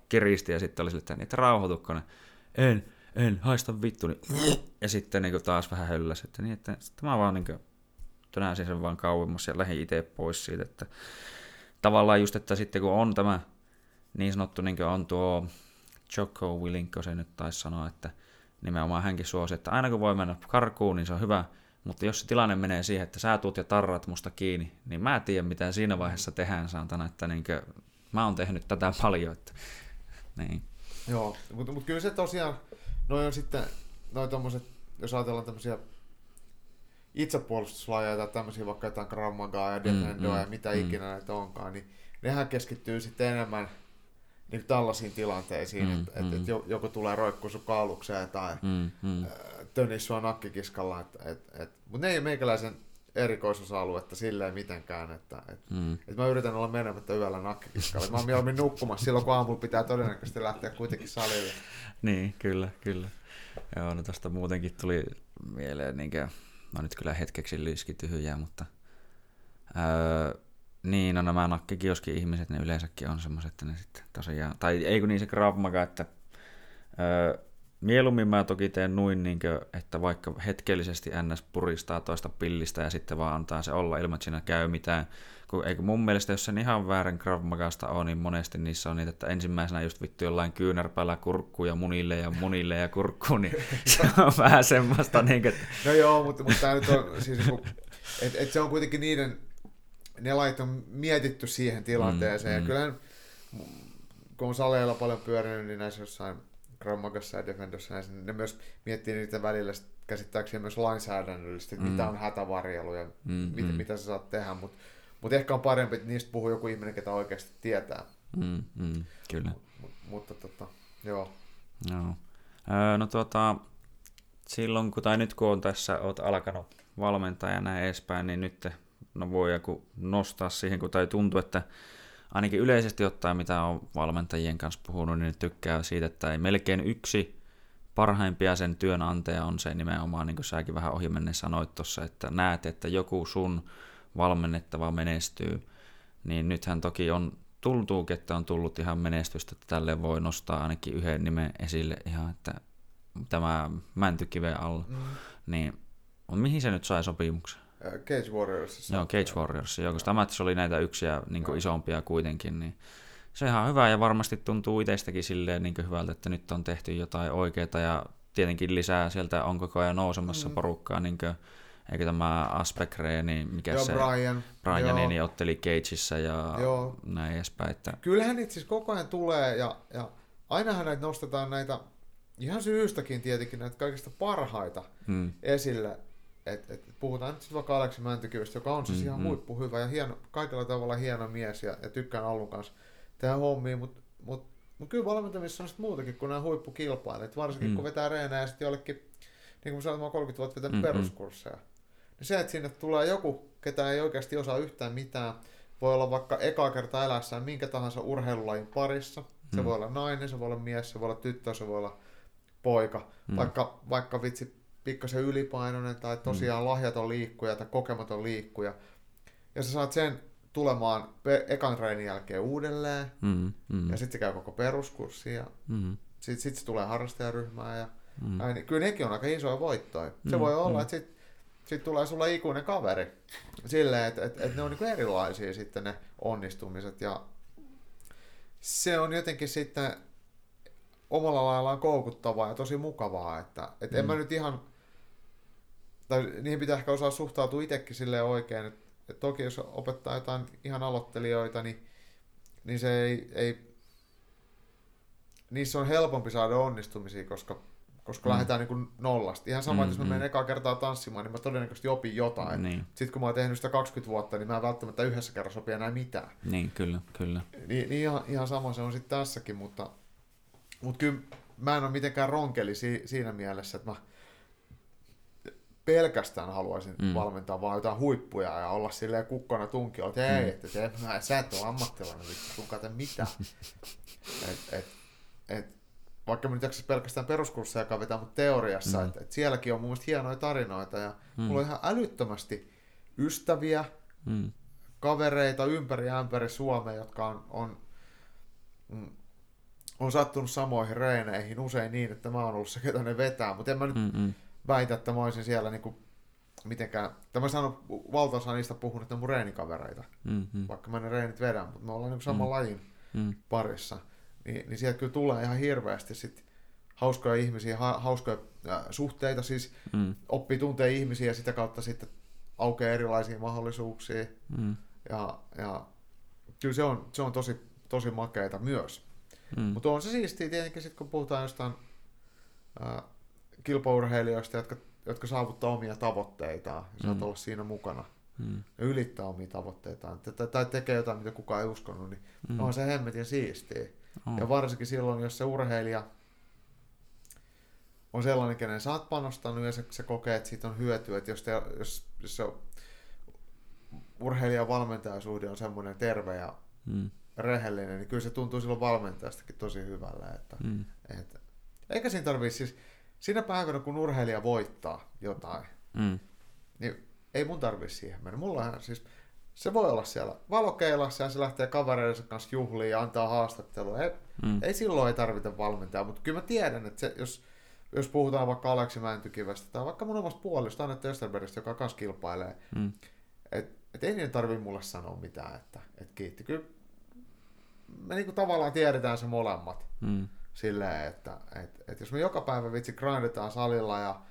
kiristi ja sitten oli sille, että niitä rauhoitukko ne. En, en, haista vittu, niin ja sitten niin taas vähän hölläsi, että niin, että sitten mä vaan niin kuin, tönäsin sen vaan kauemmas ja lähdin itse pois siitä, että tavallaan just, että sitten kun on tämä niin sanottu, niin kuin on tuo Jocko Willinko se nyt taisi sanoa, että nimenomaan hänkin suosi, että aina kun voi mennä karkuun, niin se on hyvä, mutta jos se tilanne menee siihen, että sä tuut ja tarrat musta kiinni, niin mä en tiedä, mitä siinä vaiheessa tehdään, saatana, että niin kuin, mä oon tehnyt tätä paljon, että niin. Joo, mutta mut kyllä se tosiaan, noi on sitten, noi tommoset, jos ajatellaan tämmöisiä itsepuolustuslajeja tai tämmöisiä vaikka jotain Krav Magaa ja Defendoa mm, ja mitä mm. ikinä näitä onkaan, niin nehän keskittyy sitten enemmän niin tällaisiin tilanteisiin, Mm, mm, että mm. et, et jo- joku tulee roikkuu sun kaulukseen tai Mm, mm, tönis sua nakkikiskalla, et, et, et, mutta ne ei ole meikäläisen erikoisosa-aluetta silleen mitenkään, että et, mm. et mä yritän olla menemättä yöllä nakkikiskalle. Mä oon mieluummin nukkumassa silloin, kun aamulla pitää todennäköisesti lähteä kuitenkin salille. Niin, kyllä, kyllä. Joo, no tästä muutenkin tuli mieleen, niin kuin, no nyt kyllä hetkeksi liiski tyhjää, mutta öö, niin, no nämä nakkikioski ihmiset, ne yleensäkin on semmoiset, että ne sitten tosiaan, tai ei kun niin se Krav Maga, että öö, mieluummin mä toki teen noin, niin kuin, että vaikka hetkellisesti NS puristaa toista pillistä ja sitten vaan antaa se olla ilman, että siinä käy mitään. Kun, eikö mun mielestä, jos se ihan väärän Krav Magasta on, niin monesti niissä on niitä, että ensimmäisenä just vittu jollain kyynärpäällä kurkkuu ja munille ja munille ja kurkkuu, niin se on vähän semmoista. Niin kuin. No joo, mutta, mutta tämä nyt on, siis, että et se on kuitenkin niiden, ne lait on mietitty siihen tilanteeseen. Mm, ja mm. kyllähän, kun on saleilla paljon pyörinyt, niin näissä jossain Grammagassa ja Defendossa, niin ne myös miettii niitä välillä käsittääkseni myös lainsäädännöllisesti, että mm. mitä on hätävarjelu ja mm, mit, mm. mitä sä saat tehdä, mutta mut ehkä on parempi, että niistä puhuu joku ihminen, ketä oikeasti tietää. Mm, mm, kyllä. M- mutta tota, joo. Joo. Öö, no tuota, silloin kun, tai nyt kun on tässä, oot alkanut valmentaa ja näin edespäin, niin nyt no voi joku nostaa siihen, kun tai tuntuu, että ainakin yleisesti ottaen, mitä on valmentajien kanssa puhunut, niin tykkää siitä, että ei melkein yksi parhaimpia sen työnantaja on se nimenomaan, niin kuin säkin vähän ohi menneen sanoit tuossa, että näet, että joku sun valmennettava menestyy, niin nythän toki on tultuu, että on tullut ihan menestystä, että tälle voi nostaa ainakin yhden nimen esille ihan, että tämä Mäntykiven alla, mm. niin mihin se nyt sai sopimuksen? Cage Warriors. Joo, Cage Warriors, joo, koska tämä oli näitä yksiä niin kuin isompia kuitenkin, niin se on ihan hyvä ja varmasti tuntuu itsestäkin silleen niin hyvältä, että nyt on tehty jotain oikeaa ja tietenkin lisää sieltä on koko ajan nousemassa mm. porukkaa, niin kuin, eikö tämä Aspekre, niin mikä joo, se Brian, Brian joo. niin otteli Cageissa ja joo. näin edespäin. Että... Kyllähän niitä siis koko ajan tulee ja, ja ainahan näitä nostetaan näitä ihan syystäkin tietenkin näitä kaikista parhaita hmm. esille et, et, puhutaan nyt sitten vaikka Aleksi Mäntykivestä, joka on siis mm-hmm. ihan huippuhyvä ja hieno, kaikella tavalla hieno mies ja, ja tykkään Allun kanssa tehdä hommia, mutta mut, mut kyllä valmentamissa on sitten muutakin kuin nämä huippukilpailijat, varsinkin mm. kun vetää reenää ja sitten jollekin, niin kuin sanoin, 30 vuotta vetänyt mm-hmm. peruskursseja. Se, että sinne tulee joku, ketä ei oikeasti osaa yhtään mitään, voi olla vaikka eka kerta elässään minkä tahansa urheilulajin parissa, se mm. voi olla nainen, se voi olla mies, se voi olla tyttö, se voi olla poika, mm. vaikka, vaikka vitsi pikkasen ylipainoinen tai tosiaan mm. lahjaton liikkuja tai kokematon liikkuja. Ja sä saat sen tulemaan pe- ekan treenin jälkeen uudelleen, mm, mm. ja sitten se käy koko peruskurssi, ja mm. sitten sit se tulee harrastajaryhmään, ja mm. niin kyllä nekin on aika isoja voittoja. Se mm, voi olla, mm. että sitten sit tulee sulla ikuinen kaveri, silleen, että et, et ne on niinku erilaisia sitten ne onnistumiset, ja se on jotenkin sitten omalla laillaan koukuttavaa ja tosi mukavaa, että et mm. en mä nyt ihan tai niihin pitää ehkä osaa suhtautua itsekin silleen oikein, että, että toki jos opettaa jotain ihan aloittelijoita, niin, niin se ei, ei, niissä on helpompi saada onnistumisia, koska, koska mm. lähdetään niin nollasta. Ihan sama, mm, jos mä mm. menen ekaa kertaa tanssimaan, niin mä todennäköisesti opin jotain. Niin. Sitten kun mä oon tehnyt sitä 20 vuotta, niin mä en välttämättä yhdessä kerrassa opi enää mitään. Niin, kyllä, kyllä. Niin, niin ihan, ihan sama se on sitten tässäkin, mutta, mutta kyllä mä en ole mitenkään ronkeli si, siinä mielessä, että mä pelkästään haluaisin mm. valmentaa vaan jotain huippuja ja olla silleen kukkona tunki, että ei, mm. että se, mä, sä et ole ammattilainen, sun kate mitään. et, et, et, vaikka mä nyt jaksaisi pelkästään peruskursseja vetää, mutta teoriassa, mm. että et sielläkin on mun mielestä hienoja tarinoita ja mm. mulla on ihan älyttömästi ystäviä, mm. kavereita ympäri ja ämpäri Suomea, jotka on, on, mm, on sattunut samoihin reeneihin usein niin, että mä oon ollut se, ketä ne vetää, mutta en mä nyt Mm-mm väitä, että mä olisin siellä niin kuin, mitenkään, tämä sanon valtaosa niistä puhunut, että ne mun reenikavereita, mm-hmm. vaikka mä ne reenit vedän, mutta me ollaan niin saman mm. lajin mm. parissa, niin, niin sieltä kyllä tulee ihan hirveästi sit hauskoja ihmisiä, ha, hauskoja äh, suhteita, siis mm. oppii tuntee ihmisiä ja sitä kautta sitten aukeaa erilaisia mahdollisuuksia. Mm. Ja, ja kyllä se on, se on tosi, tosi makeita myös. Mm. Mutta on se siistiä tietenkin sitten, kun puhutaan jostain äh, kilpaurheilijoista, jotka, jotka saavuttaa omia tavoitteitaan ja saat mm. olla siinä mukana mm. ja ylittää omia tavoitteitaan tai, tai tekee jotain, mitä kukaan ei uskonut, niin mm. on se hemmetin siistiä. Ja varsinkin silloin, jos se urheilija on sellainen, kenen sä oot panostanut ja se, se kokee, että siitä on hyötyä, että jos, te, jos, jos se urheilijan valmentajasuhde on semmoinen terve ja mm. rehellinen, niin kyllä se tuntuu silloin valmentajastakin tosi hyvällä. Että, mm. et, eikä siinä tarvitse siis, siinä päivänä, kun urheilija voittaa jotain, mm. niin ei mun tarvi siihen mennä. Mulla siis, se voi olla siellä valokeilassa ja se lähtee kavereidensa kanssa juhliin ja antaa haastattelua. Ei, mm. ei silloin ei tarvita valmentajaa, mutta kyllä mä tiedän, että se, jos, jos puhutaan vaikka Aleksi Mäntykivestä tai vaikka mun omasta puolesta, Anette Österbergistä, joka kanssa kilpailee, mm. että et ei niin tarvi mulle sanoa mitään, että et kiitti. Kyllä me niinku tavallaan tiedetään se molemmat. Mm. Silleen, että et, et jos me joka päivä vitsi grindetaan salilla ja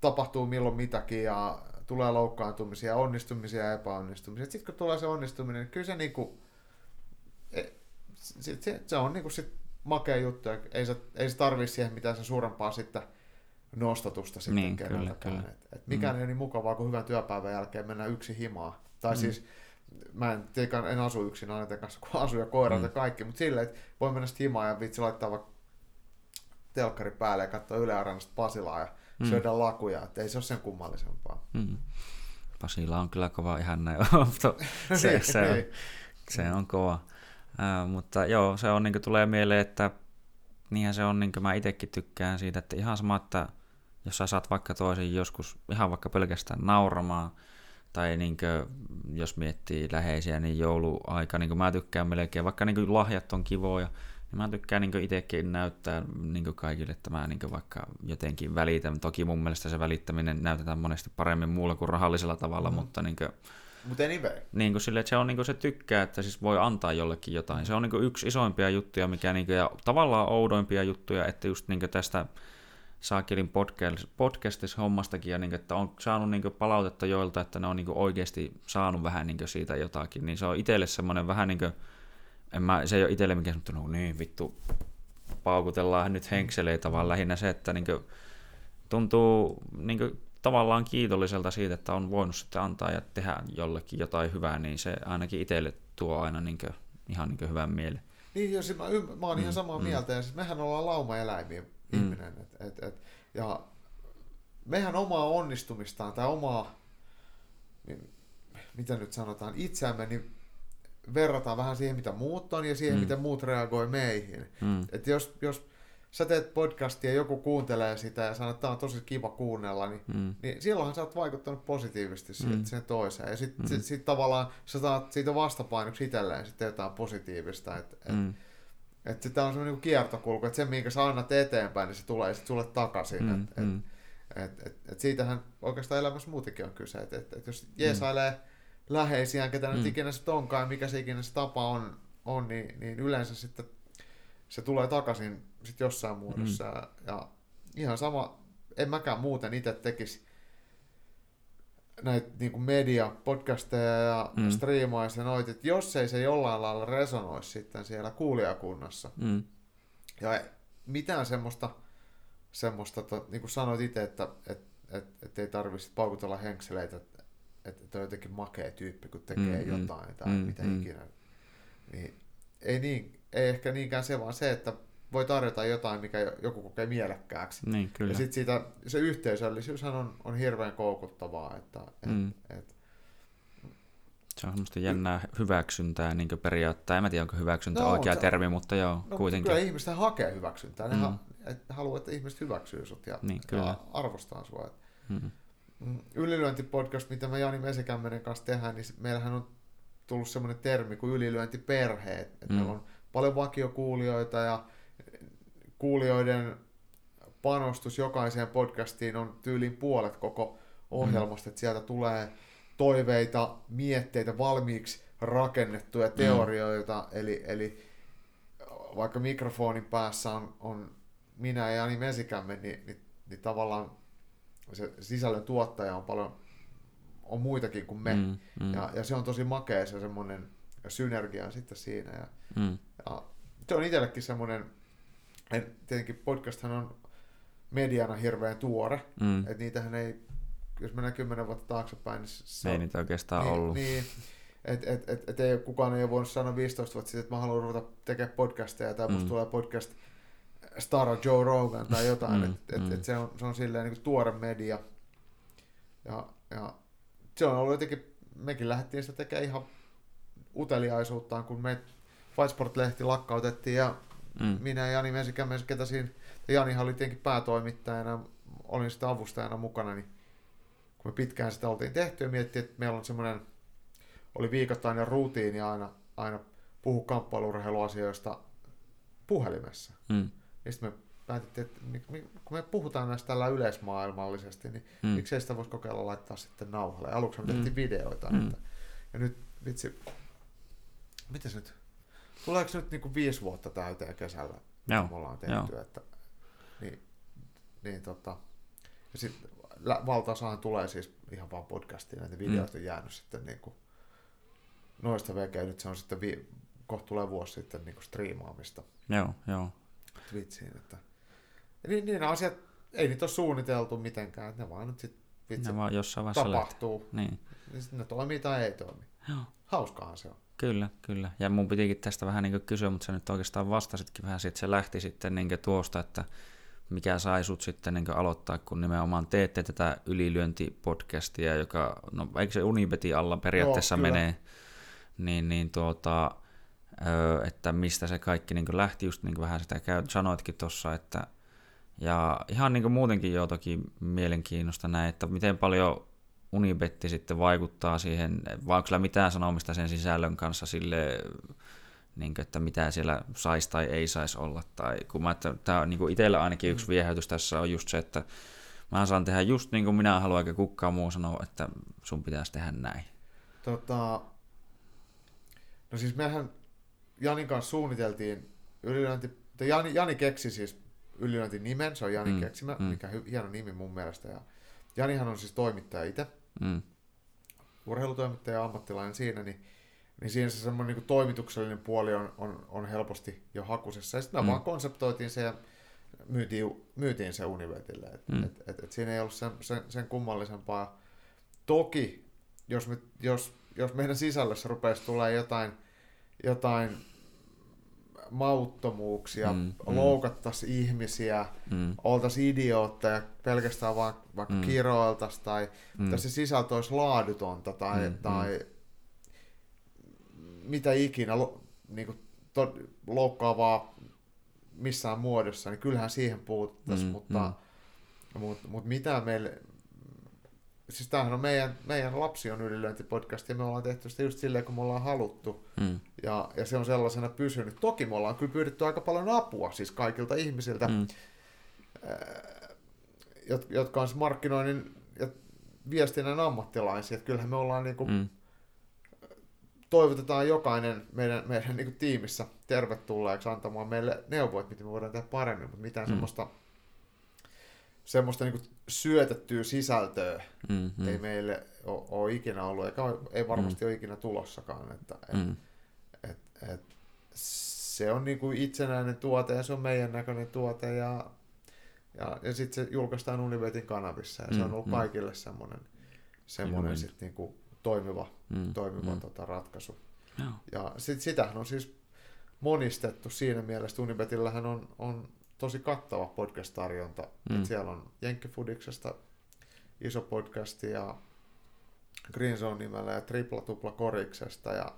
tapahtuu milloin mitäkin ja tulee loukkaantumisia, onnistumisia ja epäonnistumisia. Sitten kun tulee se onnistuminen, niin kyllä se, niinku, e, se, se, se on niinku sit makea juttu. Ei se, ei se tarvii siihen mitään sen suurempaa sitten nostatusta sitten niin, kyllä, kyllä. Et, et mikään mm. ei ole niin mukavaa kuin hyvän työpäivän jälkeen mennä yksi himaa. Tai mm. siis mä en, teikan, en asu yksin aina kanssa, kun asu ja koirat mm. ja kaikki, mutta silleen, että voi mennä sitten himaan ja vitsi laittaa vaikka telkkari päälle ja katsoa Yle Areenasta Pasilaa ja mm. syödä lakuja, että ei se ole sen kummallisempaa. Mm. Pasila on kyllä kova ihan näin. se, se, on, se on kova. Äh, mutta joo, se on, niin tulee mieleen, että niinhän se on, niin mä itsekin tykkään siitä, että ihan sama, että jos sä saat vaikka toisen joskus ihan vaikka pelkästään nauramaan, tai niin kuin, jos miettii läheisiä, niin jouluaika, niin mä tykkään melkein, vaikka niin lahjat on kivoja, niin mä tykkään niin itsekin näyttää niin kaikille, että mä niin vaikka jotenkin välitän. Toki mun mielestä se välittäminen näytetään monesti paremmin muulla kuin rahallisella tavalla, mm. mutta niin kuin, mutta anyway. Niin kuin sille, että se on niin kuin se tykkää, että siis voi antaa jollekin jotain. Se on niin kuin yksi isoimpia juttuja, mikä niin kuin, ja tavallaan oudoimpia juttuja, että just niin kuin tästä Saakelin podcastissa hommastakin, ja niin kuin, että on saanut niin kuin palautetta joilta, että ne on niin kuin oikeasti saanut vähän niin kuin siitä jotakin, niin se on itselle semmoinen vähän niin kuin, en mä, se ei ole itselle mikään sanottu, no niin vittu, paukutellaan nyt henkseleitä, vaan lähinnä se, että niin kuin, tuntuu niin kuin, tavallaan kiitolliselta siitä, että on voinut sitten antaa ja tehdä jollekin jotain hyvää, niin se ainakin itselle tuo aina niin kuin, ihan niin kuin hyvän mielen. Niin, jos mä, mä oon mm, ihan samaa mm. mieltä, ja siis mehän ollaan laumaeläimiä mm. ihminen, et, et, et, ja mehän omaa onnistumistaan tai omaa, niin, mitä nyt sanotaan, itseämme, niin verrataan vähän siihen, mitä muut on ja siihen, mm. miten muut reagoi meihin. Mm. Et jos, jos sä teet podcastia ja joku kuuntelee sitä ja sanoo, että tämä on tosi kiva kuunnella, niin, mm. niin silloinhan sä oot vaikuttanut positiivisesti mm. siihen toiseen. Ja sitten mm. sit, sit tavallaan sä saat siitä vastapainoksi itselleen sitten jotain positiivista. Että et, mm. et sitä on semmoinen kiertokulku, että se minkä sä annat eteenpäin, niin se tulee sitten sulle takaisin. Mm. Et, mm. et, et, et siitähän oikeastaan elämässä muutenkin on kyse. Että et, et jos mm. jeesailee mm. Läheisiään, ketä mm. nyt ikinä se onkaan, mikä se ikinä se tapa on, on niin, niin yleensä sitten se tulee takaisin sit jossain muodossa. Mm. Ja ihan sama, en mäkään muuten itse tekisi näitä niin media, podcasteja ja mm. striimaisi ja noit, että jos ei se jollain lailla resonoisi sitten siellä kuulijakunnassa. Mm. Ja mitään semmoista, semmoista to, niin kuin sanoit itse, että et, et, et ei tarvitse paukutella henkseleitä, että et, et on jotenkin makea tyyppi, kun tekee mm, jotain tai mm, mitä mm. ikinä. Niin, ei, niin, ei ehkä niinkään se, vaan se, että voi tarjota jotain, mikä joku kokee mielekkääksi. Niin, kyllä. Ja sitten siitä, se yhteisöllisyyshän on, on hirveän koukuttavaa. Että, et, mm. et, se on semmoista jännää hyväksyntää niin periaatteessa. En mä tiedä, onko hyväksyntä no, oikea se, termi, mutta joo, no, kuitenkin. Kyllä ihmiset hakee hyväksyntää. Ne mm. ha, et, haluaa, että ihmiset hyväksyy sut ja, niin, kyllä. ja arvostaa sua. Mm. mm. Ylilyöntipodcast, mitä me Jani Mesikämmenen kanssa tehdään, niin meillähän on tullut semmoinen termi kuin ylilyöntiperheet. Että mm. meillä on paljon vakiokuulijoita ja kuulijoiden panostus jokaiseen podcastiin on tyylin puolet koko ohjelmasta, mm. että sieltä tulee toiveita, mietteitä, valmiiksi rakennettuja mm. teorioita, mm. eli, eli vaikka mikrofonin päässä on, on minä ja Jani Mesikämme, niin, niin, niin tavallaan se sisällön tuottaja on paljon on muitakin kuin me. Mm, mm. Ja, ja se on tosi makea se semmoinen synergia sitten siinä. Ja, mm. ja se on itsellekin semmoinen et tietenkin podcasthan on mediana hirveän tuore, mm. että niitähän ei, jos mennään kymmenen vuotta taaksepäin, niin se ei niitä oikeastaan niin, ollut. Niin, et, et, et, et ei, kukaan ei ole voinut sanoa 15 vuotta sitten, että mä haluan ruveta tekemään podcasteja, tai mm. musta tulee podcast Star Joe Rogan tai jotain, mm, että mm. et, et se, on, se on silleen niin kuin tuore media. Ja, ja se on ollut jotenkin, mekin lähdettiin sitä tekemään ihan uteliaisuuttaan, kun me Fightsport-lehti lakkautettiin ja Mm. Minä ja Jani Mesikämies, ketä siinä, Janihan oli tietenkin päätoimittajana, olin sitä avustajana mukana, niin kun me pitkään sitä oltiin tehty ja miettii, että meillä on semmoinen, oli viikoittainen rutiini aina, aina puhua kamppailurheiluasioista puhelimessa. Mm. Ja sitten me päätettiin, että kun me puhutaan näistä tällä yleismaailmallisesti, niin mm. miksei sitä voisi kokeilla laittaa sitten nauhalle. Aluksi me tehtiin mm. videoita. Mm. Että, ja nyt vitsi, miten nyt, tuleeko nyt niin kuin viisi vuotta täyteen kesällä, Joo. me ollaan tehty, Joo. että niin, niin tota, ja sitten valtaosahan tulee siis ihan vaan podcastiin, näitä videoita mm. on jäänyt sitten niin kuin, noista vekeä, nyt se on sitten vi- kohta tulee vuosi sitten niin kuin striimaamista. Joo, joo. Twitchiin, että niin, niin asiat, ei niitä ole suunniteltu mitenkään, ne vaan nyt sitten vitsi, ne vaan jossain tapahtuu. Niin. niin ne toimii tai ei toimi. Joo. Hauskaahan se on. Kyllä, kyllä. Ja mun pitikin tästä vähän niin kysyä, mutta sä nyt oikeastaan vastasitkin vähän siitä, se lähti sitten niin tuosta, että mikä sai sut sitten niin aloittaa, kun nimenomaan teette tätä ylilyöntipodcastia, joka, no eikö se Unibeti alla periaatteessa Joo, menee, niin, niin tuota, että mistä se kaikki niin lähti, just niin vähän sitä käy, sanoitkin tuossa, että ja ihan niin muutenkin jo toki mielenkiinnosta näin, että miten paljon Unibetti sitten vaikuttaa siihen, vai onko sillä mitään sanomista sen sisällön kanssa sille, niin kuin, että mitä siellä saisi tai ei saisi olla. Tai kun mä, että tämä on niin itsellä ainakin yksi mm. viehätys tässä on just se, että mä saan tehdä just niin kuin minä haluan, eikä kukaan muu sanoa, että sun pitäisi tehdä näin. Tota, no siis mehän Janin kanssa suunniteltiin ylilöinti, Jani, Jani keksi siis ylilöintin nimen, se on Jani mm. keksimä, mm. mikä hy, hieno nimi mun mielestä. Ja Janihan on siis toimittaja itse, mm. urheilutoimittaja ja ammattilainen siinä, niin, niin siinä se semmoinen niin toimituksellinen puoli on, on, on helposti jo hakusessa. Ja sitten mm. vaan konseptoitiin se ja myytiin, myytiin se Univetille. Et, mm. et, et, et siinä ei ollut sen, sen, sen kummallisempaa. Toki, jos, me, jos, jos meidän sisällössä rupeaisi tulee jotain – jotain mauttomuuksia, mm, mm. loukattaisiin ihmisiä, mm. oltaisiin idiootteja, pelkästään vaan vaikka mm. kiroiltaisiin, tai mm. se sisältö olisi laadutonta, tai, mm, mm. tai mm. mitä ikinä niin kuin, to, loukkaavaa missään muodossa, niin kyllähän siihen puututtaisiin, mm, mutta, mm. mutta, mutta mitä meille, siis tämähän on meidän, meidän lapsi on ylilöintipodcast ja me ollaan tehty sitä just silleen, kun me ollaan haluttu. Mm. Ja, ja se on sellaisena pysynyt. Toki me ollaan kyllä pyydetty aika paljon apua siis kaikilta ihmisiltä, mm. jotka on siis markkinoinnin ja viestinnän ammattilaisia. Että kyllähän me ollaan niin kuin, mm. toivotetaan jokainen meidän, meidän niin kuin tiimissä tervetulleeksi antamaan meille neuvoja, miten me voidaan tehdä paremmin, mutta mitään mm. semmoista semmoista niin syötettyä sisältöä mm-hmm. ei meille ole, ole ikinä ollut, eikä ei varmasti mm. ole ikinä tulossakaan. Että, et, mm. et, et, se on niin kuin itsenäinen tuote ja se on meidän näköinen tuote ja, ja, ja sitten se julkaistaan Univetin kanavissa ja mm. se on ollut mm. kaikille semmoinen, semmoinen sit niin kuin toimiva, mm. toimiva mm. Tota, ratkaisu. No. Ja sit, sitähän on siis monistettu siinä mielessä, Unibetillähän on, on tosi kattava podcast-tarjonta. Mm. siellä on Jenkkifudiksesta iso podcast ja Green Zone nimellä ja Tripla Tupla Koriksesta ja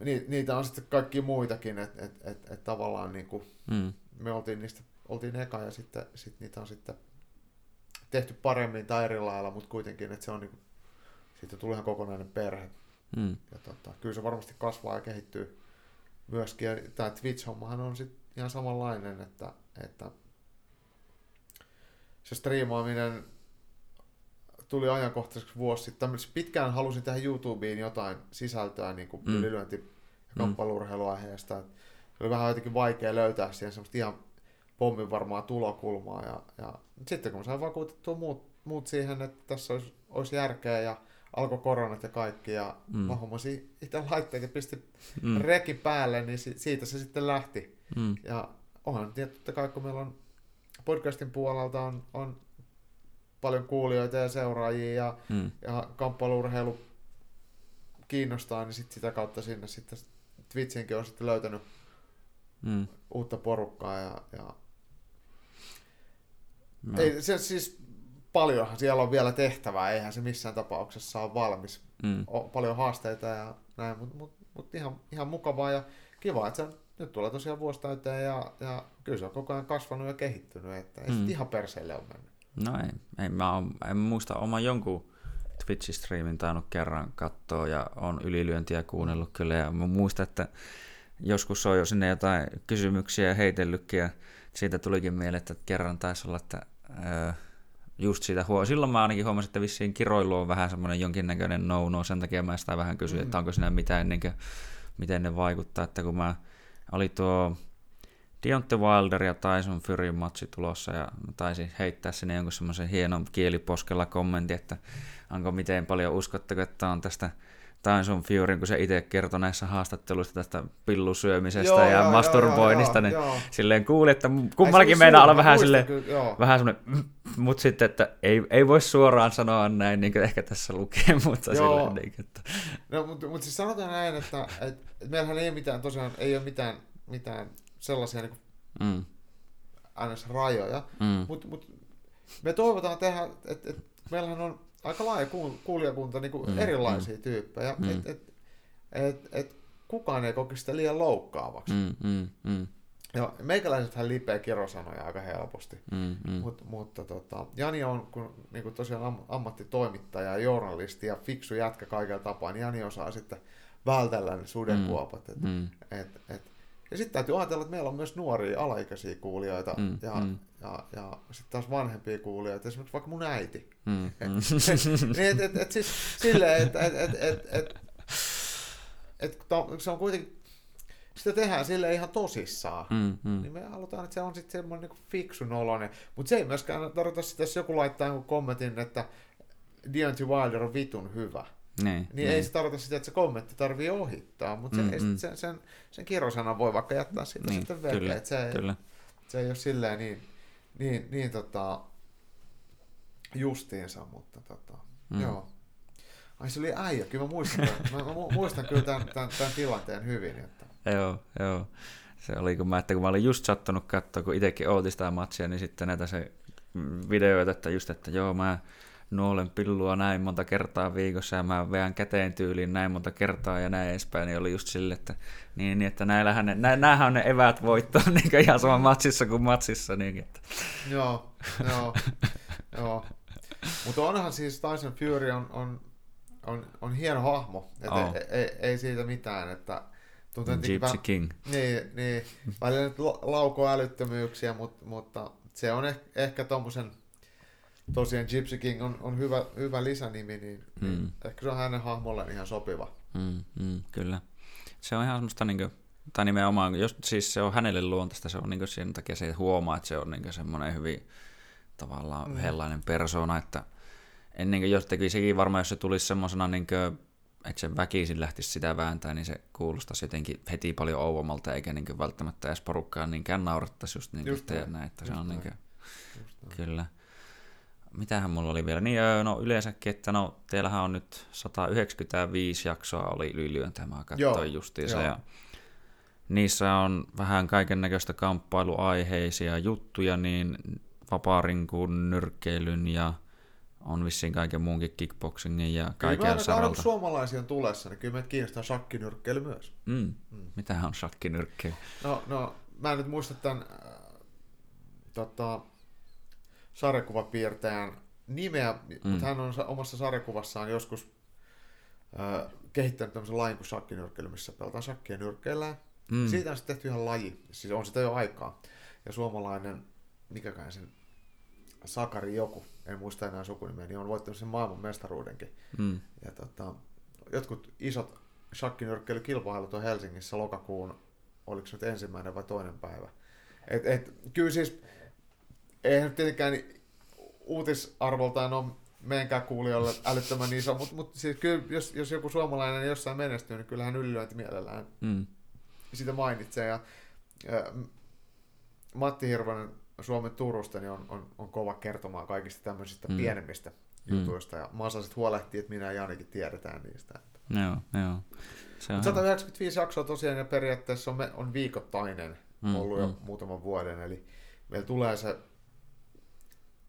ni, niitä on sitten kaikki muitakin, että et, et, et tavallaan niin kuin mm. me oltiin niistä oltiin eka ja sitten sit niitä on sitten tehty paremmin tai eri lailla, mutta kuitenkin, että se on niin siitä tulee ihan kokonainen perhe. Mm. Ja tota, kyllä se varmasti kasvaa ja kehittyy myöskin. Tämä Twitch-hommahan on sitten ihan samanlainen, että, että se striimaaminen tuli ajankohtaiseksi vuosi sitten. Pitkään halusin tehdä YouTubeen jotain sisältöä niin kuin mm. ylilyönti- ja kamppailurheiluaiheesta. Se oli vähän jotenkin vaikea löytää siihen semmoista ihan pommin varmaa tulokulmaa. Ja, ja sitten kun sain vakuutettua muut, muut siihen, että tässä olisi, olisi järkeä ja alkoi koronat ja kaikki ja mm. mä hommasin itse laitteet ja pistin mm. reki päälle, niin siitä se sitten lähti. Mm. Ja onhan tietysti kai, kun meillä on podcastin puolelta on, on paljon kuulijoita ja seuraajia ja, mm. ja kamppailurheilu kiinnostaa, niin sit sitä kautta sinne sitten Twitchinkin on sitten löytänyt mm. uutta porukkaa ja, ja... No. Ei, se siis paljonhan siellä on vielä tehtävää, eihän se missään tapauksessa ole valmis. Mm. On paljon haasteita ja näin, mutta mut, mut ihan, ihan mukavaa ja kiva, että se nyt tulee tosiaan vuosi täyteen ja, ja kyllä se on koko ajan kasvanut ja kehittynyt, että ei mm. ihan perseelle ole mennyt. No ei, ei mä oon, en muista oma jonkun Twitch-striimin tainnut kerran katsoa ja on ylilyöntiä kuunnellut kyllä ja mä muistan, että joskus on jo sinne jotain kysymyksiä heitellytkin ja siitä tulikin mieleen, että kerran taisi olla, että öö, just siitä huo... Silloin mä ainakin huomasin, että vissiin kiroilu on vähän semmoinen jonkinnäköinen no-no, sen takia mä sitä vähän kysyin, mm. että onko siinä mitään ennen kuin, miten ne vaikuttaa, että kun mä oli tuo Deontay Wilder ja Tyson Fury matsi tulossa ja taisin heittää sinne jonkun semmoisen hienon kieliposkella kommentin, että onko miten paljon uskotteko, että on tästä Tyson Fury, kun se itse kertoi näissä haastatteluissa tästä pillusyömisestä joo, ja joo, masturboinnista, joo, niin joo. silleen kuuli, että kummallakin meinaa olla vähän silleen, kyllä, vähän semmoinen, mutta sitten, että ei, ei voi suoraan sanoa näin, niin kuin ehkä tässä lukee, mutta joo. silleen, niin, että... No, mutta, mutta siis sanotaan näin, että, että, että meillähän ei mitään, tosiaan ei ole mitään, mitään sellaisia niin kuin, mm. rajoja, mm. mutta mut, me toivotaan tehdä, että, että meillähän on aika laaja kuulijakunta niin kuin mm, erilaisia mm, tyyppejä, mm. että et, et, et, kukaan ei koke sitä liian loukkaavaksi. Mm, mm, mm. Ja meikäläisethän lipeä kirosanoja aika helposti, mm, mm. Mut, mutta tota, Jani on kun, niin kuin tosiaan am, ammattitoimittaja, journalisti ja fiksu jätkä kaikella tapaa, niin Jani osaa sitten vältellä ne sudenkuopat. Mm, et, mm. Et, et, ja sitten täytyy ajatella, että meillä on myös nuoria alaikäisiä kuulijoita mm, ja, mm. ja, ja sitten taas vanhempia kuulijoita, esimerkiksi vaikka mun äiti. Mm, mm. niin, et, et, et, siis silleen, että et, et, et, et, se on kuitenkin, sitä tehdään sille ihan tosissaan, mm, mm. niin me halutaan, että se on sitten semmoinen niin fiksun oloinen. Mutta se ei myöskään tarkoita sitä, jos joku laittaa jonkun kommentin, että Deontay Wilder on vitun hyvä. Niin, niin ei niin. se tarkoita sitä, että se kommentti tarvii ohittaa, mutta mm, se, mm. sen, sen, sen kirjosanan voi vaikka jättää siitä niin, sitten veke. Kyllä, se, kyllä. se ei ole silleen niin, niin, niin tota, justiinsa, mutta tota, mm. joo. Ai se oli äijä, kyllä mä muistan, mä, mä muistan kyllä tämän, tämän, tämän tilanteen hyvin. Että... Joo, joo. Se oli, kun mä, että kun mä olin just sattunut katsoa, kun itsekin ootin sitä matsia, niin sitten näitä se videoita, että just, että joo, mä nuolen pillua näin monta kertaa viikossa ja mä veän käteen tyyliin näin monta kertaa ja näin edespäin, niin oli just sille, että, niin, niin, että näillähän ne, nä, näähän on ne evät voittoon niin ihan sama matsissa kuin matsissa. Niin, että. Joo, joo, joo. Mutta onhan siis Tyson Fury on, on, on, on hieno hahmo, että oh. ei, ei, ei, siitä mitään, että tuntuu, Gypsy vähän, King. Niin, niin välillä nyt laukoo älyttömyyksiä, mutta, mutta se on ehkä, ehkä tuommoisen tosiaan Gypsy King on, on hyvä, hyvä lisänimi, niin, mm. ehkä se on hänen hahmolleen ihan sopiva. Mm, mm, kyllä. Se on ihan semmoista, niin kuin, tai nimenomaan, jos, siis se on hänelle luontaista, se on niin sen takia se huomaa, että se on niin semmoinen hyvin tavallaan mm. hellainen persona, että ennen kuin jos teki sekin varmaan, jos se tulisi semmoisena niin kuin, että se väkisin lähtisi sitä vääntää, niin se kuulostaisi jotenkin heti paljon ouvomalta, eikä niin välttämättä edes porukkaan niinkään naurattaisi just niin just näin, että se on niin kuin, kyllä mitähän mulla oli vielä? Niin, no yleensäkin, että no teillähän on nyt 195 jaksoa oli ylilyöntä, mä katsoin justiinsa. Joo. Ja niissä on vähän kaiken näköistä kamppailuaiheisia juttuja, niin vapaarinkun, nyrkkeilyn ja on vissiin kaiken muunkin kickboxingin ja kaiken saralta. Kyllä suomalaisia on tulessa, niin kyllä meitä kiinnostaa shakkinyrkkeily myös. Mm. Mm. Mitähän on shakkinyrkkeily? No, no, mä en nyt muista tämän äh, tota, sarjakuvapiirtäjän nimeä, mm. mutta hän on omassa sarjakuvassaan joskus äh, kehittänyt tämmöisen lajin kuin shakkinyrkkeily, missä pelataan shakkia nyrkkeillään. Mm. Siitä on sitten tehty ihan laji, siis on sitä jo aikaa. Ja suomalainen, mikäkään sen Sakari joku, en muista enää sukunimeä, niin on voittanut sen maailman mestaruudenkin. Mm. Ja tota, jotkut isot shakkinyrkkeilykilpailut on Helsingissä lokakuun, oliko se nyt ensimmäinen vai toinen päivä. Et, et, kyllä siis eihän tietenkään uutisarvoltaan ole meidänkään kuulijoille älyttömän iso, mutta, mutta siis kyllä, jos, jos joku suomalainen jossain menestyy, niin kyllähän ylilyönti mielellään mm. sitä mainitsee. Ja, ja Matti Hirvonen Suomen Turusta niin on, on, on kova kertomaan kaikista tämmöisistä mm. pienemmistä mm. jutuista. Ja mä osaisin huolehtia, että minä ja Janikin tiedetään niistä. Joo, joo. Se on 195 jaksoa tosiaan ja periaatteessa on, on viikoittainen mm, ollut mm. jo muutaman vuoden. Eli meillä tulee se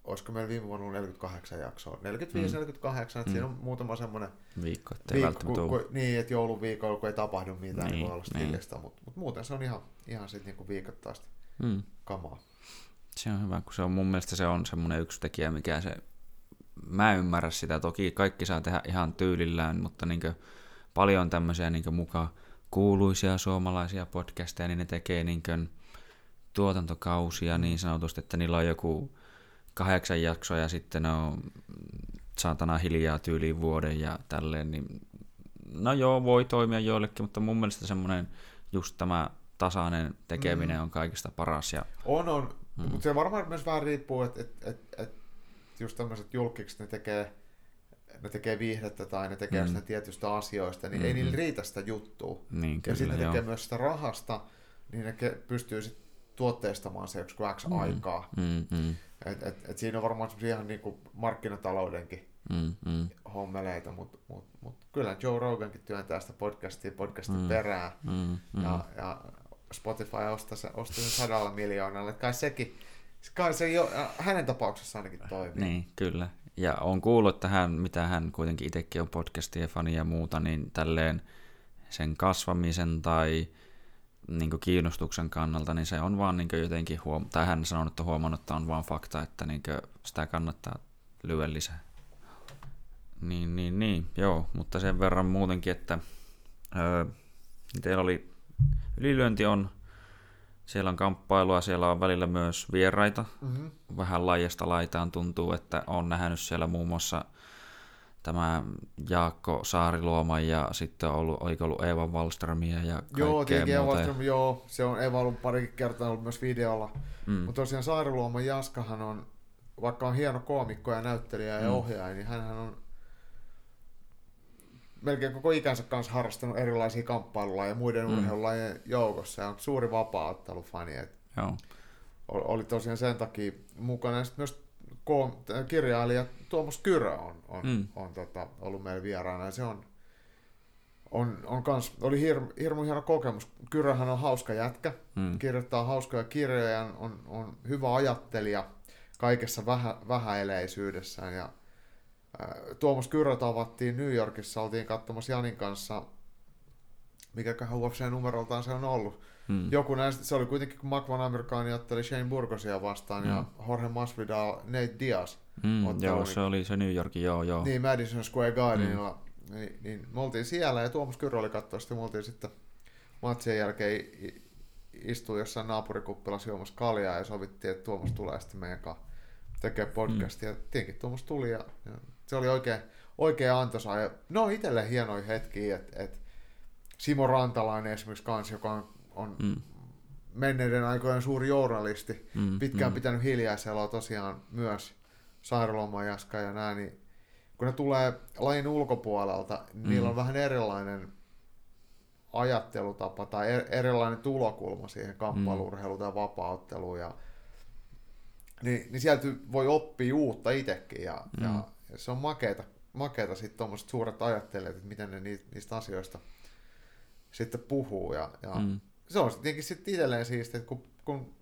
olisiko meillä viime vuonna ollut 48 jaksoa, 45-48, mm. että mm. siinä on muutama semmoinen viikko, ettei viikko ku, ku, niin, että jouluviikolla, kun ei tapahdu mitään, niin, niin voi olla niin. mutta mut muuten se on ihan, ihan sitten niinku viikoittaista mm. kamaa. Se on hyvä, kun se on mun mielestä se on semmoinen yksi tekijä, mikä se, mä ymmärrän sitä, toki kaikki saa tehdä ihan tyylillään, mutta niin paljon tämmöisiä niin mukaan kuuluisia suomalaisia podcasteja, niin ne tekee niin kuin tuotantokausia niin sanotusti, että niillä on joku kahdeksan jaksoa ja sitten on saatana hiljaa tyyliin vuoden ja tälleen, niin no joo, voi toimia joillekin, mutta mun mielestä semmoinen just tämä tasainen tekeminen mm. on kaikista paras. Ja... On, on, mm. mutta se varmaan myös vähän riippuu, että et, et, et just tämmöiset julkikset, ne tekee, ne tekee viihdettä tai ne tekee mm. sitä tietystä asioista, niin mm-hmm. ei niillä riitä sitä juttua. Niin, kyllä, ja sitten ne tekee myös sitä rahasta, niin ne pystyy sitten tuotteistamaan se joku X mm. aikaa. Mm, mm. Et, et, et siinä on varmaan ihan niin kuin markkinataloudenkin mm, mm. hommeleita, mutta mut, mut kyllä Joe Rogankin työntää sitä podcastia podcastin mm, perään. Mm, mm. Ja, ja Spotify ostaa sen, ostaa sen sadalla miljoonalla. Kai sekin, kai se jo, hänen tapauksessa ainakin toimii. Niin, kyllä. Ja on kuullut, että hän, mitä hän kuitenkin itsekin on podcastien fani ja muuta, niin tälleen sen kasvamisen tai niin kiinnostuksen kannalta, niin se on vaan niin jotenkin, huom- tai hän sanonut, että huomannut, että on vaan fakta, että niin sitä kannattaa lyödä lisää. Niin, niin, niin, joo, mutta sen verran muutenkin, että öö, teillä oli, ylilyönti on, siellä on kamppailua, siellä on välillä myös vieraita, mm-hmm. vähän laajasta laitaan tuntuu, että on nähnyt siellä muun muassa tämä Jaakko Saariluoma ja sitten on ollut, oliko ollut Eeva Wallströmiä ja kaikkea Joo, tietenkin Eeva Wallström, joo, se on Eeva ollut parikin kertaa ollut myös videolla. Mm. Mutta tosiaan Saariluoma Jaskahan on, vaikka on hieno koomikko ja näyttelijä ja mm. ohjaaja, niin hän on melkein koko ikänsä kanssa harrastanut erilaisia kamppailuja ja muiden mm. urheilulajien joukossa ja on suuri vapaa-ottelufani. Joo. Oli tosiaan sen takia mukana. Ja myös kirjailija Tuomas Kyrö on, on, mm. on, tota, ollut meillä vieraana ja se on, on, on kans, oli hirmu, hirmu hieno kokemus. Kyröhän on hauska jätkä, mm. kirjoittaa hauskoja kirjoja, on, on hyvä ajattelija kaikessa vähä, vähäeleisyydessään ja Tuomas Kyrö tavattiin New Yorkissa, oltiin katsomassa Janin kanssa, mikäköhän UFC-numeroltaan se on ollut. Hmm. Joku näistä, se oli kuitenkin, kun Makvan Amerikaani otteli Shane Burgosia vastaan hmm. ja Jorge Masvidal Nate Diaz. Hmm, joo, niin, se oli se New Yorkin, joo, joo. Niin, Madison Square Gardenilla. Hmm. Niin, niin, me oltiin siellä ja Tuomas Kyrö oli katsoa, sitten me oltiin sitten matsien jälkeen istuu jossain naapurikuppilassa juomassa kaljaa ja sovittiin, että Tuomas tulee sitten meidän kanssa tekee podcastia. Hmm. Tietenkin Tuomas tuli ja, ja se oli oikein, oikein antoisa. Ja ne on itselleen hienoja hetkiä, että et Simo Rantalainen esimerkiksi kans, joka on, on mm. menneiden aikojen suuri journalisti, mm, pitkään mm. pitänyt hiljaiseloa tosiaan myös Sairalomajaska ja näin, niin kun ne tulee lajin ulkopuolelta, mm. niillä on vähän erilainen ajattelutapa tai er, erilainen tulokulma siihen kamppailurheiluun tai vapautteluun. Ja, niin, niin sieltä voi oppia uutta itsekin ja, mm. ja ja se on makeeta, makeeta sitten tuommoiset suuret ajattelijat, että miten ne niistä asioista sitten puhuu. Ja, ja mm. Se on tietenkin sitten itselleen siistiä, että kun, kun,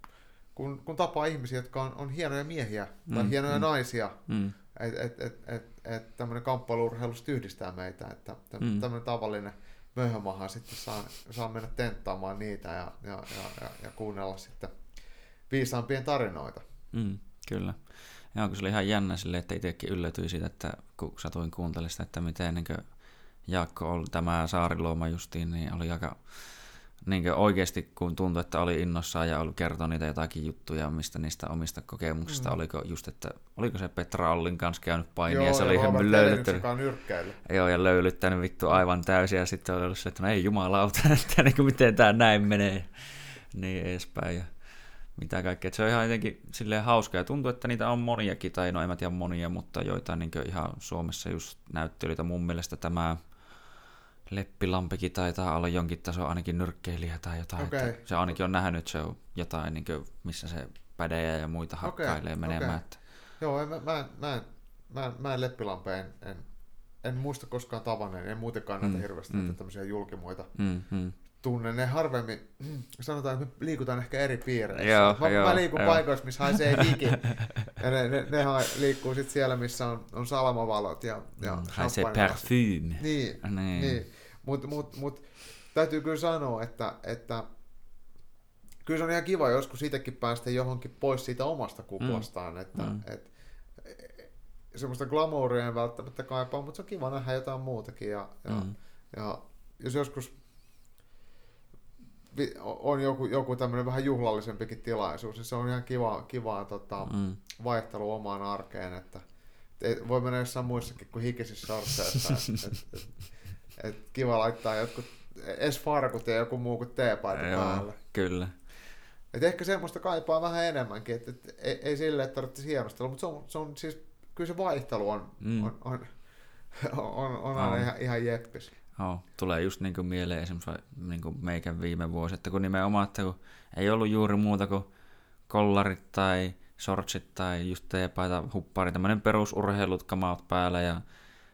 kun, kun tapaa ihmisiä, jotka on, on hienoja miehiä tai mm. hienoja mm. naisia, mm. että et, et, et, et tämmöinen kamppailurheilu yhdistää meitä, että mm. tämmöinen tavallinen möhömaha sitten saa, saa mennä tenttaamaan niitä ja, ja, ja, ja, ja kuunnella sitten viisaampien tarinoita. Mm, kyllä. Joo, kun se oli ihan jännä sille, että itsekin yllätyin siitä, että kun satuin kuuntelemaan sitä, että miten niin Jaakko oli, tämä Saariluoma justiin, niin oli aika niin oikeasti, kun tuntui, että oli innossaan ja oli kertonut niitä jotakin juttuja, mistä niistä omista kokemuksista, mm. oliko just, että oliko se Petra Ollin kanssa käynyt painia, ja se oli ihan löylyttänyt. Joo, ja löylyttänyt vittu aivan täysin, ja sitten oli ollut se, että no ei jumalauta, että niin kuin miten tämä näin menee, niin edespäin. Ja mitä kaikkea. Et se on ihan jotenkin silleen hauska ja tuntuu, että niitä on moniakin, tai no en mä tiedä monia, mutta joitain niin ihan Suomessa just näyttelyitä. Mun mielestä tämä Leppilampikin taitaa olla jonkin taso ainakin nyrkkeilijä tai jotain. Okay. Että se ainakin on nähnyt, se on jotain, niin kuin, missä se pädejä ja muita hakkailee okay. menemään. Okay. Että... Joo, mä, mä, mä, mä, mä en Leppilampeen en, en muista koskaan tavanneen, en muutenkaan näitä mm, hirveästi mm. tämmöisiä julkimoita. Mm, mm tunne ne harvemmin, sanotaan, että me liikutaan ehkä eri piireissä. Joo, mä, joo, mä liikun joo. paikoissa, missä haisee hiki. ja ne, ne, ne liikkuu sitten siellä, missä on, on salamavalot ja, ja mm, Haisee parfyymi. Niin, niin. niin. Mutta mut, mut, täytyy kyllä sanoa, että, että kyllä se on ihan kiva joskus itsekin päästä johonkin pois siitä omasta kuplastaan, mm. että mm. Et, semmoista glamouria en välttämättä kaipaa, mutta se on kiva nähdä jotain muutakin ja, ja, mm. ja jos joskus on joku, joku tämmöinen vähän juhlallisempikin tilaisuus, niin se on ihan kiva, kiva tota, mm. vaihtelu omaan arkeen, että et voi mennä jossain muissakin kuin hikisissä sortseissa. Et, kiva laittaa jotkut edes farkut ja joku muu kuin teepaita päälle. Kyllä. Et ehkä semmoista kaipaa vähän enemmänkin, että et, ei, ei silleen, että tarvitsisi hienostella, mutta se on, se on siis, kyllä se vaihtelu on, mm. on, on, on, on aina ihan, ihan jeppis. Oh, tulee just niin kuin mieleen esimerkiksi niin kuin meikän viime vuosi, että kun nimenomaan, että kun ei ollut juuri muuta kuin kollarit tai shortsit tai just teepaita, huppari, tämmöinen perusurheilut kamaut päällä ja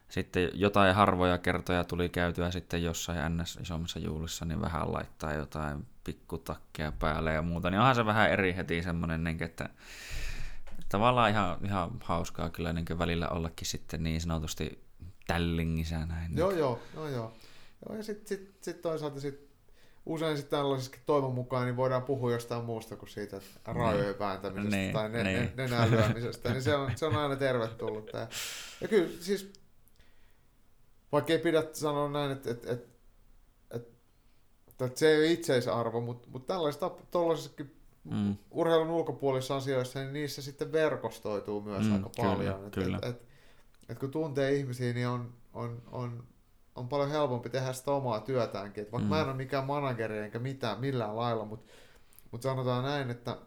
sitten jotain harvoja kertoja tuli käytyä sitten jossain ns. isommassa juhlissa, niin vähän laittaa jotain pikkutakkeja päälle ja muuta, niin onhan se vähän eri heti semmoinen, niin että tavallaan ihan, ihan hauskaa kyllä niin välillä ollakin sitten niin sanotusti tällingissä näin. Joo, joo, joo, joo. joo ja sitten sit, sit toisaalta sit, usein sitten tällaisessakin toivon mukaan niin voidaan puhua jostain muusta kuin siitä rajojen mm. vääntämisestä niin, tai ne, niin. ne, nenän lyömisestä, niin se on, se on aina tervetullut. Ja, ja kyllä siis, vaikka ei pidä sanoa näin, että, että, että, että, että se ei ole itseisarvo, mutta, mutta tällaisissa tuollaisissakin mm. urheilun ulkopuolisissa asioissa, niin niissä sitten verkostoituu myös mm, aika kyllä, paljon. Että, kyllä. Että, että, että kun tuntee ihmisiä, niin on, on, on, on paljon helpompi tehdä sitä omaa työtäänkin. Että vaikka mm. mä en ole mikään manageri enkä mitään millään lailla, mutta, mutta sanotaan näin, että,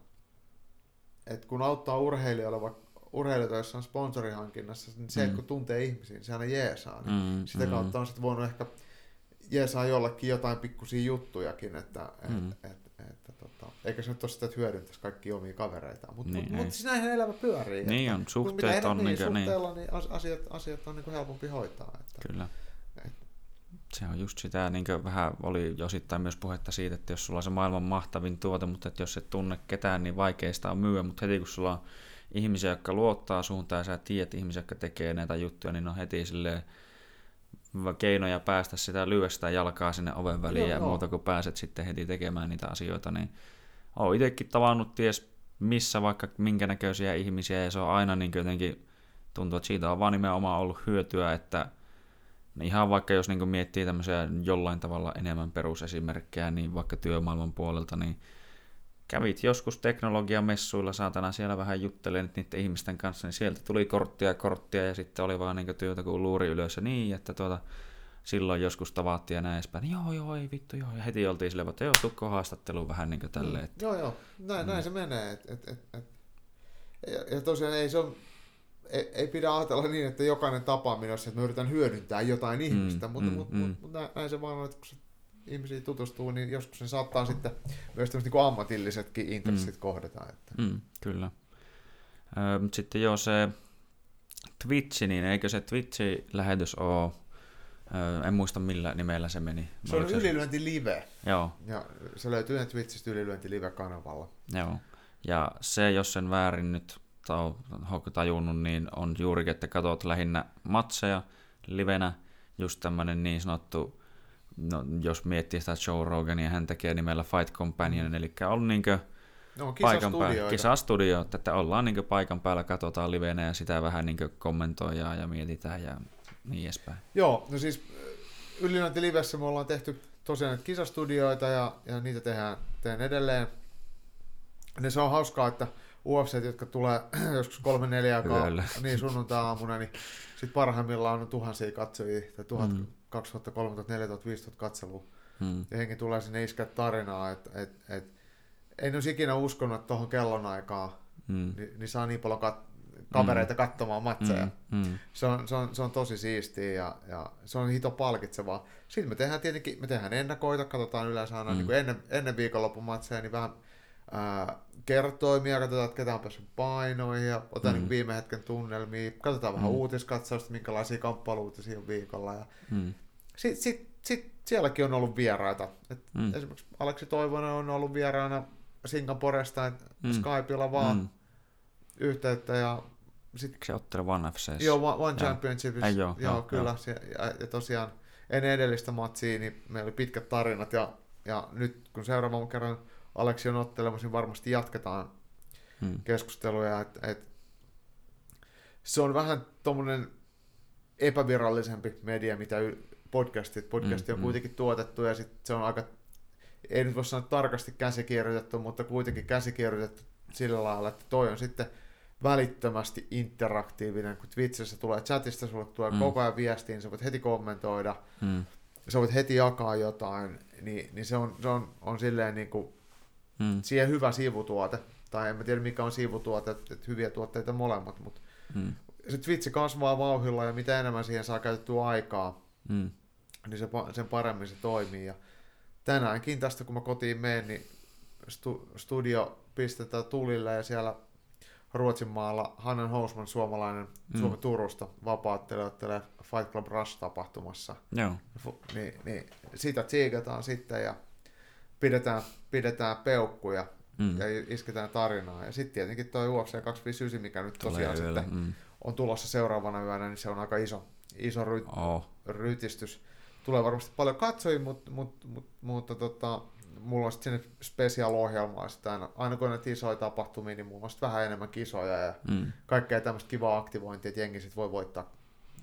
että kun auttaa urheilijoille, vaikka urheilijoita, on sponsorihankinnassa, niin se, mm. kun tuntee ihmisiä, niin se aina jeesaa. Niin mm. Sitä mm. kautta on sitten voinut ehkä jeesaa jollekin jotain pikkusia juttujakin, että mm. et, et, että tota, eikä se nyt ole sitä, että hyödyntäisi kaikki omia kavereita, mutta niin, mut, mut siis näinhän elämä pyörii. Niin on, suhteet on. Niin, niin, suhteella, niin asiat, asiat on niin helpompi hoitaa. Että, Kyllä. Et, se on just sitä, niin vähän oli osittain myös puhetta siitä, että jos sulla on se maailman mahtavin tuote, mutta että jos et tunne ketään, niin vaikeista on myyä, mutta heti kun sulla on ihmisiä, jotka luottaa suuntaan ja sä tiedät ihmisiä, jotka tekee näitä juttuja, niin on heti silleen keinoja päästä sitä lyöstä jalkaa sinne oven väliin joo, ja joo. muuta kuin pääset sitten heti tekemään niitä asioita, niin olen itsekin tavannut ties missä vaikka minkä näköisiä ihmisiä ja se on aina niin jotenkin tuntuu, että siitä on vaan nimenomaan ollut hyötyä, että ihan vaikka jos niin miettii tämmöisiä jollain tavalla enemmän perusesimerkkejä, niin vaikka työmaailman puolelta, niin kävit joskus teknologiamessuilla, saatana siellä vähän juttelen niiden ihmisten kanssa, niin sieltä tuli korttia ja korttia ja sitten oli vaan niin työtä kuin luuri ylös ja niin, että tuota, silloin joskus tavattiin ja näin edespäin. Joo, joo, ei vittu, joo. Ja heti oltiin silleen, että joo, tukko haastattelu vähän niin kuin tälleen. Että... Joo, joo, näin, mm. näin se menee. Et, et, et, et. Ja, ja tosiaan ei se on, ei, ei pidä ajatella niin, että jokainen tapaaminen on se, että me yritän hyödyntää jotain mm, ihmistä, mm, mutta mm, mut, mm. Mut, näin se vaan on, että kun ihmisiä tutustuu, niin joskus ne saattaa sitten myös niin kuin ammatillisetkin intressit mm. kohdata. Että. Mm, kyllä. Ö, sitten joo se Twitch, niin eikö se Twitch-lähetys ole, ö, en muista millä nimellä se meni. Se on Ylilyönti Live. Joo. Ja se löytyy Twitchistä Ylilyönti Live-kanavalla. Joo. Ja se, jos sen väärin nyt tajunnut, niin on juurikin, että katsot lähinnä matseja livenä, just tämmöinen niin sanottu no, jos miettii sitä Joe Rogania, hän tekee nimellä Fight Companion, mm. eli on niinkö no, paikan päällä, kisastudio, että ollaan niinkö paikan päällä, katsotaan livenä ja sitä vähän niinkö kommentoidaan ja mietitään ja niin edespäin. Joo, no siis Ylinointi Livessä me ollaan tehty tosiaan kisastudioita ja, ja niitä tehdään, teen edelleen. Ja se on hauskaa, että UFC, jotka tulee joskus kolme neljä niin sunnuntai-aamuna, niin sitten parhaimmillaan on tuhansia katsojia, tai tuhat, mm. 2013, 2014, 2015 katselua. Hmm. Ja henki tulee sinne iskeä tarinaa, että et, et, en olisi ikinä uskonut, että tuohon kellonaikaan hmm. niin, niin saa niin paljon kat- kavereita hmm. katsomaan matseja. Hmm. Hmm. Se, on, se, on, se on tosi siistiä ja, ja se on hito palkitsevaa. Sitten me tehdään tietenkin, me tehdään ennakoita, katsotaan yleensä aina hmm. niin kuin ennen, ennen viikonlopun matseja, niin vähän ää, kertoimia, katsotaan, että ketä on päässyt painoihin ja otetaan mm. niin viime hetken tunnelmia, katsotaan mm. vähän uutiskatsausta, minkälaisia kamppailuutisia on viikolla. Ja mm. Sitten sit, sit, sielläkin on ollut vieraita. Et mm. Esimerkiksi Aleksi Toivonen on ollut vieraana Singaporesta, mm. Skypeilla vaan mm. yhteyttä ja sit, se ottelu One FC? Joo, One Championshipissa. Joo, joo, joo, kyllä. Jo. Ja, ja, tosiaan ennen edellistä matsia niin meillä oli pitkät tarinat ja, ja nyt kun seuraavan kerran Aleksi on ottelemassa, niin varmasti jatketaan hmm. keskusteluja. Et, et, se on vähän tuommoinen epävirallisempi media, mitä podcastit. Podcasti hmm, on hmm. kuitenkin tuotettu ja sit se on aika ei nyt voi sanoa tarkasti käsikirjoitettu, mutta kuitenkin käsikirjoitettu sillä lailla, että toi on sitten välittömästi interaktiivinen, kun Twitchissä tulee chatista, sulle tulee mm. koko ajan viestiin, sä voit heti kommentoida, mm. sä voit heti jakaa jotain, niin, niin se on, se on, on silleen niin kuin, mm. siihen hyvä sivutuote, tai en mä tiedä mikä on sivutuote, että, hyviä tuotteita molemmat, mutta mm. se Twitch kasvaa vauhilla ja mitä enemmän siihen saa käytettyä aikaa, mm. niin se, sen paremmin se toimii. Ja tänäänkin tästä kun mä kotiin menen, niin stu, studio pistetään tulille ja siellä Ruotsin maalla Hannen Housman, suomalainen mm. Suomen Turusta, vapaattelee Fight Club Rush-tapahtumassa. Joo. Niin, niin sitä tsiikataan sitten ja pidetään, pidetään peukkuja mm. ja isketään tarinaa. Ja sitten tietenkin tuo UFC 259, mikä nyt Tulee tosiaan yöllä. sitten mm. on tulossa seuraavana yönä, niin se on aika iso, iso ry, oh. rytistys. Tulee varmasti paljon katsojia, mutta, mutta, mutta, mutta tota, mulla on sitten sinne special-ohjelmaa sitä aina, aina kun näitä isoja tapahtumia, niin mulla on vähän enemmän kisoja ja mm. kaikkea tämmöistä kivaa aktivointia, että jengi sit voi voittaa,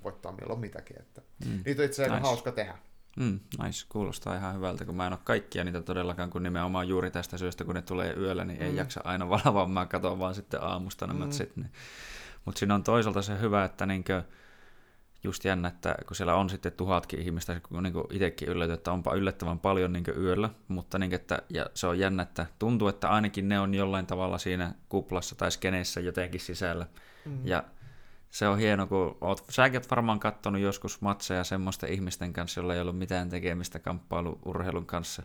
voittaa milloin mitäkin. Että mm. Niitä on itse asiassa nice. hauska tehdä. Mm, nice. Kuulostaa ihan hyvältä, kun mä en ole kaikkia niitä todellakaan, kun nimenomaan juuri tästä syystä, kun ne tulee yöllä, niin ei mm. jaksa aina valvoa, mä katson vaan sitten aamusta nämä mm. Niin. Mutta siinä on toisaalta se hyvä, että niinkö, just jännä, että kun siellä on sitten tuhatkin ihmistä, kun niin itsekin yllätty, että onpa yllättävän paljon niin yöllä, mutta niin että, ja se on jännä, että tuntuu, että ainakin ne on jollain tavalla siinä kuplassa tai skeneessä jotenkin sisällä. Mm. Ja se on hieno, kun oot, säkin oot varmaan katsonut joskus matseja semmoisten ihmisten kanssa, joilla ei ollut mitään tekemistä kamppailuurheilun kanssa,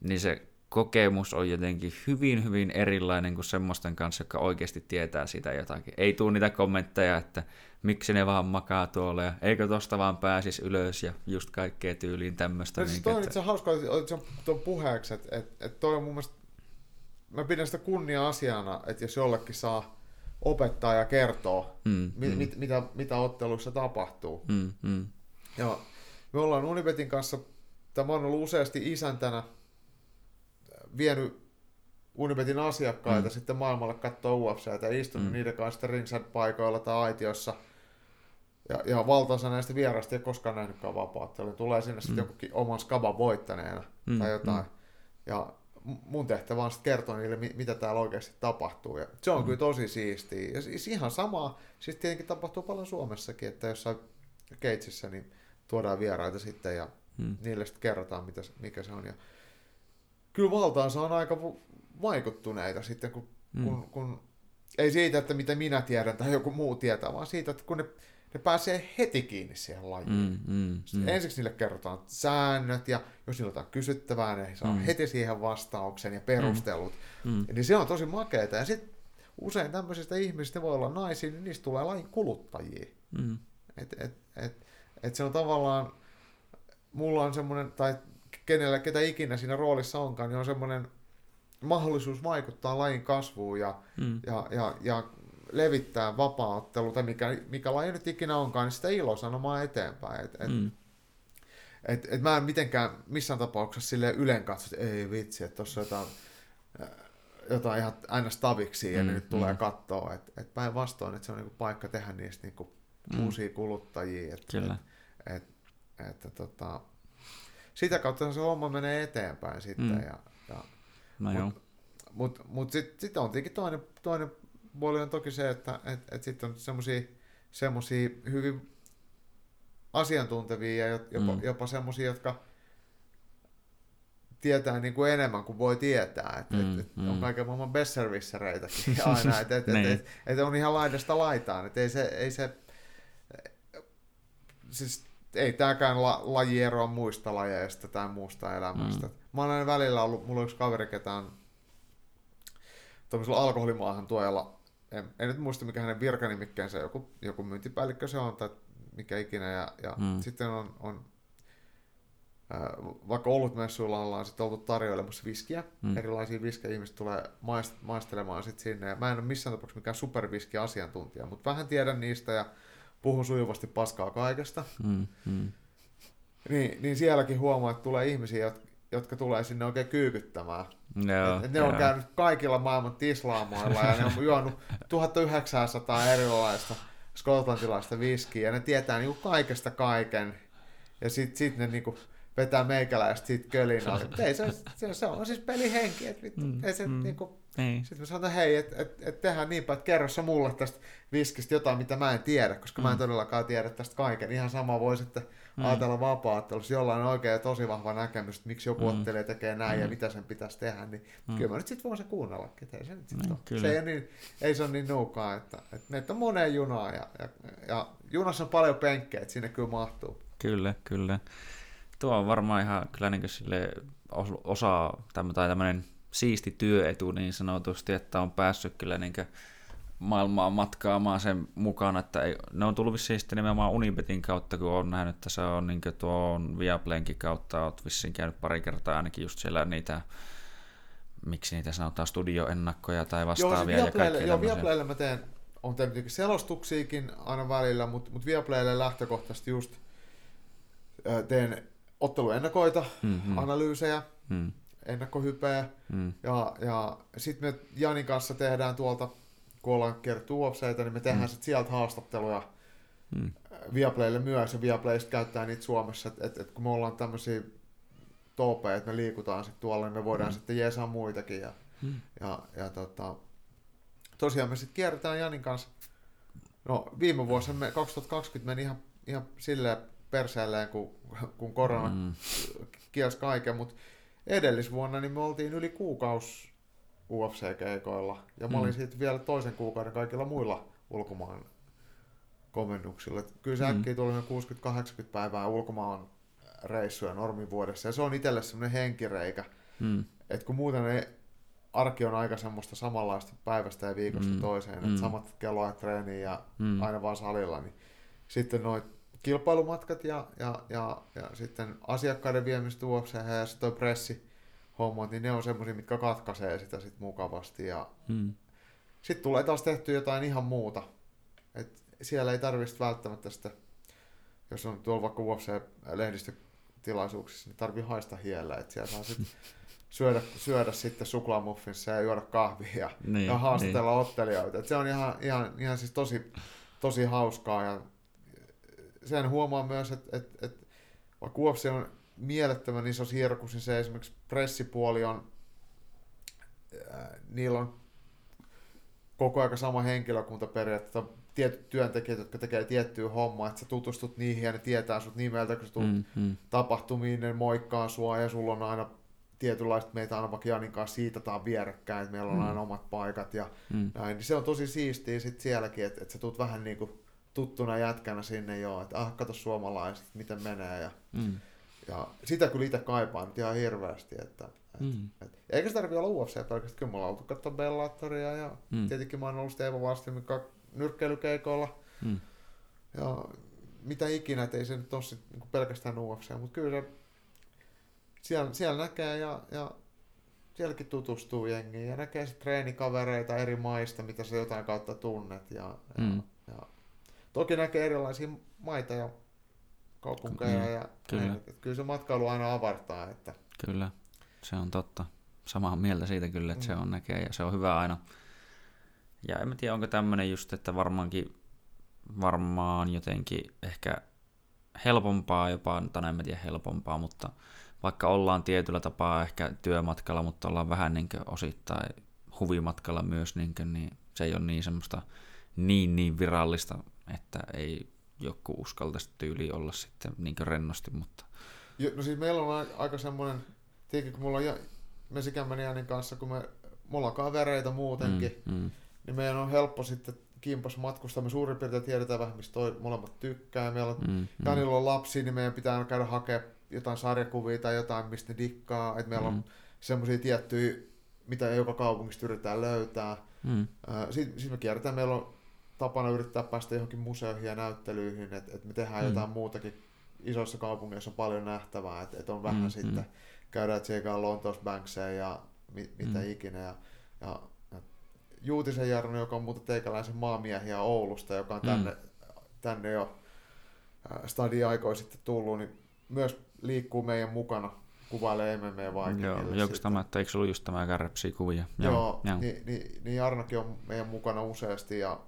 niin se kokemus on jotenkin hyvin, hyvin erilainen kuin semmoisten kanssa, jotka oikeasti tietää sitä jotakin. Ei tule niitä kommentteja, että miksi ne vaan makaa tuolla ja eikö tosta vaan pääsis ylös ja just kaikkea tyyliin tämmöistä. Siis toi on itse hauska, että se tuon puheeksi, että, että, että toi on mun mielestä, mä pidän sitä kunnia-asiana, että jos jollekin saa opettaa ja kertoa, mm, mit, mm. Mit, mitä, mitä otteluissa tapahtuu. Mm, mm. Ja me ollaan Unibetin kanssa, tämä on ollut useasti isäntänä, vienyt Unibetin asiakkaita mm. sitten maailmalle katsoa UFC ja istunut mm. niiden kanssa ringside-paikoilla tai aitiossa. Ja, ja valtaosa näistä vierasta ei koskaan nähnytkään vapaattelua. Tulee sinne mm. sitten joku oman skaban voittaneena mm. tai jotain. Mm. Ja mun tehtävä on sitten kertoa niille, mitä täällä oikeasti tapahtuu. Ja se on mm. kyllä tosi siistiä. Ja siis ihan sama, siis tietenkin tapahtuu paljon Suomessakin, että jossain Keitsissä niin tuodaan vieraita sitten ja mm. niille sitten kerrotaan, mitä, mikä se on. Ja kyllä valtaansa on aika vaikuttuneita sitten, kun, mm. kun, kun ei siitä, että mitä minä tiedän tai joku muu tietää, vaan siitä, että kun ne, ne pääsee heti kiinni siihen lajiin. Mm, mm, mm. Ensiksi niille kerrotaan säännöt ja jos niillä on kysyttävää, ne saa mm. heti siihen vastauksen ja perustelut. Mm. Mm. Niin se on tosi makeeta. Ja sitten usein tämmöisistä ihmisistä voi olla naisia, niin niistä tulee lajin kuluttajia. Mm. Et, et, et, et se on tavallaan, mulla on semmoinen, tai kenellä, ketä ikinä siinä roolissa onkaan, niin on semmoinen mahdollisuus vaikuttaa lajin kasvuun ja, mm. ja, ja, ja levittää vapaaottelu, tai mikä, mikä laji nyt ikinä onkaan, niin sitä ilosanomaa eteenpäin. Et, et, mm. et, et mä en mitenkään missään tapauksessa sille ylen katso, että ei vitsi, että tuossa jotain, äh, jotain ihan aina staviksi ja mm, nyt tulee mm. katsoa. Et, et päinvastoin, että se on niinku paikka tehdä niistä niinku mm. uusia kuluttajia. Et, Kyllä. Et, et, et, et, tota, sitä kautta se homma menee eteenpäin sitten. Mm. Ja, ja, no mutta mut, mut sitten sit on tietenkin toinen, toinen puoli on toki se, että et, et sitten on semmoisia hyvin asiantuntevia ja jopa, mm. jopa semmoisia, jotka tietää niin kuin enemmän kuin voi tietää. Et, mm, et, et mm. On kaiken maailman besservissereitäkin aina. Että et, et, niin. et, et on ihan laidasta laitaan. Et ei se, ei se, siis ei tämäkään la, laji eroa muista lajeista tai muusta elämästä. Mm. Mä olen välillä ollut, mulla on yksi kaveri, ketä on tuollaisella alkoholimaahan tuojalla, en, en nyt muista mikä hänen virkanimikkeensä, joku, joku myyntipäällikkö se on tai mikä ikinä, ja, ja mm. sitten on, on vaikka ollut messuilla ollaan sitten oltu tarjoilemassa viskiä, mm. erilaisia viskejä, ihmiset tulee maist, maistelemaan sitten sinne, ja mä en ole missään tapauksessa mikään superviski-asiantuntija, mutta vähän tiedän niistä, ja puhun sujuvasti paskaa kaikesta. Mm, mm. Niin, niin sielläkin huomaa, että tulee ihmisiä, jotka, jotka tulee sinne oikein kyykyttämään. Joo, et, et ne on käynyt kaikilla maailman tislaamoilla ja ne on juonut 1900 erilaista skotlantilaista viskiä ja ne tietää niinku kaikesta kaiken. Ja sitten sit ne niinku vetää meikäläistä siitä kölinaa. ei, se, se, se, on siis pelihenki, että vittu, mm, ei se mm, niinku, niin. Sitten mä sanoin, että hei, että et, et tehdään niinpä, että kerro sä mulle tästä viskistä jotain, mitä mä en tiedä, koska mm. mä en mm. todellakaan tiedä tästä kaiken. Ihan sama voi sitten mm. ajatella vapaa-ottelussa jollain oikein ja tosi vahva näkemys, että miksi joku mm. ottelee tekee näin mm. ja mitä sen pitäisi tehdä, niin mm. kyllä mä nyt sitten voin se kuunnella, että ei se nyt sit mm, Se ei, niin, ei se ole niin nuukaa, että, että meitä on moneen junaan ja, ja, ja junassa on paljon penkkejä, että sinne kyllä mahtuu. Kyllä, kyllä. Tuo on varmaan ihan kyllä niin sille osa tai tämmöinen siisti työetu niin sanotusti, että on päässyt kyllä niin maailmaa matkaamaan sen mukana, että ei, ne on tullut vissiin sitten nimenomaan Unibetin kautta, kun on nähnyt, että se on niin tuon Viaplenkin kautta, olet vissiin käynyt pari kertaa ainakin just siellä niitä miksi niitä sanotaan, studioennakkoja tai vastaavia. Joo, siis Viaplaylle, joo, Viaplaylle mä teen, on tehnyt selostuksiakin aina välillä, mutta, mutta Viaplaylle lähtökohtaisesti just teen otteluennakoita, mm-hmm. analyysejä, mm. ennakkohypeä, mm. ja, ja sitten me Janin kanssa tehdään tuolta kun ollaan kerrottu UFCtä, niin me tehdään mm. sit sieltä haastatteluja mm. Viaplaylle myös, ja Viaplay käyttää niitä Suomessa, että et, et kun me ollaan tämmöisiä topeja, että me liikutaan sitten tuolla, niin me voidaan mm. sitten jeesaa muitakin. Ja, mm. ja, ja tota, tosiaan me sitten kierretään Janin kanssa. No viime vuosina me 2020 meni ihan, ihan silleen perseelleen, kun, kun korona mm. kielsi kaiken, mutta edellisvuonna niin me oltiin yli kuukausi UFC-keikoilla. Ja mä olin mm. siitä vielä toisen kuukauden kaikilla muilla ulkomaan komennuksilla. Kyllä se mm. äkkiä tuli 60-80 päivää ulkomaan reissuja normivuodessa. Ja se on itselle semmoinen henkireikä. Mm. Että kun muuten ei, arki on aika semmoista samanlaista päivästä ja viikosta mm. toiseen, mm. että samat kelloajat treeniin ja mm. aina vaan salilla, niin sitten noit kilpailumatkat ja, ja, ja, ja sitten asiakkaiden viemistä UFC ja sitten toi pressi, hommat, niin ne on semmoisia, mitkä katkaisee sitä sit mukavasti. Ja hmm. Sitten tulee taas tehty jotain ihan muuta. Et siellä ei tarvitsisi välttämättä sitä, jos on tuolla vaikka UFC-lehdistötilaisuuksissa, niin tarvii haista hiellä. Että siellä saa sitten syödä, syödä sitten suklaamuffinsa ja juoda kahvia ja, niin, ja haastatella niin. ottelijoita. Et se on ihan, ihan, ihan siis tosi, tosi hauskaa ja sen huomaa myös, että et, et, vaikka UFC on mielettömän iso sirkus, niin se esimerkiksi pressipuoli on, äh, niillä on koko aika sama henkilökunta periaatteessa, tietyt työntekijät, jotka tekee tiettyä hommaa, että sä tutustut niihin ja ne tietää sut nimeltä, kun sä tulet mm, mm. tapahtumiin, ne moikkaa sua ja sulla on aina tietynlaista, meitä aina vaikka Janin kanssa siitataan vierekkäin, että meillä on mm. aina omat paikat ja mm. näin, niin se on tosi siistiä sit sielläkin, että, että sä tulet vähän niin kuin tuttuna jätkänä sinne jo, että ah, kato suomalaiset, miten menee ja mm. Ja sitä kyllä itse kaipaan nyt ihan hirveästi. Että, et, mm. et, eikä se tarvitse olla UFC pelkästään, kyllä ollaan oltu katsoa Bellatoria ja mm. tietenkin mä oon ollut Stevo Vastimikka nyrkkeilykeikoilla. Mm. Ja mitä ikinä, että ei se nyt ole sit, niin pelkästään UFC, mutta kyllä se siellä, siellä näkee ja, ja sielläkin tutustuu jengiin ja näkee sitten treenikavereita eri maista, mitä sä jotain kautta tunnet. Ja, mm. ja, ja toki näkee erilaisia maita ja kaupunkeja. Mm, ja kyllä. Näin, että kyllä se matkailu aina avartaa. Että... Kyllä, se on totta. Samaa mieltä siitä kyllä, että mm. se on näkee ja se on hyvä aina. Ja en mä tiedä, onko tämmöinen just, että varmaankin varmaan jotenkin ehkä helpompaa jopa, tai en mä tiedä helpompaa, mutta vaikka ollaan tietyllä tapaa ehkä työmatkalla, mutta ollaan vähän niin osittain huvimatkalla myös, niin, kuin, niin se ei ole niin semmoista niin niin virallista, että ei joku uskaltaisi tyyli olla sitten niin rennosti, mutta... Jo, no siis meillä on aika semmoinen, tietenkin kun mulla on ja, me Sikämän Janin kanssa, kun me, mulla on kavereita muutenkin, mm, mm. niin meidän on helppo sitten kimpas matkustaa. Me suurin piirtein tiedetään vähän, mistä toi molemmat tykkää. Meillä on, mm, Janilla on lapsi, niin meidän pitää käydä hakemaan jotain sarjakuvia tai jotain, mistä ne dikkaa. Että meillä mm. on semmoisia tiettyjä, mitä joka kaupungista yritetään löytää. Mm. Sitten sit me kierretään, meillä on tapana yrittää päästä johonkin museoihin ja näyttelyihin, että et me tehdään mm. jotain muutakin. Isoissa kaupungeissa on paljon nähtävää, että et on vähän mm, sitten, mm. käydään tsekaan Lontoossa ja mi, mitä mm. ikinä. Ja, ja, ja Juutisen Jarno, joka on muuten teikäläisen maamiehiä Oulusta, joka on tänne, mm. tänne jo stadi-aikoja sitten tullut, niin myös liikkuu meidän mukana kuvailee MMA vaikka. Joo, joku tämä, että eikö ollut just tämä kuvia? Joo, joo, joo. Niin, niin, niin Jarnokin on meidän mukana useasti ja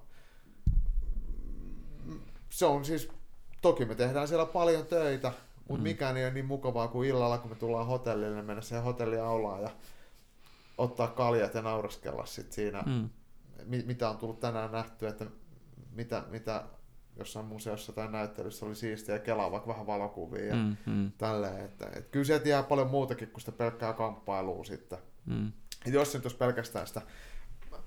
se on siis, toki me tehdään siellä paljon töitä, mutta mm. mikään ei ole niin mukavaa kuin illalla, kun me tullaan hotellille, niin mennä siihen hotelliaulaan ja ottaa kaljat ja nauraskella sit siinä, mm. mitä on tullut tänään nähty, että mitä, mitä jossain museossa tai näyttelyssä oli siistiä ja kelaa vaikka vähän valokuvia ja mm, mm. tälleen. Että, et kyllä sieltä jää paljon muutakin kuin sitä pelkkää kamppailua sitten. Mm. Et jos se nyt olisi pelkästään sitä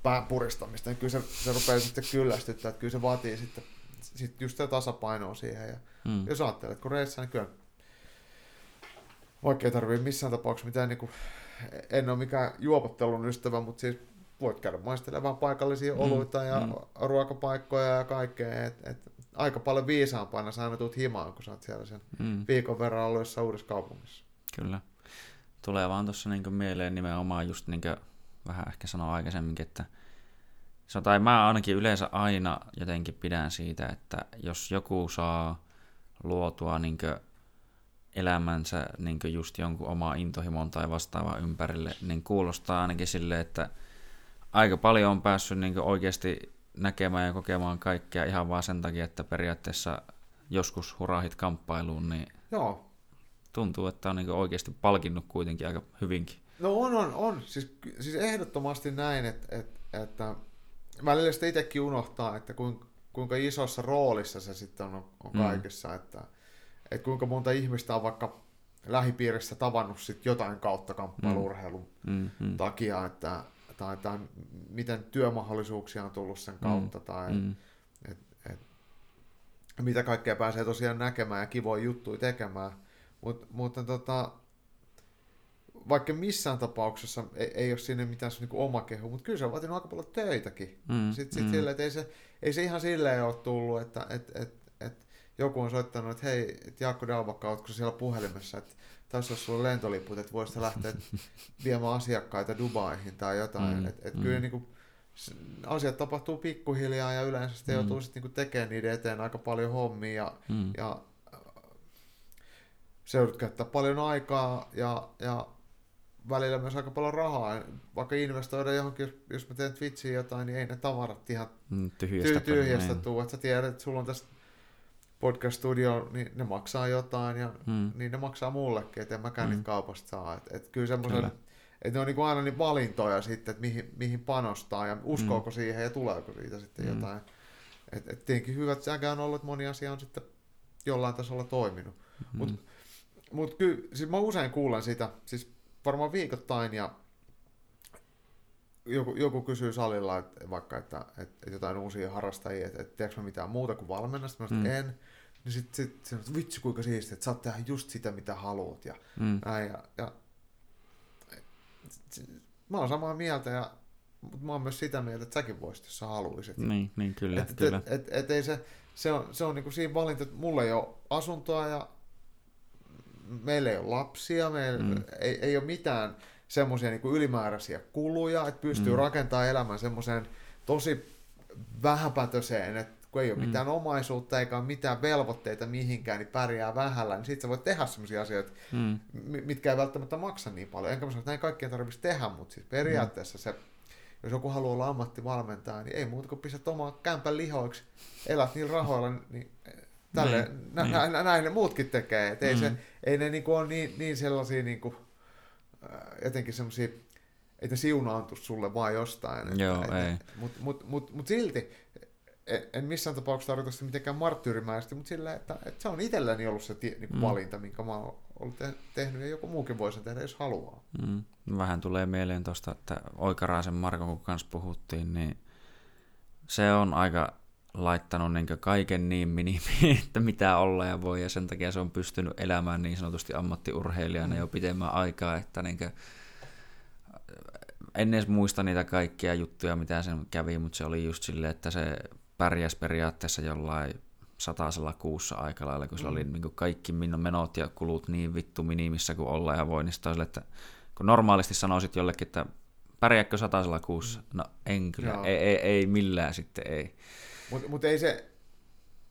pään puristamista, niin kyllä se, se rupeaa sitten kyllästyttää, että kyllä se vaatii sitten sit just sitä tasapainoa siihen. Ja mm. Jos ajattelet, kun reissaa, niin kyllä vaikka ei tarvitse missään tapauksessa mitään, niin kuin, en ole mikään juopottelun ystävä, mutta siis voit käydä maistelemaan paikallisia mm, oluita ja mm. ruokapaikkoja ja kaikkea. Et, et, aika paljon viisaampana sä aina tuut himaan, kun sä oot siellä sen mm. viikon verran ollut jossain uudessa kaupungissa. Kyllä. Tulee vaan tuossa niin mieleen nimenomaan just niin kuin vähän ehkä sanoa aikaisemminkin, että se tai mä ainakin yleensä aina jotenkin pidän siitä, että jos joku saa luotua niin elämänsä niin just jonkun oma intohimon tai vastaava ympärille, niin kuulostaa ainakin silleen, että aika paljon on päässyt niin oikeasti näkemään ja kokemaan kaikkea ihan vaan sen takia, että periaatteessa joskus hurahit kamppailuun, niin Joo. tuntuu, että on niin oikeasti palkinnut kuitenkin aika hyvinkin. No on, on, on. Siis, siis ehdottomasti näin, että, että, että välillä sitä itsekin unohtaa, että kuinka, kuinka isossa roolissa se sitten on, on mm. kaikessa, mm. että, että kuinka monta ihmistä on vaikka lähipiirissä tavannut sit jotain kautta kamppailurheilun mm. mm. takia, että, tai, tai miten työmahdollisuuksia on tullut sen kautta, mm. tai mm. Et, et, mitä kaikkea pääsee tosiaan näkemään ja kivoja juttuja tekemään. Mut, mutta tota, vaikka missään tapauksessa ei, ei ole sinne mitään se niin oma kehu, mutta kyllä se on vaatinut aika paljon töitäkin. Mm, Sitten sit mm. sille, että ei se, ei se ihan silleen ole tullut, että et, et, et joku on soittanut, että hei, et Jaakko Dalbakka, ootko siellä puhelimessa, että tässä olisi sulla lentoliput, että voisit lähteä viemään asiakkaita Dubaihin tai jotain. Mm, että et mm. kyllä niin kuin, asiat tapahtuu pikkuhiljaa ja yleensä sitten mm. joutuu sitten niin tekemään niiden eteen aika paljon hommia ja, mm. ja se joudut käyttää paljon aikaa ja, ja välillä myös aika paljon rahaa. Vaikka investoida johonkin, jos, jos mä teen Twitchiin jotain, niin ei ne tavarat ihan mm, tyhjästä, tyhjästä tuu. Että sä tiedät, että sulla on tästä podcast studio, niin ne maksaa jotain ja mm. niin ne maksaa mullekin, että en mäkään mm. niitä kaupasta saa. Et, et kyllä semmoisen, että ne on niinku aina niin valintoja sitten, että mihin, mihin panostaa ja uskoako mm. siihen ja tuleeko siitä sitten mm. jotain. Et, et tietenkin hyvät säkä on ollut, että moni asia on sitten jollain tasolla toiminut. Mm. Mutta mut kyllä, siis mä usein kuulen sitä, siis varmaan viikoittain ja joku, joku kysyy salilla, että vaikka, että, että, että jotain uusia harrastajia, että, että tiedätkö mitään muuta kuin valmennusta, mä mm. en. Niin sitten sit, sit, sit, vitsi kuinka siistiä, että saat tehdä just sitä, mitä haluat. Ja, mm. näin, ja, ja, sit, mä oon samaa mieltä, ja, mutta mä oon myös sitä mieltä, että säkin voisit, jos sä haluaisit. Niin, niin kyllä. Et, kyllä. Et, et, et, ei se, se on, se on niinku siinä valinta, että mulla ei ole asuntoa ja meillä ei ole lapsia, meillä mm. ei, ei ole mitään semmoisia niin ylimääräisiä kuluja, että pystyy mm. rakentamaan elämän semmoiseen tosi vähäpätöiseen, että kun ei ole mm. mitään omaisuutta eikä ole mitään velvoitteita mihinkään, niin pärjää vähällä, niin sitten sä voit tehdä semmoisia asioita, mm. mitkä ei välttämättä maksa niin paljon. Enkä mä sano, että näin kaikkien tarvitsisi tehdä, mutta siis periaatteessa mm. se, jos joku haluaa olla ammattivalmentaja, niin ei muuta kuin pistät omaa kämpän lihoiksi, elät niillä rahoilla, niin tälle, niin, nä, niin. Nä, näin ne muutkin tekee. Et ei, mm. se, ei ne niinku ole niin, niin sellaisia niinku, jotenkin semmoisia, että ne siunaantu sulle vaan jostain. Joo, et, ei. Mutta mut, mut, mut silti, en, en missään tapauksessa tarkoita sitä mitenkään marttyyrimäisesti, mutta sillä, että, että se on itselläni ollut se tie, niin mm. valinta, minkä mä oon ollut te- tehnyt, ja joku muukin voi sen tehdä, jos haluaa. Mm. Vähän tulee mieleen tuosta, että Oikaraisen Marko, kun kanssa puhuttiin, niin se on aika laittanut niin kaiken niin minimiin, että mitä olla ja voi, ja sen takia se on pystynyt elämään niin sanotusti ammattiurheilijana mm. jo pitemmän aikaa, että niin kuin, en edes muista niitä kaikkia juttuja, mitä sen kävi, mutta se oli just silleen, että se pärjäsi periaatteessa jollain satasella kuussa aika lailla, kun mm. oli niin kuin kaikki minun menot ja kulut niin vittu minimissä kuin olla ja voi, niin sille, että kun normaalisti sanoisit jollekin, että pärjääkö satasella kuussa? Mm. No en kyllä, ei, ei, ei millään sitten, ei. Mutta mut ei se,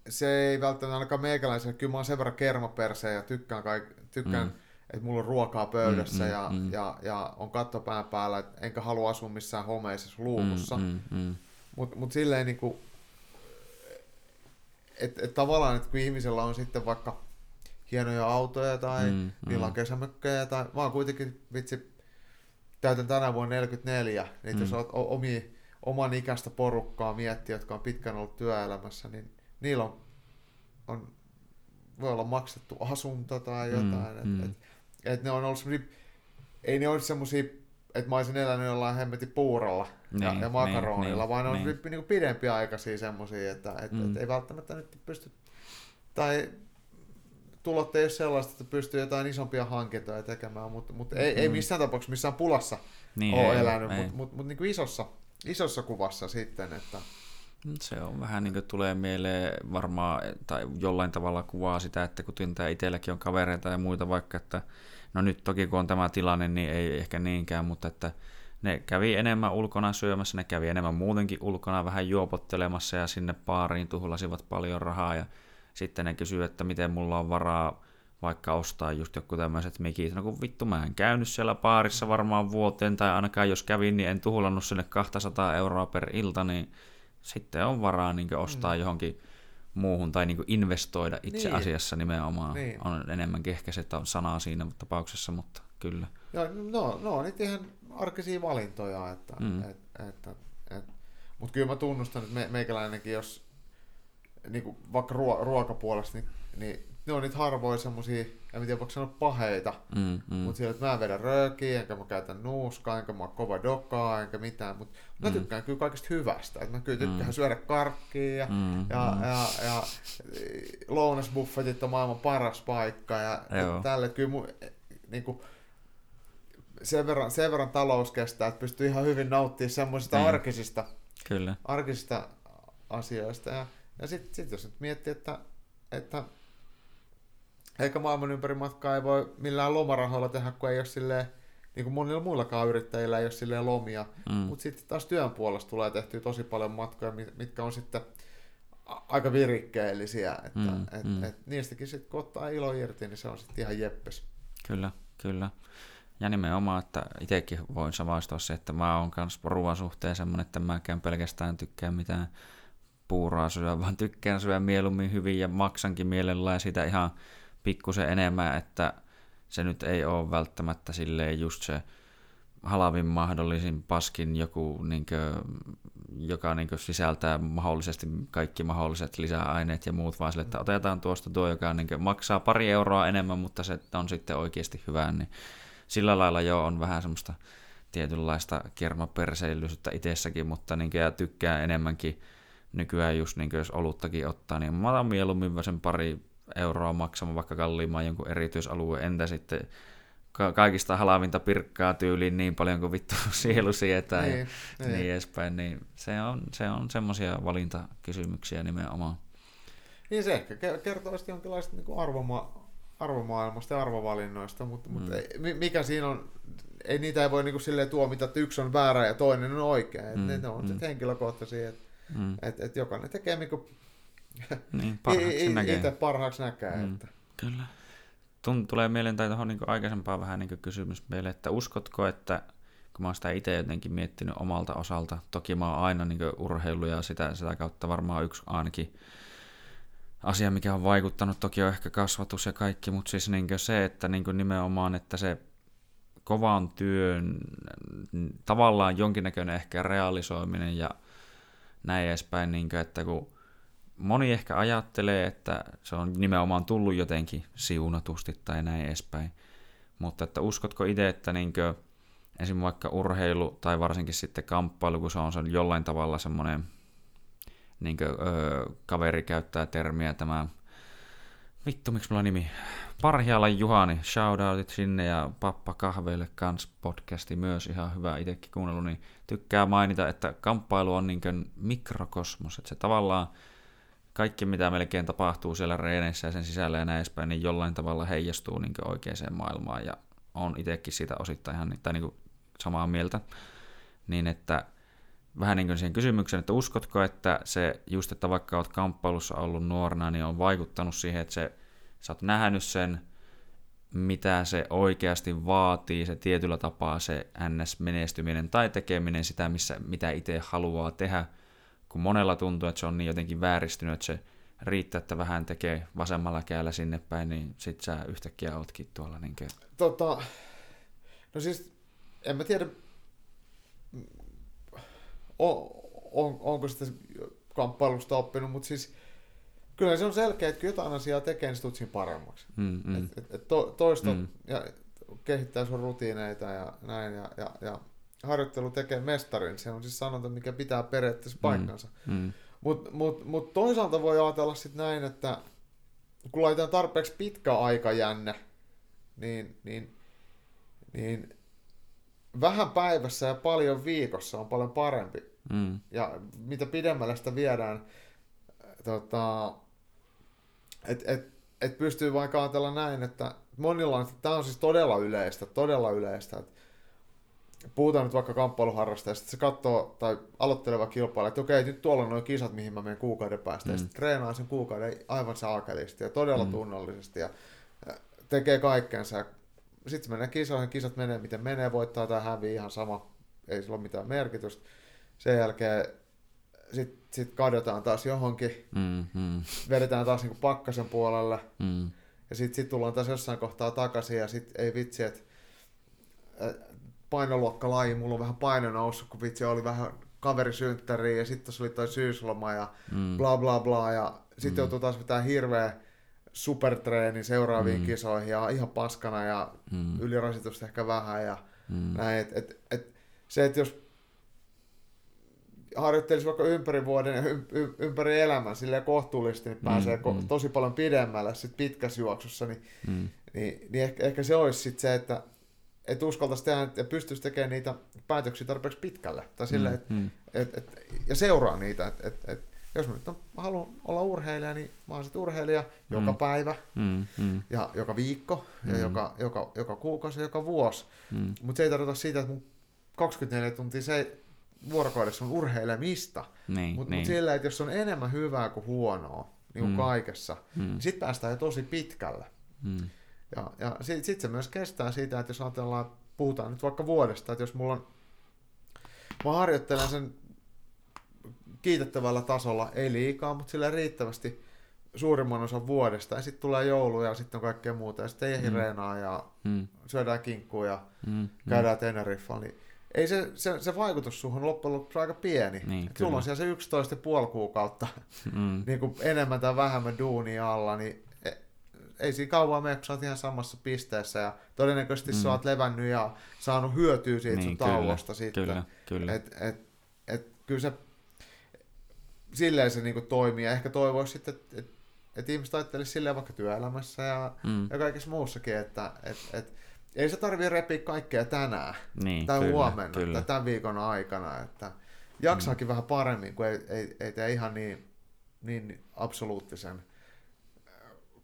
se ei välttämättä ainakaan meikäläisellä, kyllä mä oon sen verran kermaperse ja tykkään, kaik, tykkään mm. että mulla on ruokaa pöydässä mm, ja, mm, ja, ja, on katto pään päällä, et enkä halua asua missään homeisessa luukussa. Mm, mm, mm. Mutta mut silleen niinku, että et tavallaan, että kun ihmisellä on sitten vaikka hienoja autoja tai Mm, niillä on mm. kesämökkejä tai mä oon kuitenkin vitsi täytän tänä vuonna 44, niin mm. jos Mm. olet o- omi, oman ikäistä porukkaa miettiä, jotka on pitkään ollut työelämässä, niin niillä on, on voi olla maksettu asunto tai Mm, jotain. Mm, mm. et, et, et ne on ollut ei ne olisi semmosia, että mä olisin elänyt jollain hemmetin puurolla ja, Niin, ja makaronilla, niin, vaan ne on niin. niin. Niin pidempiaikaisia semmosia, että et, Mm. et ei välttämättä nyt pysty, tai tulot ei ole sellaista, että pystyy jotain isompia hankintoja tekemään, mutta, mutta ei, mm. ei missään tapauksessa missään pulassa Niin, niin, ole ei, elänyt, mutta mut, mut niin kuin isossa, isossa kuvassa sitten, että Se on vähän niin kuin tulee mieleen varmaan, tai jollain tavalla kuvaa sitä, että kun tämä itselläkin on kavereita ja muita vaikka, että no nyt toki kun on tämä tilanne, niin ei ehkä niinkään, mutta että ne kävi enemmän ulkona syömässä, ne kävi enemmän muutenkin ulkona vähän juopottelemassa ja sinne baariin tuhlasivat paljon rahaa ja sitten ne kysyy, että miten mulla on varaa vaikka ostaa just joku tämmöiset mikit. No kun vittu, mä en käynyt siellä baarissa varmaan vuoteen, tai ainakaan jos kävin, niin en tuhlannut sinne 200 euroa per ilta, niin sitten on varaa niin ostaa mm. johonkin muuhun tai niin investoida itse Niin. asiassa nimenomaan. Niin. On enemmänkin ehkä se, että on sanaa siinä tapauksessa, mutta kyllä. joo, no, no on ihan arkisia valintoja, että, Mm. mm. et, että, et, mutta kyllä mä tunnustan, että me, meikäläinenkin, jos niin kuin vaikka ruo, ruokapuolesta, niin, niin ne on niitä harvoin semmosia, en tiedä voiko sanoa paheita, Mm, Mm. mm, Mutta sillä, että mä en vedä röökiä, enkä mä käytän nuuskaa, enkä mä kova dokaa, enkä mitään. Mutta mä Mm. tykkään kyllä kaikesta hyvästä. Et mä kyllä tykkään Mm. syödä karkkia ja, mm, ja, mm. ja, ja lounasbuffetit on maailman paras paikka. Ja Joo. tälle kyllä mun, niinku, sen, verran, sen verran talous kestää, että pystyy ihan hyvin nauttimaan semmoisista Niin. arkisista, Kyllä. arkisista asioista. Ja, ja sitten sit jos nyt miettii, että, että eikä maailman ympäri matkaa ei voi millään lomarahoilla tehdä, kun ei ole silleen, niin kuin monilla muillakaan yrittäjillä ei ole silleen lomia. Mm. Mutta sitten taas työn puolesta tulee tehtyä tosi paljon matkoja, mit- mitkä on sitten aika virikkeellisiä. Että, Mm, et, mm. Et niistäkin sitten kun ottaa ilo irti, niin se on sitten ihan jeppes. Kyllä, kyllä. Ja nimenomaan, että itsekin voin samaistua se, että mä oon kans ruoan suhteen semmonen, että mäkään pelkästään tykkää mitään puuraa syödä, vaan tykkään syödä mieluummin hyvin ja maksankin mielellään sitä ihan pikkusen enemmän, että se nyt ei ole välttämättä silleen just se halavin mahdollisin paskin joku, niinkö, joka niinkö sisältää mahdollisesti kaikki mahdolliset lisäaineet ja muut, vaan sille, että otetaan tuosta tuo, joka niinkö maksaa pari euroa enemmän, mutta se on sitten oikeasti hyvää, niin sillä lailla jo on vähän semmoista tietynlaista kermaperseillisyyttä itsessäkin, mutta niinkö, ja tykkää enemmänkin nykyään just niinkö, jos oluttakin ottaa, niin mä otan mieluummin sen pari euroa maksamaan vaikka kalliimman jonkun erityisalueen, entä sitten ka- kaikista halavinta pirkkaa tyyliin niin paljon kuin vittu sielu sietää niin, ja niin. niin edespäin, niin se on, se on semmoisia valintakysymyksiä nimenomaan. Niin se ehkä ke- kertoo sitten jonkinlaista niin arvoma- arvomaailmasta ja arvovalinnoista, mutta, mm. mutta ei, mi- mikä siinä on, ei niitä ei voi niin kuin silleen tuomita, että yksi on väärä ja toinen on oikea. Mm, ne, ne on mm. sitten henkilökohtaisia, että Mm, et, et jokainen tekee niin kuin niin, parhaaksi näkee. itse parhaaksi näkee. Mm. Mm. Että. Kyllä. Tun, tulee mieleen tai tuohon niin aikaisempaan vähän niin kysymys meille, että uskotko, että kun mä oon sitä itse jotenkin miettinyt omalta osalta, toki mä oon aina niin urheilu ja sitä, sitä kautta varmaan yksi ainakin asia, mikä on vaikuttanut, toki on ehkä kasvatus ja kaikki, mutta siis niin se, että niin nimenomaan, että se kovan työn tavallaan jonkinnäköinen ehkä realisoiminen ja näin edespäin, niin kuin, että kun moni ehkä ajattelee, että se on nimenomaan tullut jotenkin siunatusti tai näin edespäin, mutta että uskotko itse, että niin kuin, esim. vaikka urheilu tai varsinkin sitten kamppailu, kun se on, jollain tavalla semmoinen, niin kuin, öö, kaveri käyttää termiä tämä, vittu miksi mulla nimi, Parhialan Juhani, shoutoutit sinne ja Pappa Kahveille kans podcasti myös ihan hyvä itsekin kuunnellut, niin tykkää mainita, että kamppailu on niin kuin mikrokosmos, että se tavallaan kaikki mitä melkein tapahtuu siellä reeneissä ja sen sisällä ja näin edespäin, niin jollain tavalla heijastuu niin oikeaan maailmaan ja on itsekin siitä osittain ihan tai niin samaa mieltä. Niin että vähän niin kuin siihen kysymykseen, että uskotko, että se just, että vaikka olet kamppailussa ollut nuorena, niin on vaikuttanut siihen, että se, sä oot nähnyt sen, mitä se oikeasti vaatii, se tietyllä tapaa se NS-menestyminen tai tekeminen sitä, missä, mitä itse haluaa tehdä, kun monella tuntuu, että se on niin jotenkin vääristynyt, että se riittää, että vähän tekee vasemmalla kädellä sinne päin, niin sit sä yhtäkkiä ootkin tuolla niin kuin... Tota, no siis, en mä tiedä, on, on, onko sitä kamppailusta oppinut, mutta siis kyllä se on selkeä, että jotain asiaa tekee, niin tutsin paremmaksi. Mm, mm. Et, et, et to, toista mm. ja kehittää sun rutiineita ja näin, ja, ja, ja harjoittelu tekee mestarin. Se on siis sanonta, mikä pitää periaatteessa mm, paikkansa. Mm. Mm. Mutta mut, mut toisaalta voi ajatella sitten näin, että kun laitetaan tarpeeksi pitkä aikajänne, niin, niin, niin vähän päivässä ja paljon viikossa on paljon parempi. Mm. Ja mitä pidemmälle sitä viedään, tota, että et, et pystyy vaikka ajatella näin, että monilla on, tämä on siis todella yleistä, todella yleistä, että puhutaan nyt vaikka kamppailuharrastajasta, se katsoo tai aloitteleva kilpailija, että okei, nyt tuolla on nuo kisat, mihin mä menen kuukauden päästä, mm. ja sitten treenaa sen kuukauden aivan saakelisti ja todella mm. tunnollisesti ja tekee kaikkensa. Sitten menee kisoihin, kisat menee miten menee, voittaa tai hävii ihan sama, ei sillä ole mitään merkitystä. Sen jälkeen sitten sit kadotaan taas johonkin, mm, mm. vedetään taas niinku pakkasen puolelle, mm. ja sitten sit tullaan taas jossain kohtaa takaisin, ja sitten ei vitsi, että painoluokkalaji, mulla on vähän paino noussut, kun vitsi oli vähän kaverisynttäriä, ja sitten oli toi syysloma, ja mm. bla bla bla, ja sitten mm. joutuu taas vetää hirveä supertreeni seuraaviin mm. kisoihin, ja ihan paskana, ja mm. ylirasitusta ehkä vähän, ja mm. näin, et, et, et, se, että jos harjoittelisi vaikka ympäri vuoden ja ympäri elämän silleen kohtuullisesti, niin pääsee mm, mm. tosi paljon pidemmälle sit pitkässä juoksussa, niin, mm. niin, niin ehkä, ehkä se olisi sit se, että et uskaltaisi tehdä ja pystyisi tekemään niitä päätöksiä tarpeeksi pitkälle. Tai sille, mm, et, mm. Et, et, ja seuraa niitä. Et, et, et, jos mä nyt on, haluan olla urheilija, niin mä oon sitten urheilija mm. joka päivä, mm, mm. ja joka viikko, mm. ja joka, joka, joka kuukausi ja joka vuosi. Mm. Mutta se ei tarkoita sitä, että mun 24 tuntia se vuorokaudessa on urheilemista. Niin, Mutta niin. mut sillä, että jos on enemmän hyvää kuin huonoa, niin kuin mm. kaikessa, mm. niin sitten päästään jo tosi pitkälle. Mm. Ja, ja sitten sit se myös kestää siitä, että jos ajatellaan, puhutaan nyt vaikka vuodesta, että jos mulla on, mä harjoittelen sen kiitettävällä tasolla, ei liikaa, mutta sillä riittävästi suurimman osan vuodesta, ja sitten tulee joulu ja sitten on kaikkea muuta, ja sitten ei mm. reenaa ja mm. syödään kinkkua ja mm. käydään mm. Teneriffalla, niin ei se, se, se vaikutus suhun loppujen lopuksi aika pieni. Niin, sulla on siellä se 11 puoli kuukautta mm. niin kuin enemmän tai vähemmän duunia alla, niin ei siinä kauan mene, kun sä oot ihan samassa pisteessä ja todennäköisesti mm. sä oot levännyt ja saanut hyötyä siitä niin, sun tauosta sitten. Kyllä, kyllä. Et, et, et, kyllä se silleen se niin toimii ja ehkä toivoisi sitten, että et, et ihmiset ajattelisi silleen vaikka työelämässä ja, mm. ja kaikessa muussakin, että et, et, ei se tarvii repiä kaikkea tänään niin, tai kyllä, huomenna kyllä. tai tämän viikon aikana, että jaksaakin mm. vähän paremmin, kun ei, ei, ei tee ihan niin, niin absoluuttisen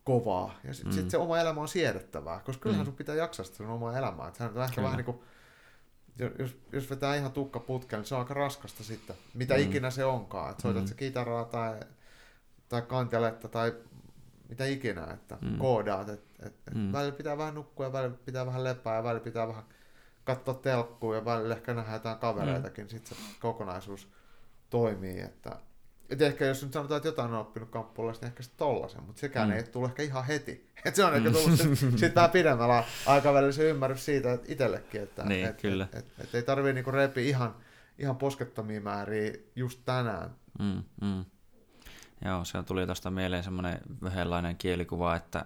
kovaa. Ja sitten mm. sit se oma elämä on siedettävää, koska kyllähän mm. sun pitää jaksaa sitä sun omaa elämää. Että sehän on ehkä vähän niin kuin, jos, jos vetää ihan tukka putkeen, niin se on aika raskasta sitten, mitä mm. ikinä se onkaan. Että soitat mm. se kitaraa tai, tai kanteletta tai mitä ikinä, että mm. koodaat, että et, et mm. välillä pitää vähän nukkua ja välillä pitää vähän lepää ja välillä pitää vähän katsoa telkkua ja välillä ehkä nähdä jotain kavereitakin, mm. sitten se kokonaisuus toimii, että et ehkä jos nyt sanotaan, että jotain on oppinut kamppuolesta, niin ehkä se tollasen, mutta sekään mm. ei tule ehkä ihan heti. Et se on ehkä tullut sitten sit vähän pidemmällä aikavälillä se ymmärrys siitä että itsellekin, että niin, et, kyllä. Et, et, et, ei tarvii niinku repi ihan, ihan poskettomia määriä just tänään. Mm, mm. Joo, se tuli tuosta mieleen semmoinen vähänlainen kielikuva, että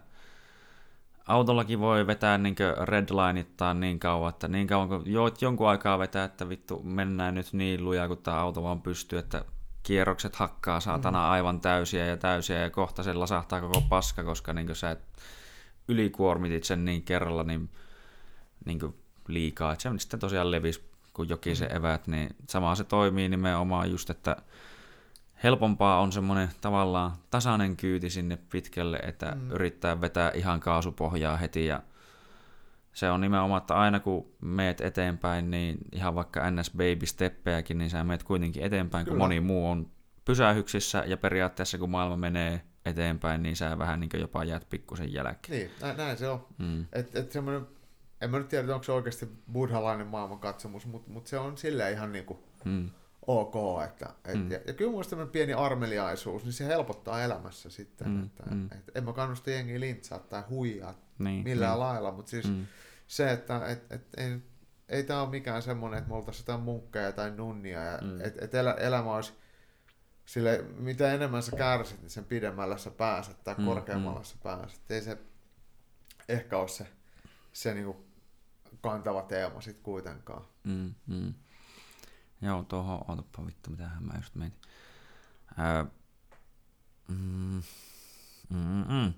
autollakin voi vetää niin redlineittaa niin kauan, että niin kauan kun joot jonkun aikaa vetää, että vittu mennään nyt niin lujaa, kun tämä auto vaan pystyy, että kierrokset hakkaa saatana mm. aivan täysiä ja täysiä ja kohta se lasahtaa koko paska, koska niin sä et ylikuormitit sen niin kerralla niin, niin liikaa, että se sitten tosiaan levisi kuin jokin se mm. evät, niin sama se toimii nimenomaan just, että helpompaa on semmoinen tavallaan tasainen kyyti sinne pitkälle, että mm. yrittää vetää ihan kaasupohjaa heti ja se on nimenomaan, että aina kun meet eteenpäin, niin ihan vaikka NS Baby Steppejäkin, niin sä meet kuitenkin eteenpäin, Kyllä. kun moni muu on pysähyksissä ja periaatteessa kun maailma menee eteenpäin, niin sä vähän niin jopa jäät pikkusen jälkeen. Niin, näin, näin se on. Mm. Et, et semmoinen, en mä nyt tiedä, onko se oikeasti buddhalainen maailmankatsomus, mutta mut se on silleen ihan niin kuin mm ok. Että, et, mm. ja, ja kyllä mun pieni armeliaisuus, niin se helpottaa elämässä sitten. Mm, että, mm. Et, en mä kannusta jengiä lintsaa tai huijaa niin, millään niin. lailla, mutta siis mm. se, että et, et, ei, ei tämä ole mikään semmoinen, että me oltaisiin jotain munkkeja tai nunnia, ja, mm. että et elä, elämä olisi sille, mitä enemmän sä kärsit, niin sen pidemmällä sä pääset tai mm, korkeammalla mm. sä pääset. Ei se ehkä ole se, se niinku kantava teema sit kuitenkaan. Mm, mm. Joo, tuohon, otapa vittu, mitähän mä just mietin. Öö, mm, mm, mm.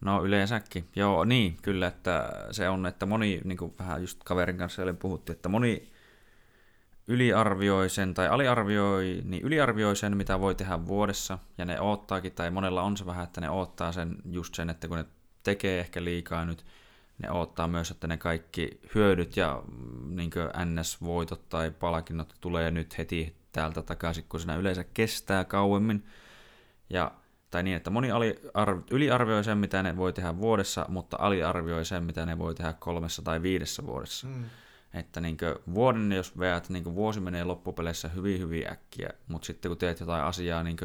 No yleensäkin. Joo, niin, kyllä, että se on, että moni, niin kuin vähän just kaverin kanssa oli puhuttiin, että moni yliarvioi sen tai aliarvioi, niin yliarvioi sen, mitä voi tehdä vuodessa, ja ne oottaakin, tai monella on se vähän, että ne oottaa sen just sen, että kun ne tekee ehkä liikaa nyt, ne odottaa myös, että ne kaikki hyödyt ja niin NS-voitot tai palkinnot tulee nyt heti täältä takaisin, kun siinä yleensä kestää kauemmin. Ja, tai niin, että moni aliarv- yliarvioi sen, mitä ne voi tehdä vuodessa, mutta aliarvioi sen, mitä ne voi tehdä kolmessa tai viidessä vuodessa. Mm. Että niin vuoden, jos veät, niin vuosi menee loppupeleissä hyvin, hyvin äkkiä, mutta sitten kun teet jotain asiaa niin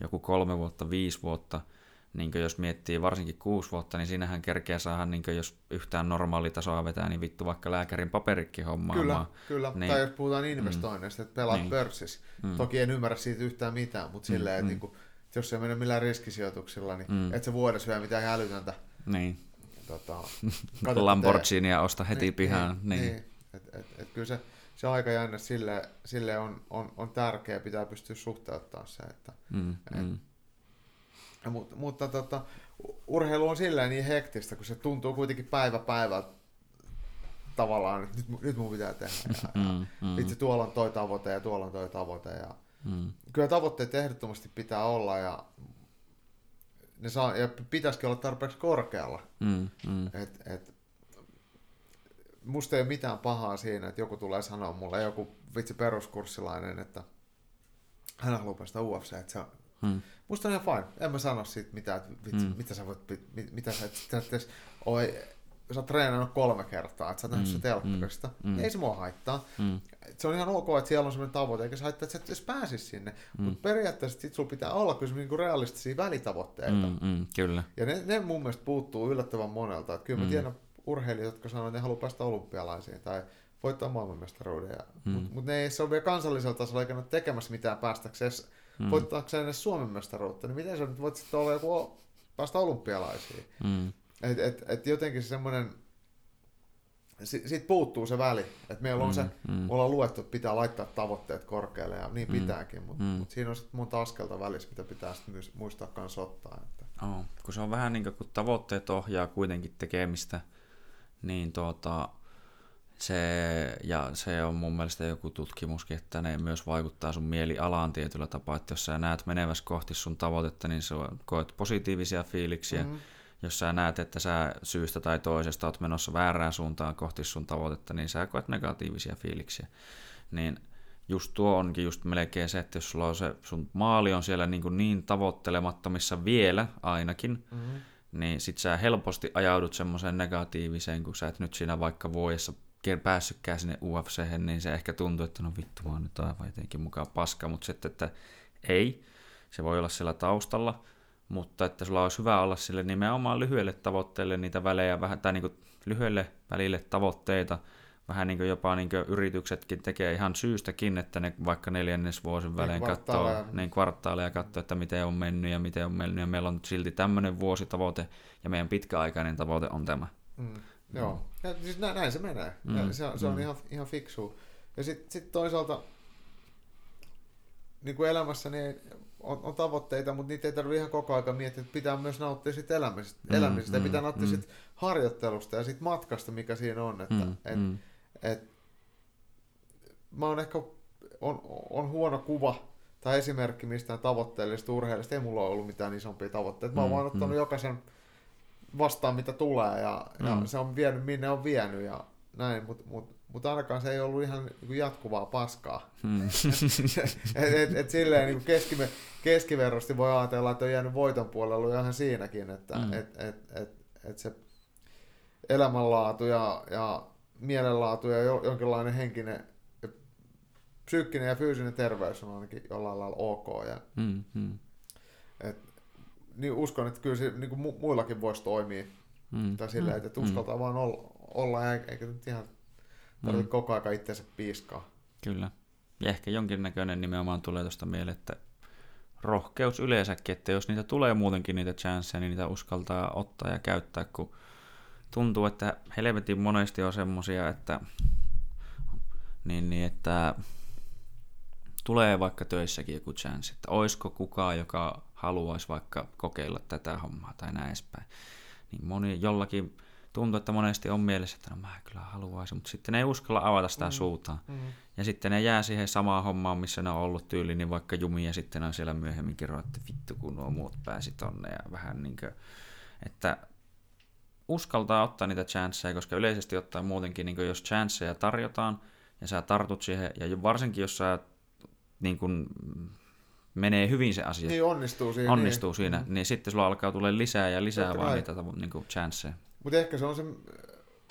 joku kolme vuotta, viisi vuotta – niin jos miettii varsinkin kuusi vuotta, niin siinähän kerkeä saada, niin jos yhtään normaalitasoa vetää, niin vittu vaikka lääkärin paperikki hommaa. Kyllä, kyllä. Niin, tai jos puhutaan investoinneista, mm, että pelaat niin, pörssissä. Mm, Toki en ymmärrä siitä yhtään mitään, mutta mm, silleen, että mm. niin kuin, jos se menee millään riskisijoituksilla, niin mm. et se vuodessa vielä mitään hälytöntä. Niin. Tota, Lamborghinia osta heti niin, pihaan. Niin, niin. niin. Et, et, et kyllä se, se aika jännä sille, sille on, on, on tärkeä, pitää pystyä suhteuttamaan se, että mm, et, mm mutta, mutta tota, urheilu on silleen niin hektistä, kun se tuntuu kuitenkin päivä päivältä tavallaan, että nyt, nyt mun pitää tehdä. Ja, mm, mm. Itse tuolla on toi tavoite ja tuolla on toi tavoite. Ja mm. Kyllä tavoitteet ehdottomasti pitää olla ja, ne saa, ja pitäisikin olla tarpeeksi korkealla. Mm, mm. Et, et, musta ei ole mitään pahaa siinä, että joku tulee sanoa mulle, joku vitsi peruskurssilainen, että hän haluaa päästä UFC, että se Hmm. Musta on ihan fine. En mä sano siitä mitään, että vitsi, hmm. mitä sä voit, mit, mitä sä, että, että oi, sä oot treenannut kolme kertaa, että sä oot mm, se telkkarista, mm, mm. ei se mua haittaa. Mm. Se on ihan ok, että siellä on sellainen tavoite, eikä se haittaa, että sä et edes sinne. Mm. Mutta periaatteessa sit sulla pitää olla kyllä niinku realistisia välitavoitteita. Mm, mm, kyllä. Ja ne, ne mun mielestä puuttuu yllättävän monelta. Että kyllä mä mm. tiedän urheilijoita, jotka sanoo, että ne haluaa päästä olympialaisiin tai voittaa maailmanmestaruuden. Mm. Mutta mut ne ei se ole vielä kansallisella tasolla eikä ole tekemässä mitään päästäkseen mm. voittaakseen edes Suomen mestaruutta, niin miten sä nyt voit sitten olla joku päästä olympialaisiin? Mm. Et, et, et jotenkin semmoinen, si, siitä puuttuu se väli, että meillä on mm, se, mm. me ollaan luettu, että pitää laittaa tavoitteet korkealle ja niin mm, pitääkin, mutta mm. mut siinä on sitten monta askelta välissä, mitä pitää sitten myös muistaa kanssa ottaa. Että. Oh, kun se on vähän niin kuin, kun tavoitteet ohjaa kuitenkin tekemistä, niin tuota, se, ja se on mun mielestä joku tutkimuskin, että ne myös vaikuttaa sun mielialaan tietyllä tapaa, että jos sä näet meneväs kohti sun tavoitetta, niin sä koet positiivisia fiiliksiä. Mm-hmm. Jos sä näet, että sä syystä tai toisesta oot menossa väärään suuntaan kohti sun tavoitetta, niin sä koet negatiivisia fiiliksiä. Niin just tuo onkin just melkein se, että jos sulla on se, sun maali on siellä niin, kuin niin tavoittelemattomissa vielä ainakin, mm-hmm. niin sit sä helposti ajaudut semmoiseen negatiiviseen, kun sä et nyt siinä vaikka vuodessa päässytkään sinne UFC, niin se ehkä tuntuu, että no vittu, mä oon nyt aivan jotenkin mukaan paska, mutta sitten, että ei, se voi olla siellä taustalla, mutta että sulla olisi hyvä olla sille nimenomaan lyhyelle tavoitteelle niitä välejä, vähän, tai niin lyhyelle välille tavoitteita, vähän niin kuin jopa niin kuin yrityksetkin tekee ihan syystäkin, että ne vaikka neljännesvuosin niin, välein katsoo niin kvartaaleja katsoo, että miten on mennyt ja miten on mennyt, ja meillä on silti tämmöinen vuositavoite, ja meidän pitkäaikainen tavoite on tämä. Mm. Joo, ja siis näin, näin se menee. Mm. Ja se, se on mm. ihan, ihan fiksu. Ja sitten sit toisaalta niin kuin elämässä niin on, on, tavoitteita, mutta niitä ei tarvitse ihan koko ajan miettiä, että pitää myös nauttia sit elämisestä, mm, elämisestä mm, ja pitää nauttia mm. sit harjoittelusta ja sit matkasta, mikä siinä on. Että, mm, et, mm. Et, mä oon ehkä, on, on huono kuva tai esimerkki mistään tavoitteellisesta urheilijasta. Ei mulla ole ollut mitään isompia tavoitteita. Mä oon mm, vaan ottanut mm. jokaisen vastaan, mitä tulee, ja, mm. ja se on vienyt, minne on vienyt, ja näin, mutta mut, mut ainakaan se ei ollut ihan niin jatkuvaa paskaa. Mm. et, et, et silleen niin keskime, keskiverrosti voi ajatella, että on jäänyt voiton puolella ihan siinäkin, että mm. et, et, et, et se elämänlaatu ja, ja mielenlaatu ja jonkinlainen henkinen psyykkinen ja fyysinen terveys on ainakin jollain lailla ok. Ja, Mm, mm, et, niin uskon, että kyllä se niin kuin mu- muillakin voisi toimia. mm, Tai silleen, että, että uskaltaa vaan olla, olla eikä, eikä nyt ihan tarvitse Mm. koko ajan itseensä piiskaa. Kyllä. Ja ehkä jonkinnäköinen nimenomaan tulee tuosta mieleen, että rohkeus yleensäkin, että jos niitä tulee muutenkin niitä chanceja, niin niitä uskaltaa ottaa ja käyttää, kun tuntuu, että helvetin monesti on semmosia, että, niin, niin, että tulee vaikka töissäkin joku chance, että oisko kukaan, joka haluaisi vaikka kokeilla tätä hommaa tai näin edespäin. Niin moni jollakin tuntuu, että monesti on mielessä, että no mä kyllä haluaisin, mutta sitten ne ei uskalla avata sitä Mm. suutaan. Mm. Ja sitten ne jää siihen samaan hommaan, missä ne on ollut tyyli, niin vaikka jumi ja sitten on siellä myöhemmin kerro, että vittu kun nuo muut pääsi tonne ja vähän niin kuin, että uskaltaa ottaa niitä chanceja, koska yleisesti ottaen muutenkin, niin jos chanceja tarjotaan ja sä tartut siihen, ja varsinkin jos sä niin kuin, menee hyvin se asia, Niin onnistuu siinä. onnistuu niin. siinä, niin sitten sulla alkaa tulla lisää ja lisää Totta vaan kai. niitä niin kuin chanceja. Mutta ehkä se on se äh,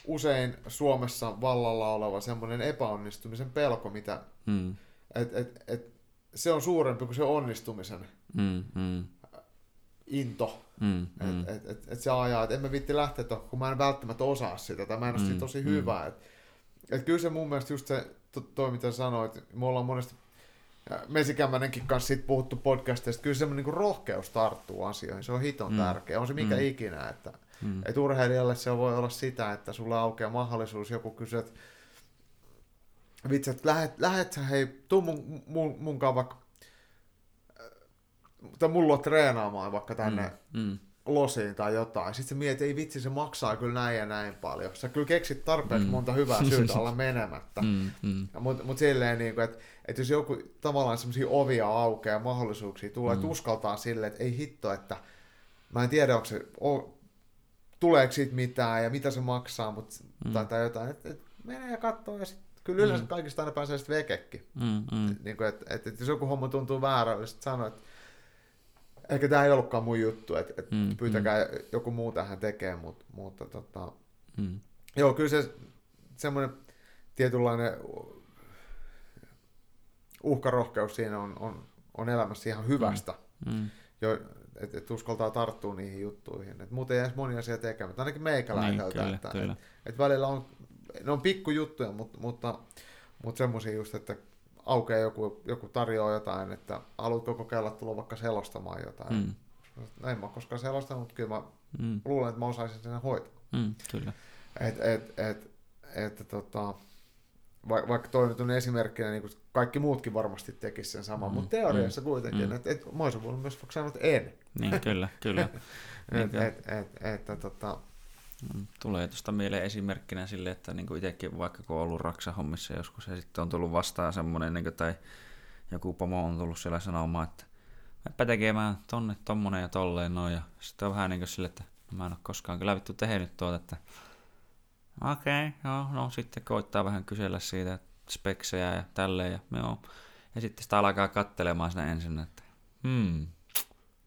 usein Suomessa vallalla oleva semmoinen epäonnistumisen pelko, mitä Mm, et, et, et, se on suurempi kuin se onnistumisen mm, mm, into. mm, Mm. mm, Et, et, et, se ajaa, että en mä vitti lähteä tuohon, kun mä en välttämättä osaa sitä, tai mä en ole Mm, mm. tosi mm. hyvä. Et, et kyllä se mun mielestä just se, to, toi mitä sanoit, me ollaan monesti Mesikämmänenkin kanssa siitä puhuttu podcastista, kyllä semmoinen niin rohkeus tarttuu asioihin, se on hiton Mm. mm. tärkeä, on se mikä Mm. mm. ikinä, että mm, et urheilijalle se voi olla sitä, että sulla aukeaa mahdollisuus, joku kysyy, että vitsi, että lähet, lähet sä, hei, tuu mun, mun, munkaan vaikka, äh, tai mulla treenaamaan vaikka tänne mm, mm, losiin tai jotain. Sitten sä mietit, ei vitsi, se maksaa kyllä näin ja näin paljon. Sä kyllä keksit tarpeeksi Mm. monta hyvää syytä olla menemättä. mm, mm, Mutta mut silleen, niin että et jos joku tavallaan semmoisia ovia aukeaa ja mahdollisuuksia tulee, mm. että uskaltaa silleen, että ei hitto, että mä en tiedä, onko se, o, tuleeko siitä mitään ja mitä se maksaa, mutta Mm. mm. tai, tai jotain, että et, menee ja katsoo ja sitten kyllä yleensä Mm. kaikista aina pääsee sitten vekekin. mm, mm, Niin kuin, että, että, että jos joku homma tuntuu väärälle, sitten sanoo, että ehkä tämä ei ollutkaan mun juttu, että, että Mm, pyytäkää joku muu tähän tekemään, mutta, mutta tota, mm. joo, kyllä se semmoinen tietynlainen uhkarohkeus siinä on, on, on elämässä ihan hyvästä, Mm. jo, että et uskaltaa tarttua niihin juttuihin. Et muuten ei edes moni asia tekemättä, ainakin meikäläiseltä. Niin, kyllä, että, kyllä. Et, et välillä on, ne on pikkujuttuja, mutta, mutta, mutta semmoisia just, että aukeaa joku, joku tarjoaa jotain, että haluatko kokeilla tulla vaikka selostamaan jotain. Mm. No, en mä ole koskaan selostanut, mutta kyllä mä Mm. luulen, että mä osaisin sen hoitaa. Mm. Kyllä. Et, et, et, et, tota, va, vaikka toi nyt on esimerkkinä, niin kuin kaikki muutkin varmasti tekisivät sen saman, Mm, mutta teoriassa mm, kuitenkin, mm. että et, mä olisin voinut myös sanoa, että en. Niin, kyllä, kyllä. Et, Niinkö? et, et, että tota, Mm, Tulee tuosta mieleen esimerkkinä sille, että niin itsekin vaikka kun on ollut raksahommissa joskus ja sitten on tullut vastaan semmoinen, niin tai joku pomo on tullut siellä sanomaan, että meppä tekemään tonne tommonen ja tolleen noin. Ja sitten on vähän niin kuin sille, että mä en ole koskaan kyllä vittu tehnyt tuota, että okei, okay, joo, no sitten koittaa vähän kysellä siitä speksejä ja tälleen ja joo. Ja sitten sitä alkaa kattelemaan siinä ensin, että hmm,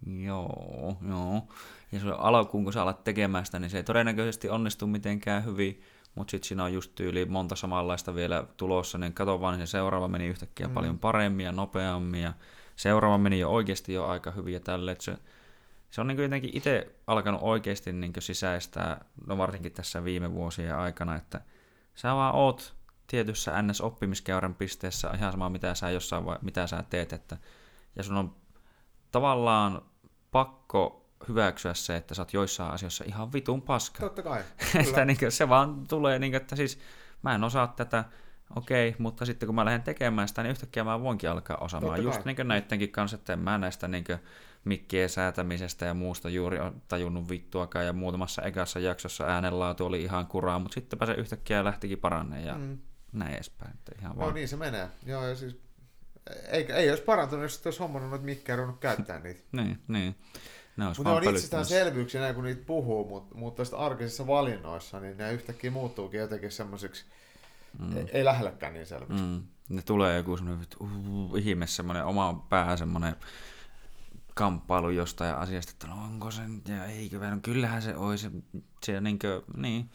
joo, joo. Ja se alkuun, kun sä alat tekemään sitä, niin se ei todennäköisesti onnistu mitenkään hyvin, mutta sitten siinä on just tyyli monta samanlaista vielä tulossa, niin kato vaan, niin se seuraava meni yhtäkkiä mm. Paljon paremmin ja nopeammin, ja seuraava meni jo oikeasti jo aika hyvin ja tälle, että se, se on niin jotenkin itse alkanut oikeasti niin sisäistää, no varsinkin tässä viime vuosien aikana, että sä vaan oot tietyssä NS-oppimiskäyrän pisteessä ihan sama mitä sä jossain vai, mitä sä teet, että ja sun on tavallaan pakko hyväksyä se, että sä oot joissain asioissa ihan vitun paska. totta kai. että niin kuin, se vaan tulee, niin kuin, että siis mä en osaa tätä, okei, mutta sitten kun mä lähden tekemään sitä, niin yhtäkkiä mä voinkin alkaa osaamaan. Just niin kuin näidenkin kanssa, että en mä näistä niin mikkien säätämisestä ja muusta juuri on tajunnut vittuakaan, ja muutamassa ekassa jaksossa äänenlaatu oli ihan kuraa, mutta sittenpä se yhtäkkiä lähtikin paranee ja mm. Näin edespäin. Että ihan No vaan. niin se menee. Joo, ja siis, ei, ei olisi parantunut, jos olisi hommannut noita mikkejä ruvennut käyttää niitä. Niin, niin. Ne Mutta ne on pölyttämässä. itsestäänselvyyksiä näin, kun niitä puhuu, mutta, mutta arkisissa valinnoissa, niin ne yhtäkkiä muuttuukin jotenkin semmoisiksi, mm. ei, ei lähellekään niin selviksi. Mm. Ne tulee joku semmoinen vittu, uh, ihme, semmoinen oma pää, semmoinen kamppailu jostain asiasta, että no onko se nyt ja eikö, no kyllähän se olisi. Se, niin, kuin, niin.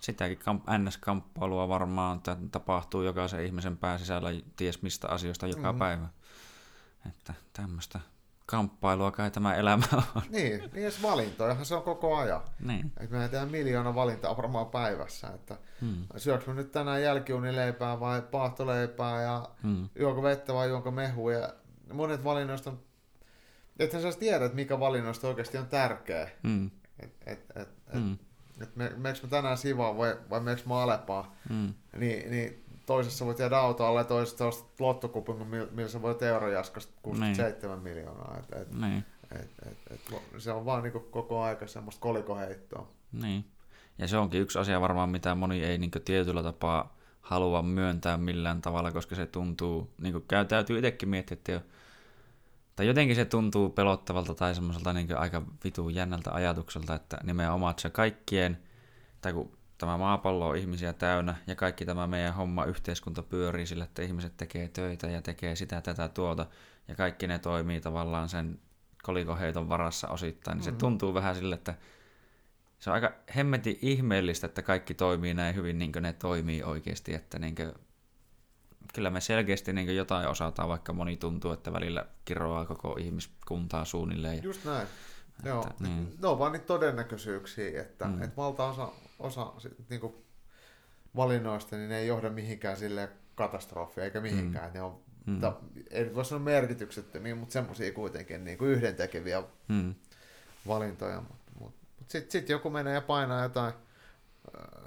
sitäkin NS-kamppailua varmaan tapahtuu jokaisen ihmisen pääsisällä ties mistä asioista joka mm-hmm. päivä. Että tämmöistä kamppailua kai tämä elämä on. Niin, niin jos valintojahan se on koko ajan. Niin. Että me tehdään miljoona valintaa varmaan päivässä, että hmm. syöks nyt tänään jälkiunileipää vai paahtoleipää ja hmm. juonko vettä vai juonko mehua ja monet valinnoista on, että sä tiedät, mikä valinnoista oikeasti on tärkeä. Hmm. Et, et, et, et, hmm. et me, meneekö mä tänään Sivaan vai, vai meneekö mä Alepaa, hmm. niin, niin toisessa voit jäädä autoalle ja toisessa ostat lottokupin, millä sä voit eurojaskasta 67 niin. miljoonaa. Et, et, niin. et, et, et, se on vaan niinku koko aika semmoista kolikoheittoa. Niin. Ja se onkin yksi asia varmaan, mitä moni ei niin tietyllä tapaa halua myöntää millään tavalla, koska se tuntuu, niin kuin käy, täytyy itsekin miettiä, että jo, tai jotenkin se tuntuu pelottavalta tai semmoiselta niin aika vitu jännältä ajatukselta, että nimenomaan se kaikkien, tai kun tämä maapallo on ihmisiä täynnä ja kaikki tämä meidän homma, yhteiskunta pyörii sillä, että ihmiset tekee töitä ja tekee sitä, tätä, tuota ja kaikki ne toimii tavallaan sen kolikoheiton varassa osittain, niin mm-hmm. se tuntuu vähän sille, että se on aika hemmetin ihmeellistä, että kaikki toimii näin hyvin niin kuin ne toimii oikeasti, että niin kuin, kyllä me selkeästi niin jotain osataan, vaikka moni tuntuu, että välillä kiroaa koko ihmiskuntaa suunnilleen. Just näin. Että, Joo, niin. ne on vaan niitä todennäköisyyksiä, että, mm. että valtaosa osa niin kuin valinnoista, niin ne ei johda mihinkään sille katastrofia eikä mihinkään. Mm. Ne on, mm. ta, ei voi sanoa merkityksettömiä, mutta semmoisia kuitenkin niin kuin yhdentekeviä mm. valintoja. Mutta mut, mut sitten sit joku menee ja painaa jotain äh,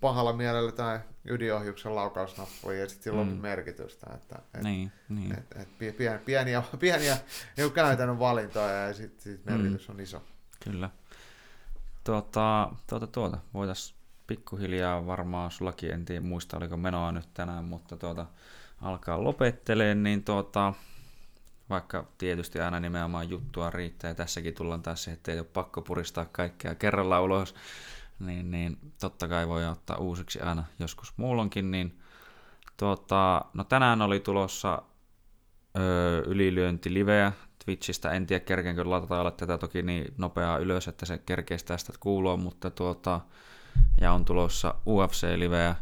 pahalla mielellä tai ydinohjuksen laukausnappuja ja sitten sillä on mm. merkitystä. Että, et, niin, niin. Et, et, pieniä, pieniä, pieniä niin käytännön valintoja ja sitten sit merkitys mm. on iso. Kyllä. Tuota, tuota, tuota. Voitaisiin pikkuhiljaa varmaan, sullakin en tiedä muista oliko menoa nyt tänään, mutta tuota, alkaa lopetteleen, niin tuota, vaikka tietysti aina nimenomaan juttua riittää, ja tässäkin tullaan taas siihen, että ei ole pakko puristaa kaikkea kerralla ulos, niin, niin totta kai voi ottaa uusiksi aina joskus muulonkin, niin tuota, no tänään oli tulossa öö, ylilyönti liveä Twitchistä. En tiedä, kerkenkö latata tätä toki niin nopeaa ylös, että se kerkeisi tästä kuulua, mutta tuota, ja on tulossa UFC-liveä.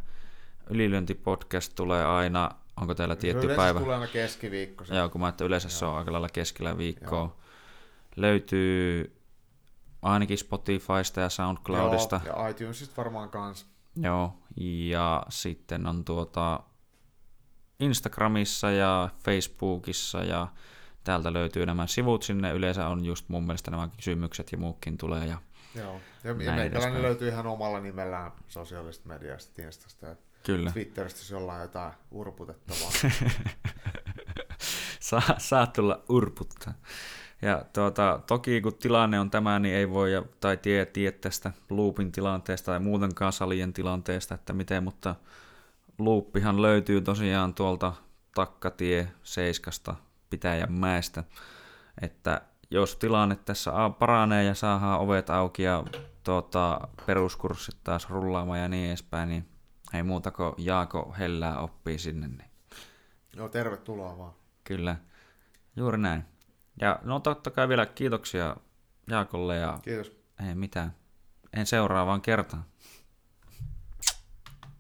Ylilyöntipodcast tulee aina, onko teillä tietty yleensä päivä? tulee aina keskiviikko. Joo, kun mä että yleensä Joo. se on aika lailla keskellä viikkoa. Joo. Löytyy ainakin Spotifysta ja SoundCloudista. Joo, ja iTunesista varmaan kans. Joo, ja sitten on tuota Instagramissa ja Facebookissa ja täältä löytyy nämä sivut sinne. Yleensä on just mun mielestä nämä kysymykset ja muukin tulee. Ja Joo, ja, ja meikäläinen löytyy ihan omalla nimellään sosiaalisesta mediasta, Instasta ja Kyllä. Twitteristä, jos jollain jotain urputettavaa. Saa, saat tulla urputta. Ja tuota, toki kun tilanne on tämä, niin ei voi tai tie, tie tästä loopin tilanteesta tai muutenkaan salien tilanteesta, että miten, mutta loopihan löytyy tosiaan tuolta Takkatie 7 pitäjänmäestä, että jos tilanne tässä paranee ja saadaan ovet auki ja tuota, peruskurssit taas rullaamaan ja niin edespäin, niin ei muuta kuin Jaako Hellää oppii sinne. Niin. Joo, tervetuloa vaan. Kyllä, juuri näin. Ja no totta kai vielä kiitoksia Jaakolle ja... Kiitos. Ei mitään. En seuraavaan kertaan.